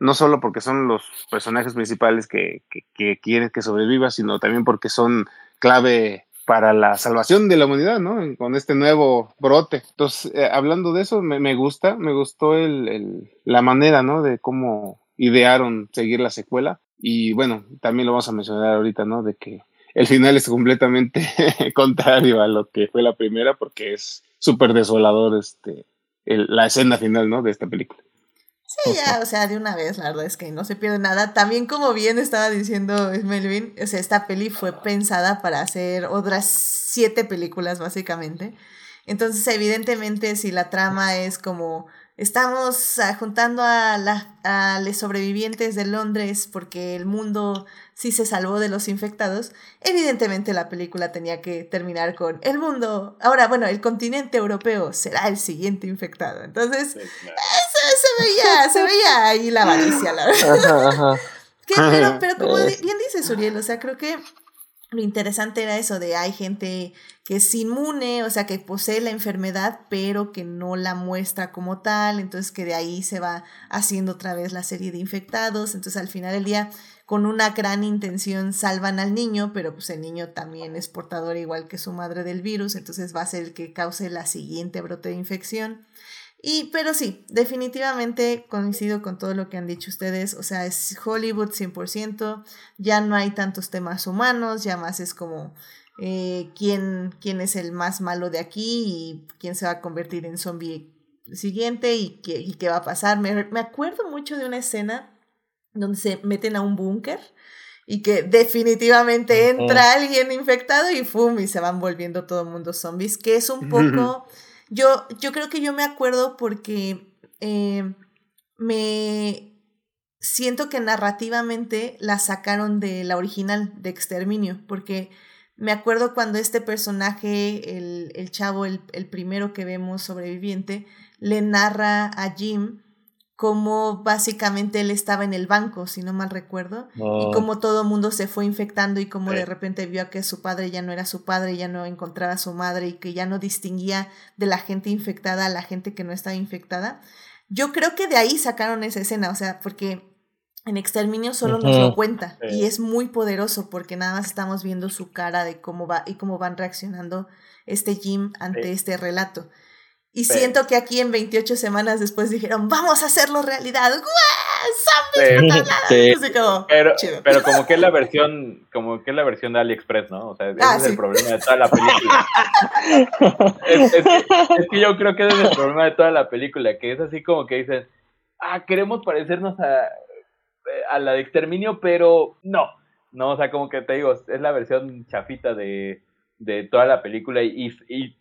no solo porque son los personajes principales que, que, que quieren que sobreviva, sino también porque son clave para la salvación de la humanidad, ¿no? Con este nuevo brote. Entonces, eh, hablando de eso, me, gusta, me gustó el, el, la manera, ¿no? De cómo idearon seguir la secuela. Y bueno, también lo vamos a mencionar ahorita, ¿no? De que el final es completamente contrario a lo que fue la primera, porque es súper desolador este, el, la escena final, ¿no? De esta película. Sí, ya, o sea, de una vez, la verdad es que no se pierde nada. También, como bien estaba diciendo Melvin, o sea, esta peli fue pensada para hacer otras siete películas, básicamente. Entonces, evidentemente, si la trama es como estamos juntando a, la, a los sobrevivientes de Londres porque el mundo sí se salvó de los infectados, evidentemente la película tenía que terminar con el mundo, ahora bueno, el continente europeo será el siguiente infectado. Entonces, se, veía, se veía ahí la avaricia, la verdad. pero, pero como bien dice Uriel, o sea, creo que lo interesante era eso de hay gente que es inmune, o sea, que posee la enfermedad, pero que no la muestra como tal, entonces que de ahí se va haciendo otra vez la serie de infectados, entonces al final del día con una gran intención salvan al niño, pero pues el niño también es portador igual que su madre del virus, entonces va a ser el que cause la siguiente brote de infección. Y, pero sí, definitivamente coincido con todo lo que han dicho ustedes. O sea, es Hollywood 100%. Ya no hay tantos temas humanos, ya más es como eh, quién, quién es el más malo de aquí y quién se va a convertir en zombie siguiente y qué, y qué va a pasar. Me, me acuerdo mucho de una escena donde se meten a un búnker y que definitivamente entra alguien infectado y ¡fum! y se van volviendo todo el mundo zombies, que es un poco... Yo, yo creo que yo me acuerdo porque eh, me siento que narrativamente la sacaron de la original de Exterminio, porque me acuerdo cuando este personaje, el, el chavo, el, el primero que vemos sobreviviente, le narra a Jim cómo básicamente él estaba en el banco, si no mal recuerdo, y Oh. cómo todo el mundo se fue infectando y cómo Sí. de repente vio que su padre ya no era su padre, ya no encontraba a su madre y que ya no distinguía de la gente infectada a la gente que no estaba infectada. Yo creo que de ahí sacaron esa escena, o sea, porque en Exterminio solo nos lo cuenta Sí. y es muy poderoso porque nada más estamos viendo su cara de cómo va y cómo van reaccionando este Jim ante Sí. este relato. Y Sí. siento que aquí en 28 semanas después dijeron, vamos a hacerlo realidad. Sí, ¡Zombies! Sí. Así como, Pero, pero como que es la versión, como que es la versión de AliExpress, ¿no? O sea, ese Ah, es sí. el problema de toda la película. es, es que, es que yo creo que ese es el problema de toda la película, que es así como que dicen, ah, queremos parecernos a, a la de Exterminio, pero no. No, o sea, como que te digo, es la versión chafita de, de toda la película y, y,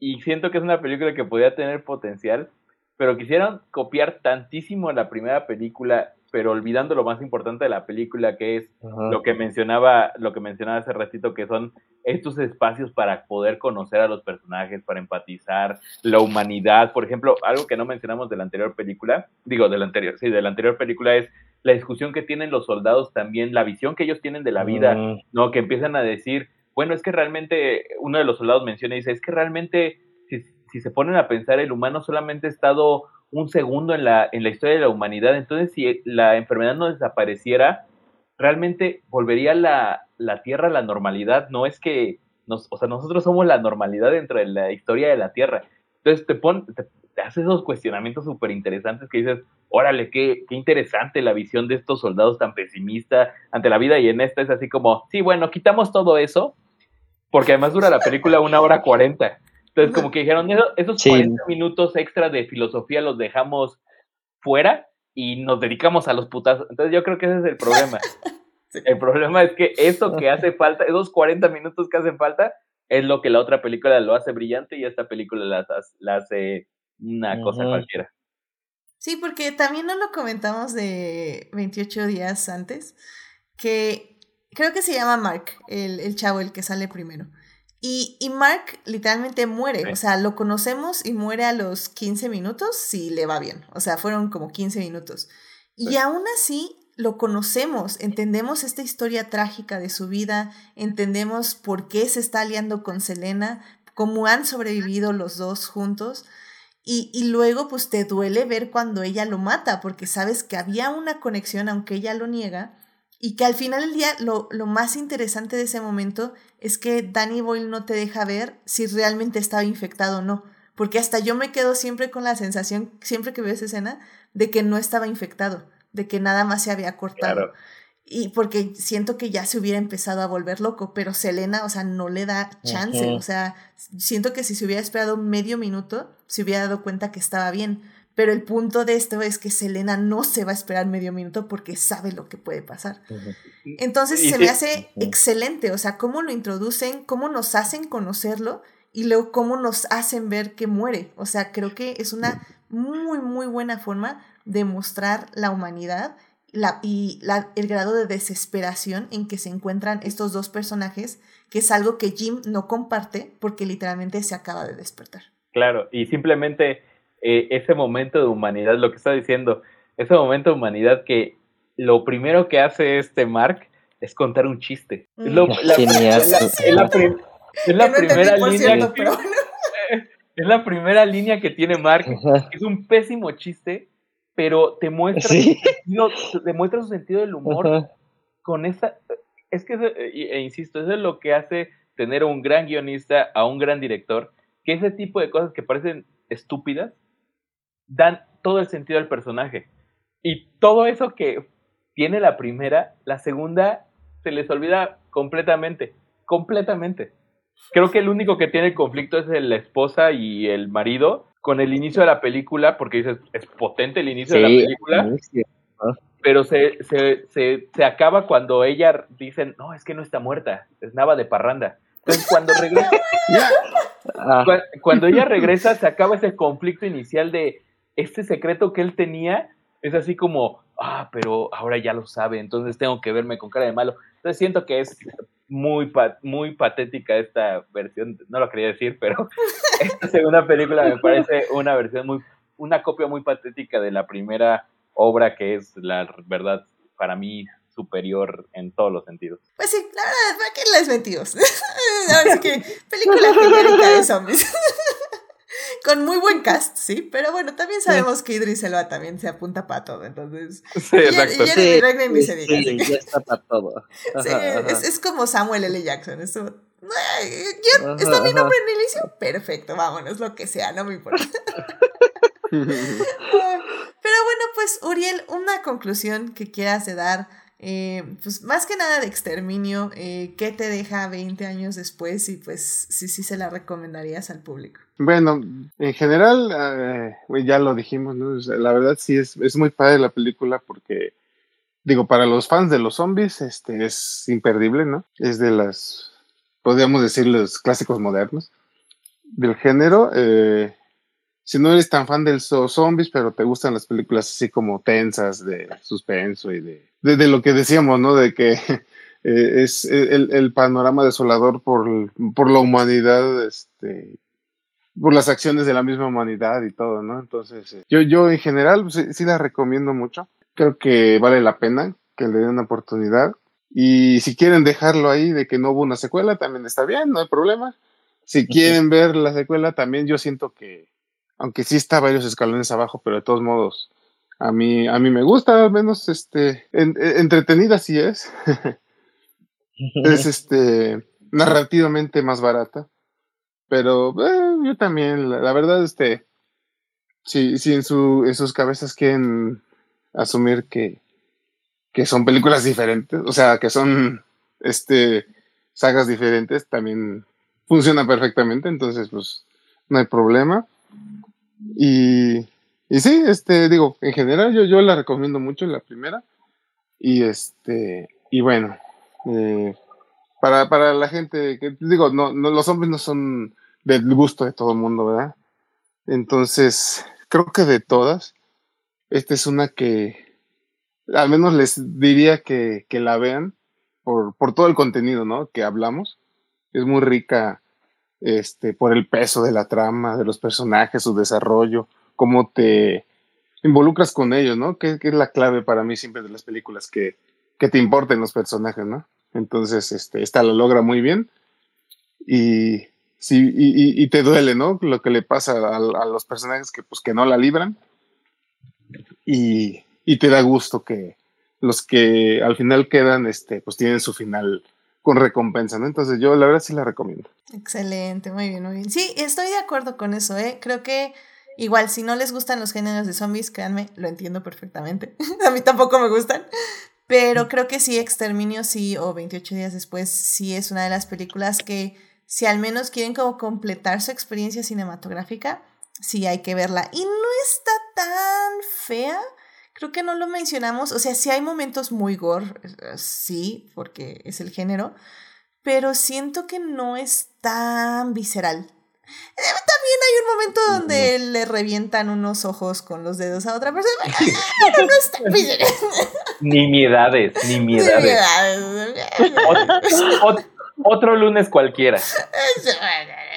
y siento que es una película que podía tener potencial, pero quisieron copiar tantísimo la primera película, pero olvidando lo más importante de la película, que es Ajá. lo que mencionaba, lo que mencionaba hace ratito, que son estos espacios para poder conocer a los personajes, para empatizar, la humanidad. Por ejemplo, algo que no mencionamos de la anterior película, digo, de la anterior, sí, de la anterior película es la discusión que tienen los soldados también, la visión que ellos tienen de la vida, ¿no? Que empiezan a decir, bueno, es que realmente, uno de los soldados menciona y dice, es que realmente, si, si se ponen a pensar, el humano solamente ha estado un segundo en la, en la historia de la humanidad, entonces si la enfermedad no desapareciera, realmente volvería la, la Tierra a la normalidad, no es que, nos, o sea, nosotros somos la normalidad dentro de la historia de la Tierra. Entonces te, pon, te, te hace esos cuestionamientos súper interesantes que dices, órale, qué, qué interesante la visión de estos soldados tan pesimista ante la vida y en esta es así como, sí, bueno, quitamos todo eso, porque además dura la película una hora cuarenta. Entonces como que dijeron, "Eso- esos Sí. 40 minutos extra de filosofía los dejamos fuera y nos dedicamos a los putazos. Entonces yo creo que ese es el problema. El problema es que eso que hace falta, esos 40 minutos que hacen falta, es lo que la otra película lo hace brillante y esta película la, la hace una cosa cualquiera. Sí, porque también nos lo comentamos de 28 días antes, que creo que se llama Mark, el, el chavo, el que sale primero. Y, y Mark literalmente muere, Sí. o sea, lo conocemos y muere a los 15 minutos si le va bien, o sea, fueron como 15 minutos. Y aún así lo conocemos, entendemos esta historia trágica de su vida, entendemos por qué se está aliando con Selena, cómo han sobrevivido los dos juntos. Y, y luego pues te duele ver cuando ella lo mata, porque sabes que había una conexión, aunque ella lo niega, y que al final del día lo, lo más interesante de ese momento es que Danny Boyle no te deja ver si realmente estaba infectado o no, porque hasta yo me quedo siempre con la sensación, siempre que veo esa escena, de que no estaba infectado, de que nada más se había cortado. Claro. Y porque siento que ya se hubiera empezado a volver loco, pero Selena, o sea, no le da chance. O sea, siento que si se hubiera esperado medio minuto, se hubiera dado cuenta que estaba bien. Pero el punto de esto es que Selena no se va a esperar medio minuto porque sabe lo que puede pasar. Entonces se me hace excelente, o sea, cómo lo introducen, cómo nos hacen conocerlo y luego cómo nos hacen ver que muere. O sea, creo que es una muy, muy buena forma de mostrar la humanidad la, y la- el grado de desesperación en que se encuentran estos dos personajes, que es algo que Jim no comparte porque literalmente se acaba de despertar. Claro, y simplemente eh, ese momento de humanidad, lo que está diciendo, ese momento de humanidad que lo primero que hace este Mark es contar un chiste. Es, lo- la, Genial. es la- es la prim- es la Que no entendí, primera línea cierto, que- es la primera línea que tiene Mark. Es un pésimo chiste, pero te muestra, Sí. su sentido, te muestra su sentido del humor Ajá. con esa, es que, eso- e, e insisto, eso es lo que hace tener a un gran guionista, a un gran director, que ese tipo de cosas que parecen estúpidas, dan todo el sentido al personaje. Y todo eso que tiene la primera, la segunda se les olvida completamente. completamente. Creo que el único que tiene conflicto es la esposa y el marido con el inicio de la película, porque dices, es potente el inicio de la película, pero se, se, se, se, acaba cuando ella dicen, no, es que no está muerta, es Nava de Parranda. Entonces cuando regresa, ah. cuando ella regresa, se acaba ese conflicto inicial de este secreto que él tenía, es así como, ah, pero ahora ya lo sabe, entonces tengo que verme con cara de malo. Entonces siento que es muy, muy patética esta versión, no lo quería decir, pero esta segunda película me parece una versión muy, una copia muy patética de la primera obra que es la verdad para mí superior en todos los sentidos. Pues sí, la verdad, ¿para qué les mentimos? Ahora sí que película genérica de zombies. con muy buen cast, sí, pero bueno, también sabemos que Idris Elba también se apunta para todo, entonces. Sí, exacto. Y, sí, ni se diga. Sí, ya está para todo. sí, Es, es, como Samuel L. Jackson. ¿Está mi nombre en el inicio? Perfecto, vámonos, lo que sea, no me importa. Pero bueno, pues Uriel, una conclusión que quieras de dar eh, pues más que nada de exterminio, eh, ¿qué te deja 20 años después? Y pues sí, sí se la recomendarías al público. Bueno, en general, eh, ya lo dijimos, ¿no? la verdad sí es, es muy padre la película porque, digo, para los fans de los zombies, este es imperdible, ¿no? Es de las, podríamos decir, los clásicos modernos del género. Eh, si no eres tan fan del zombies, pero te gustan las películas así como tensas, de suspenso y de, de, lo que decíamos, ¿no? De que eh, es el, el, panorama desolador por, por la humanidad, este, por las acciones de la misma humanidad y todo, ¿no? Entonces, eh, yo, yo en general sí, sí la recomiendo mucho. Creo que vale la pena que le den una oportunidad. Y si quieren dejarlo ahí de que no hubo una secuela, también está bien, no hay problema. Si quieren ver la secuela, también yo siento que, aunque sí está varios escalones abajo, pero de todos modos, a mí, a mí me gusta, al menos, este, entretenida sí es. es, este, narrativamente más barata. Pero eh, yo también, la, verdad, este, si, si en, su, en sus cabezas quieren asumir que, que son películas diferentes, o sea, que son, este, sagas diferentes, también funciona perfectamente, entonces, pues, no hay problema. Y, y sí, este, digo, en general yo, yo la recomiendo mucho, la primera. Y este, y bueno, eh, para, para la gente que, digo, no, no, los hombres no son del gusto de todo el mundo, ¿verdad? Entonces, creo que de todas, esta es una que al menos les diría que, que la vean por, por todo el contenido, ¿no? Que hablamos. Es muy rica este, por el peso de la trama, de los personajes, su desarrollo, cómo te involucras con ellos, ¿no? Que, es la clave para mí siempre de las películas, que, que te importen los personajes, ¿no? Entonces, este, esta lo logra muy bien y, sí, y, te duele, ¿no? Lo que le pasa a, a, los personajes que, pues, que no la libran y, y te da gusto que los que al final quedan, este, pues tienen su final con recompensa, ¿no? Entonces yo la verdad sí la recomiendo. Excelente, muy bien, muy bien. Sí, estoy de acuerdo con eso, ¿eh? Creo que igual si no les gustan los géneros de zombies, créanme, lo entiendo perfectamente. a mí tampoco me gustan. Pero creo que sí, Exterminio sí, o 28 días después, sí es una de las películas que si al menos quieren como completar su experiencia cinematográfica, sí hay que verla. Y no está tan fea Creo que no lo mencionamos, o sea, sí hay momentos muy gore, eh, sí, porque es el género, pero siento que no es tan visceral. También hay un momento donde le revientan unos ojos con los dedos a otra persona, pero no es tan visceral. Nimiedades, nimiedades. otro lunes cualquiera.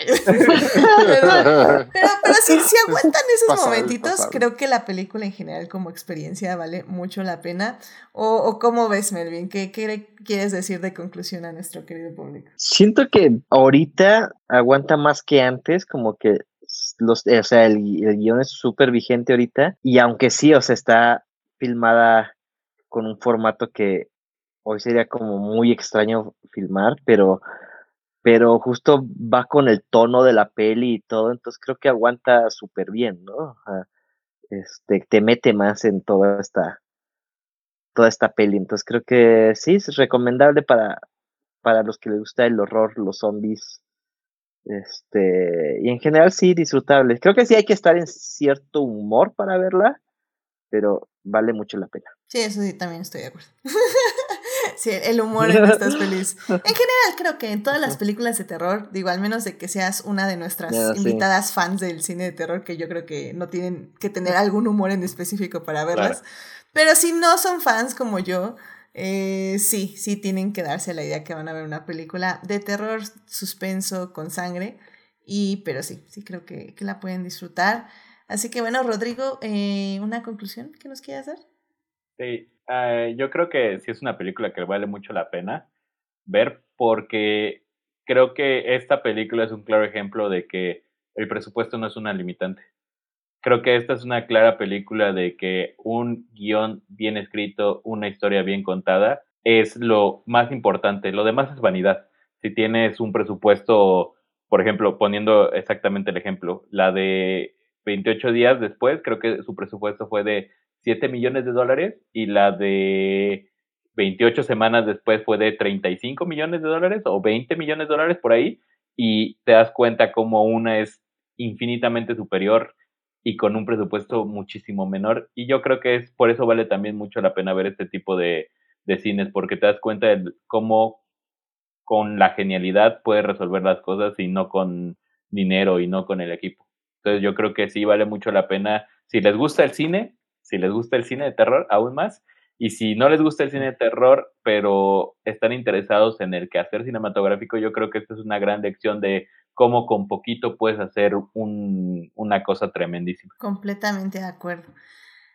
pero, pero si, si, aguantan esos momentitos, creo que la película en general como experiencia vale mucho la pena. ¿O, o cómo ves, Melvin? ¿Qué, ¿Qué, quieres decir de conclusión a nuestro querido público? Siento que ahorita aguanta más que antes, como que los, o sea, el, el guion es súper vigente ahorita. Y aunque sí, o sea, está filmada con un formato que hoy sería como muy extraño filmar, pero pero justo va con el tono de la peli y todo, entonces creo que aguanta súper bien, ¿no? este, te mete más en toda esta, toda esta peli, entonces creo que sí, es recomendable para, para los que les gusta el horror, los zombies. Este, y en general sí, disfrutable. Creo que sí hay que estar en cierto humor para verla, pero vale mucho la pena. Sí, eso sí, también estoy de acuerdo. sí, el humor en estas pelis. En general, creo que en todas las películas de terror, digo, al menos de que seas una de nuestras sí. invitadas fans del cine de terror, que yo creo que no tienen que tener algún humor en específico para verlas. Pero si no son fans como yo, eh, sí, sí tienen que darse la idea que van a ver una película de terror, suspenso, con sangre. Y, pero sí, sí creo que, que la pueden disfrutar. Así que bueno, Rodrigo, eh, ¿una conclusión que nos quieras dar? Sí, eh, yo creo que sí es una película que vale mucho la pena ver porque creo que esta película es un claro ejemplo de que el presupuesto no es una limitante. Creo que esta es una clara película de que un guion bien escrito, una historia bien contada, es lo más importante. Lo demás es vanidad. Si tienes un presupuesto, por ejemplo, poniendo exactamente el ejemplo, la de 28 días después, creo que su presupuesto fue de 7 millones de dólares y la de 28 semanas después fue de 35 millones de dólares o 20 millones de dólares por ahí y te das cuenta como una es infinitamente superior y con un presupuesto muchísimo menor y yo creo que es por eso vale también mucho la pena ver este tipo de, de cines porque te das cuenta de cómo con la genialidad puedes resolver las cosas y no con dinero y no con el equipo. Entonces yo creo que sí vale mucho la pena. Si les gusta el cine, si les gusta el cine de terror, aún más. Y si no les gusta el cine de terror, pero están interesados en el quehacer cinematográfico, yo creo que esta es una gran lección de cómo con poquito puedes hacer un, una cosa tremendísima. Completamente de acuerdo.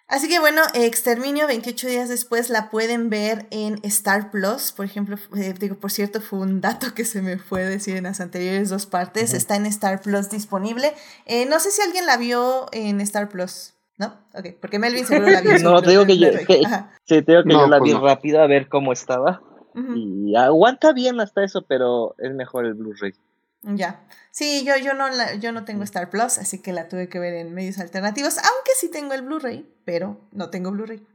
Así que bueno, Exterminio 28 días después la pueden ver en Star Plus. Por ejemplo, eh, digo, por cierto, fue un dato que se me fue decir en las anteriores dos partes. Está en Star Plus disponible. Eh, no sé si alguien la vio en Star Plus. ¿No? Ok, porque Melvin seguro la vio. No, te digo que yo- que-. Sí, te digo que No, yo la pues vi no. rápido a ver cómo estaba. Y aguanta bien hasta eso, pero es mejor el Blu-ray. Ya. Sí, yo, yo, no la- yo no tengo Star Plus, así que la tuve que ver en medios alternativos, aunque sí tengo el Blu-ray, pero no tengo Blu-ray.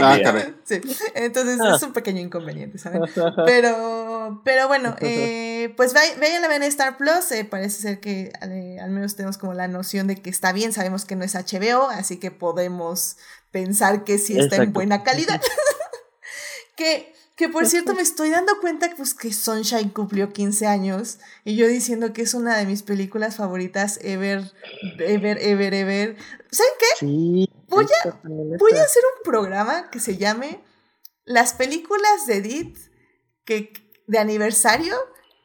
Ah. Sí, entonces Ah. es un pequeño inconveniente, ¿saben? Pero, pero bueno, eh, pues vay- vayan a ver Star Plus, eh, parece ser que eh, al menos tenemos como la noción de que está bien, sabemos que no es HBO, así que podemos pensar que sí está en Exacto. buena calidad. que, que por cierto me estoy dando cuenta pues, que Sunshine cumplió 15 años y yo diciendo que es una de mis películas favoritas ever, ever, ever, ever. ¿Saben qué? Sí. Voy también Voy a hacer un programa que se llame Las películas de Edith que, de aniversario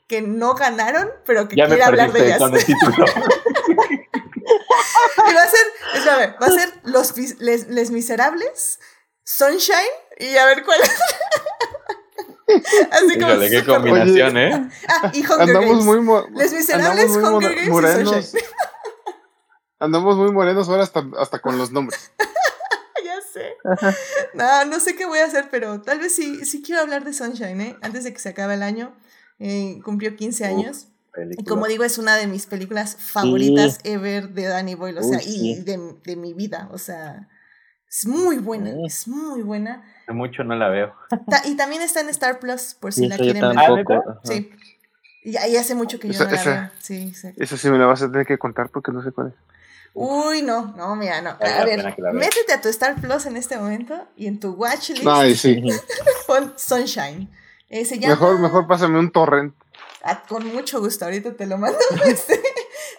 que no ganaron, pero que Ya me quiere hablar de ellas. con el título. Y va a ser, espérame, va a ser Los les, Les Miserables, Sunshine y a ver cuál es. Así como Híjole, qué combinación, ¿eh? Ah, y Hunger Andamos Games. muy, Les Miserables, Hunger Games y. Sunshine. Andamos muy morenos ahora hasta, hasta con los nombres. ya sé. No, no sé qué voy a hacer, pero tal vez sí, sí quiero hablar de Sunshine, ¿eh? Antes de que se acabe el año. Eh, cumplió 15 años. Y Película. como digo, es una de mis películas favoritas ever de Danny Boyle, o Uy, sea, sí. y de, de mi vida, o sea, es muy buena, Mm. es muy buena. Hace mucho no la veo. Ta- y también está en Star Plus, por si Sí, la quieren ver. tampoco. ¿Ah. Sí. Y ahí hace mucho que yo Esa- no la esa- veo. Sí, sí. Eso sí me lo vas a tener que contar porque no sé cuál es. Uy, no, no, mira, no. Vale A ver, métete a tu Star Plus en este momento y en tu watchlist Ay, sí. pon Sunshine. Eh, se llama... Mejor, mejor pásame un torrent. Ah, con mucho gusto, ahorita te lo mando. Este,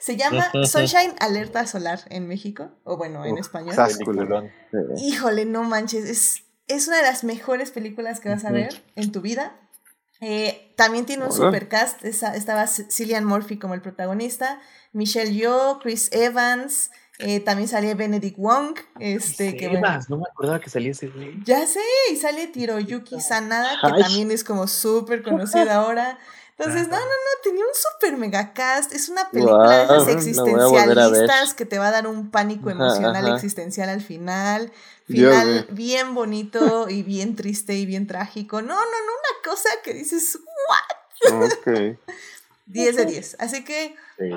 se llama Sunshine Alerta Solar en México, o bueno, en Uf, español. Híjole, no manches, es, es una de las mejores películas que vas a ver en tu vida. Eh, también tiene un Hola. supercast, esa- estaba Cillian Murphy como el protagonista, Michelle Yeoh, Chris Evans, eh, también salía Benedict Wong, este, que bueno, no me acordaba que salía ese güey. ya sé, y sale Tiroyuki Sanada, que Ay. también es como súper conocida ahora. Entonces, no, no, no, tenía un super mega cast. Es una película de esas existencialistas que te va a dar un pánico emocional ajá. existencial al final. Final bien bonito y bien triste y bien trágico. No, no, no, una cosa que dices Ok. 10 de 10. Así que, Sí.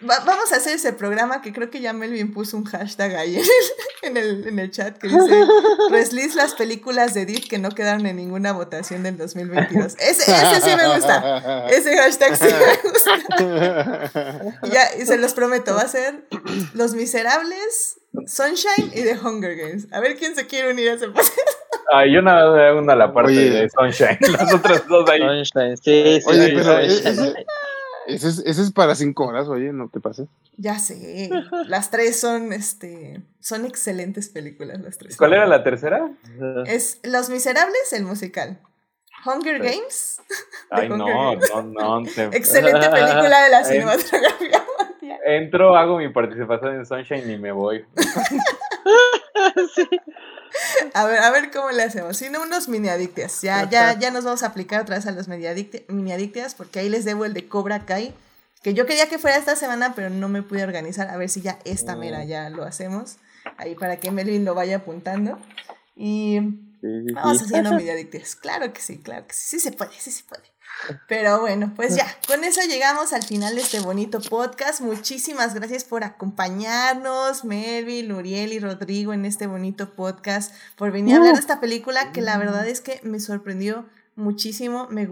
Vamos a hacer ese programa que creo que ya Melvin puso un hashtag ahí en el, en el, chat que dice Reslis las películas de Edith que no quedaron en ninguna votación del 2022. Ese, ese sí me gusta. Ese hashtag sí me gusta. Y ya, y se los prometo, va a ser Los Miserables, Sunshine y The Hunger Games. A ver quién se quiere unir a ese proceso. Ay, yo nada una a la parte de Sunshine, las otras dos ahí. Sunshine, sí, sí. Oye, pero ese es, ese es para cinco horas, oye, no te pases. Ya sé. Las tres son, este, son excelentes películas, las tres. ¿Cuál era la tercera? Es Los Miserables, el musical. Hunger Games. Ay, no, no, no, Excelente película de la cinematografía. Entro, hago mi participación en Sunshine y me voy. sí. A ver, a ver cómo le hacemos. Si no, unos mini adictias. Ya, ya, ya nos vamos a aplicar otra vez a los mini adictias porque ahí les debo el de Cobra Kai. Que yo quería que fuera esta semana, pero no me pude organizar. A ver si ya esta mera mm. ya lo hacemos. Ahí para que Melvin lo vaya apuntando. Y vamos haciendo mini adictias. Claro que sí, claro que sí. Sí se puede, sí se puede. Pero bueno, pues ya, con eso llegamos al final de este bonito podcast. Muchísimas gracias por acompañarnos, Melvin, Uriel y Rodrigo en este bonito podcast, por venir a hablar de esta película que la verdad es que me sorprendió muchísimo. Me,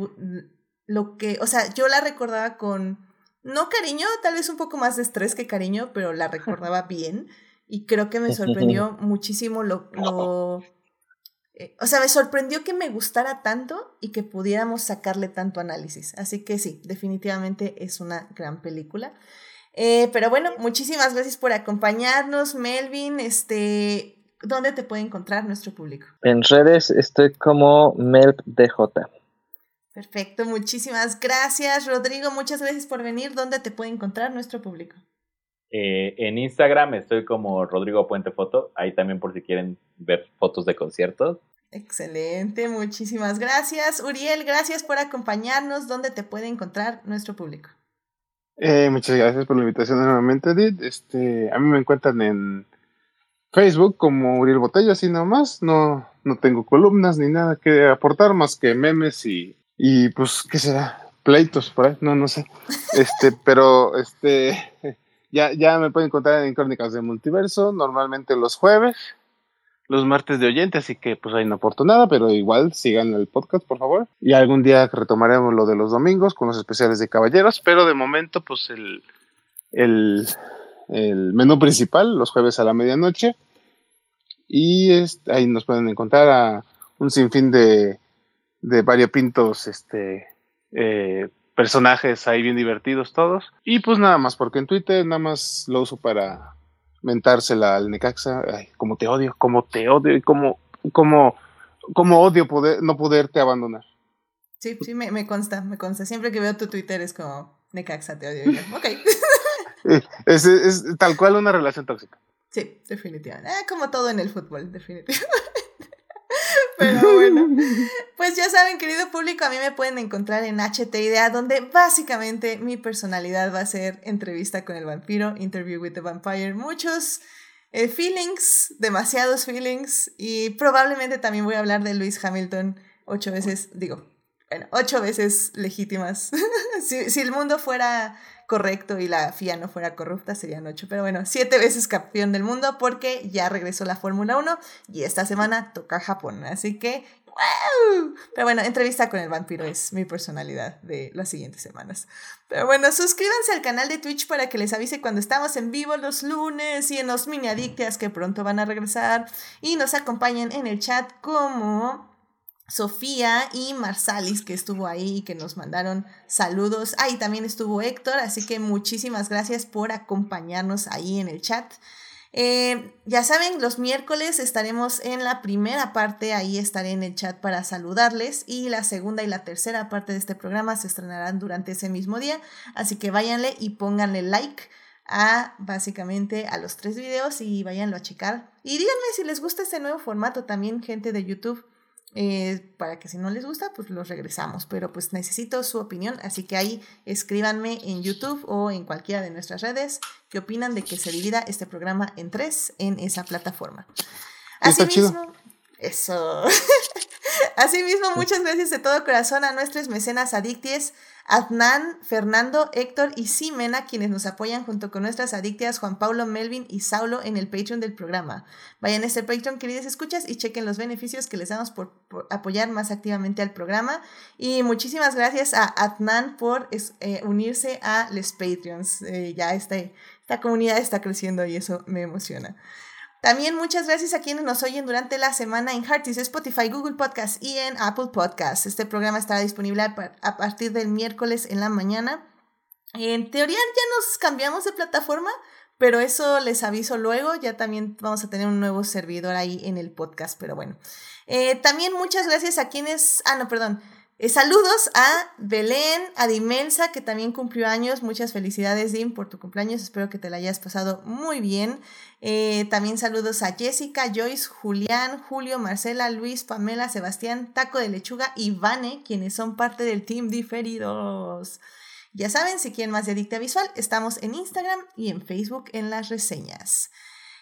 lo que, o sea, yo la recordaba con, no cariño, tal vez un poco más de estrés que cariño, pero la recordaba bien. Y creo que me sorprendió muchísimo lo, lo o sea, me sorprendió que me gustara tanto y que pudiéramos sacarle tanto análisis. Así que sí, definitivamente es una gran película. Eh, pero bueno, muchísimas gracias por acompañarnos, Melvin. Este, ¿Dónde te puede encontrar nuestro público? En redes estoy como MelpDJ. Perfecto, muchísimas gracias, Rodrigo. Muchas gracias por venir. ¿Dónde te puede encontrar nuestro público? Eh, en Instagram estoy como Rodrigo Puente Foto, ahí también por si quieren ver fotos de conciertos. Excelente, muchísimas gracias. Uriel, gracias por acompañarnos. ¿Dónde te puede encontrar nuestro público? Eh, muchas gracias por la invitación nuevamente, Edith. Este, a mí me encuentran en Facebook como Uriel Botello, así nomás. No, no tengo columnas ni nada que aportar más que memes y, y pues, ¿qué será? Pleitos por ahí, no, no sé. Este, pero este ya, ya me pueden encontrar en Crónicas de Multiverso, normalmente los jueves, los martes de oyente, así que pues ahí no aporto nada, pero igual sigan el podcast, por favor. Y algún día retomaremos lo de los domingos con los especiales de caballeros, pero de momento pues el, el, el menú principal, los jueves a la medianoche. Y ahí nos pueden encontrar a un sinfín de, de variopintos este, eh, personajes ahí bien divertidos todos. Y pues nada más, porque en Twitter nada más lo uso para mentársela al Necaxa. Ay, como te odio, como te odio y como, como, como odio poder, no poderte abandonar. Sí, sí, me, me consta, me consta. Siempre que veo tu Twitter es como, Necaxa, te odio. ok. es, es, tal cual una relación tóxica. Sí, definitivamente. Eh, como todo en el fútbol, definitivamente. Pero bueno, pues ya saben, querido público, a mí me pueden encontrar en HT Idea, donde básicamente mi personalidad va a ser entrevista con el vampiro, interview with the vampire, muchos eh, feelings, demasiados feelings, y probablemente también voy a hablar de Luis Hamilton ocho veces, digo, bueno, ocho veces legítimas. si, si el mundo fuera correcto y la FIA no fuera corrupta, serían ocho. Pero bueno, siete veces campeón del mundo porque ya regresó la Fórmula 1 y esta semana toca Japón. Así que, ¡wow! Pero bueno, entrevista con el vampiro es mi personalidad de las siguientes semanas. Pero bueno, suscríbanse al canal de Twitch para que les avise cuando estamos en vivo los lunes y en los mini adictias que pronto van a regresar. Y nos acompañen en el chat como Sofía y Marsalis, que estuvo ahí y que nos mandaron saludos. Ah, y también estuvo Héctor, así que muchísimas gracias por acompañarnos ahí en el chat. Eh, ya saben, los miércoles estaremos en la primera parte, ahí estaré en el chat para saludarles y la segunda y la tercera parte de este programa se estrenarán durante ese mismo día, así que váyanle y pónganle like a básicamente a los tres videos y váyanlo a checar. Y díganme si les gusta este nuevo formato también, gente de YouTube. Eh, para que si no les gusta, pues los regresamos. Pero pues necesito su opinión, así que ahí escríbanme en YouTube o en cualquiera de nuestras redes qué opinan de que se divida este programa en tres en esa plataforma. Asimismo, eso. Asimismo, muchas gracias de todo corazón a nuestros mecenas adicties, Adnan, Fernando, Héctor y Simena, quienes nos apoyan junto con nuestras adictas Juan Pablo, Melvin y Saulo en el Patreon del programa. Vayan a este Patreon, queridas escuchas, y chequen los beneficios que les damos por, apoyar más activamente al programa. Y muchísimas gracias a Adnan por eh, unirse a los Patreons. Eh, ya este, esta comunidad está creciendo y eso me emociona. También muchas gracias a quienes nos oyen durante la semana en Heartis, Spotify, Google Podcast y en Apple Podcast. Este programa estará disponible a partir del miércoles en la mañana. En teoría ya nos cambiamos de plataforma, pero eso les aviso luego. Ya también vamos a tener un nuevo servidor ahí en el podcast, pero bueno. Eh, también muchas gracias a quienes... Ah, no, perdón. Eh, saludos a Belén, a Dimelsa, que también cumplió años. Muchas felicidades, Dim, por tu cumpleaños. Espero que te la hayas pasado muy bien. Eh, también saludos a Jessica, Joyce, Julián, Julio, Marcela, Luis, Pamela, Sebastián, Taco de Lechuga y Vane, quienes son parte del Team Diferidos. Ya saben, si quieren más de Adicta Visual, estamos en Instagram y en Facebook en las reseñas.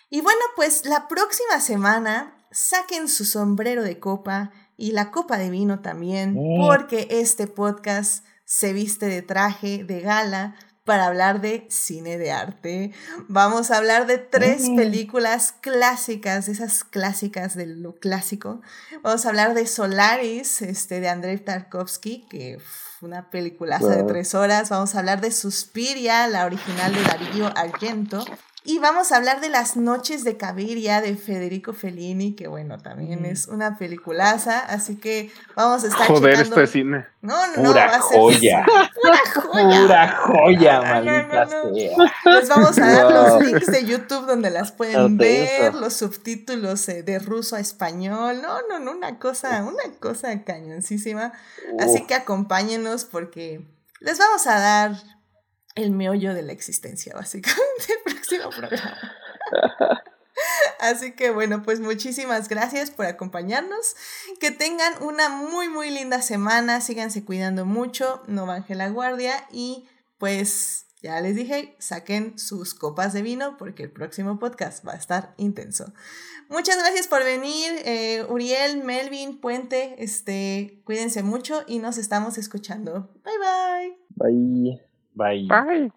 Y bueno, pues la próxima semana saquen su sombrero de copa y la copa de vino también, mm. porque este podcast se viste de traje de gala para hablar de cine de arte. Vamos a hablar de tres mm. películas clásicas, esas clásicas de lo clásico. Vamos a hablar de Solaris, este, de Andrei Tarkovsky, que fue una peliculaza de tres horas. Vamos a hablar de Suspiria, la original de Darío Argento. Y vamos a hablar de Las Noches de Caviria de Federico Fellini, que bueno, también es una peliculaza, así que vamos a estar Joder, esto es cine. No, no, no, va a ser joya. pura joya. Pura joya, maldita sea. Les vamos a dar los links de YouTube donde las pueden ver, los subtítulos eh, de ruso a español. No, no, no, una cosa, una cosa cañoncísima. Así que acompáñenos porque les vamos a dar el meollo de la existencia, básicamente, próximo programa. Así que bueno, pues muchísimas gracias por acompañarnos. Que tengan una muy, muy linda semana. Síganse cuidando mucho, no bajen la guardia y pues ya les dije, saquen sus copas de vino porque el próximo podcast va a estar intenso. Muchas gracias por venir, eh, Uriel, Melvin, Puente. Este, cuídense mucho y nos estamos escuchando. Bye bye. Bye. Bye. Bye.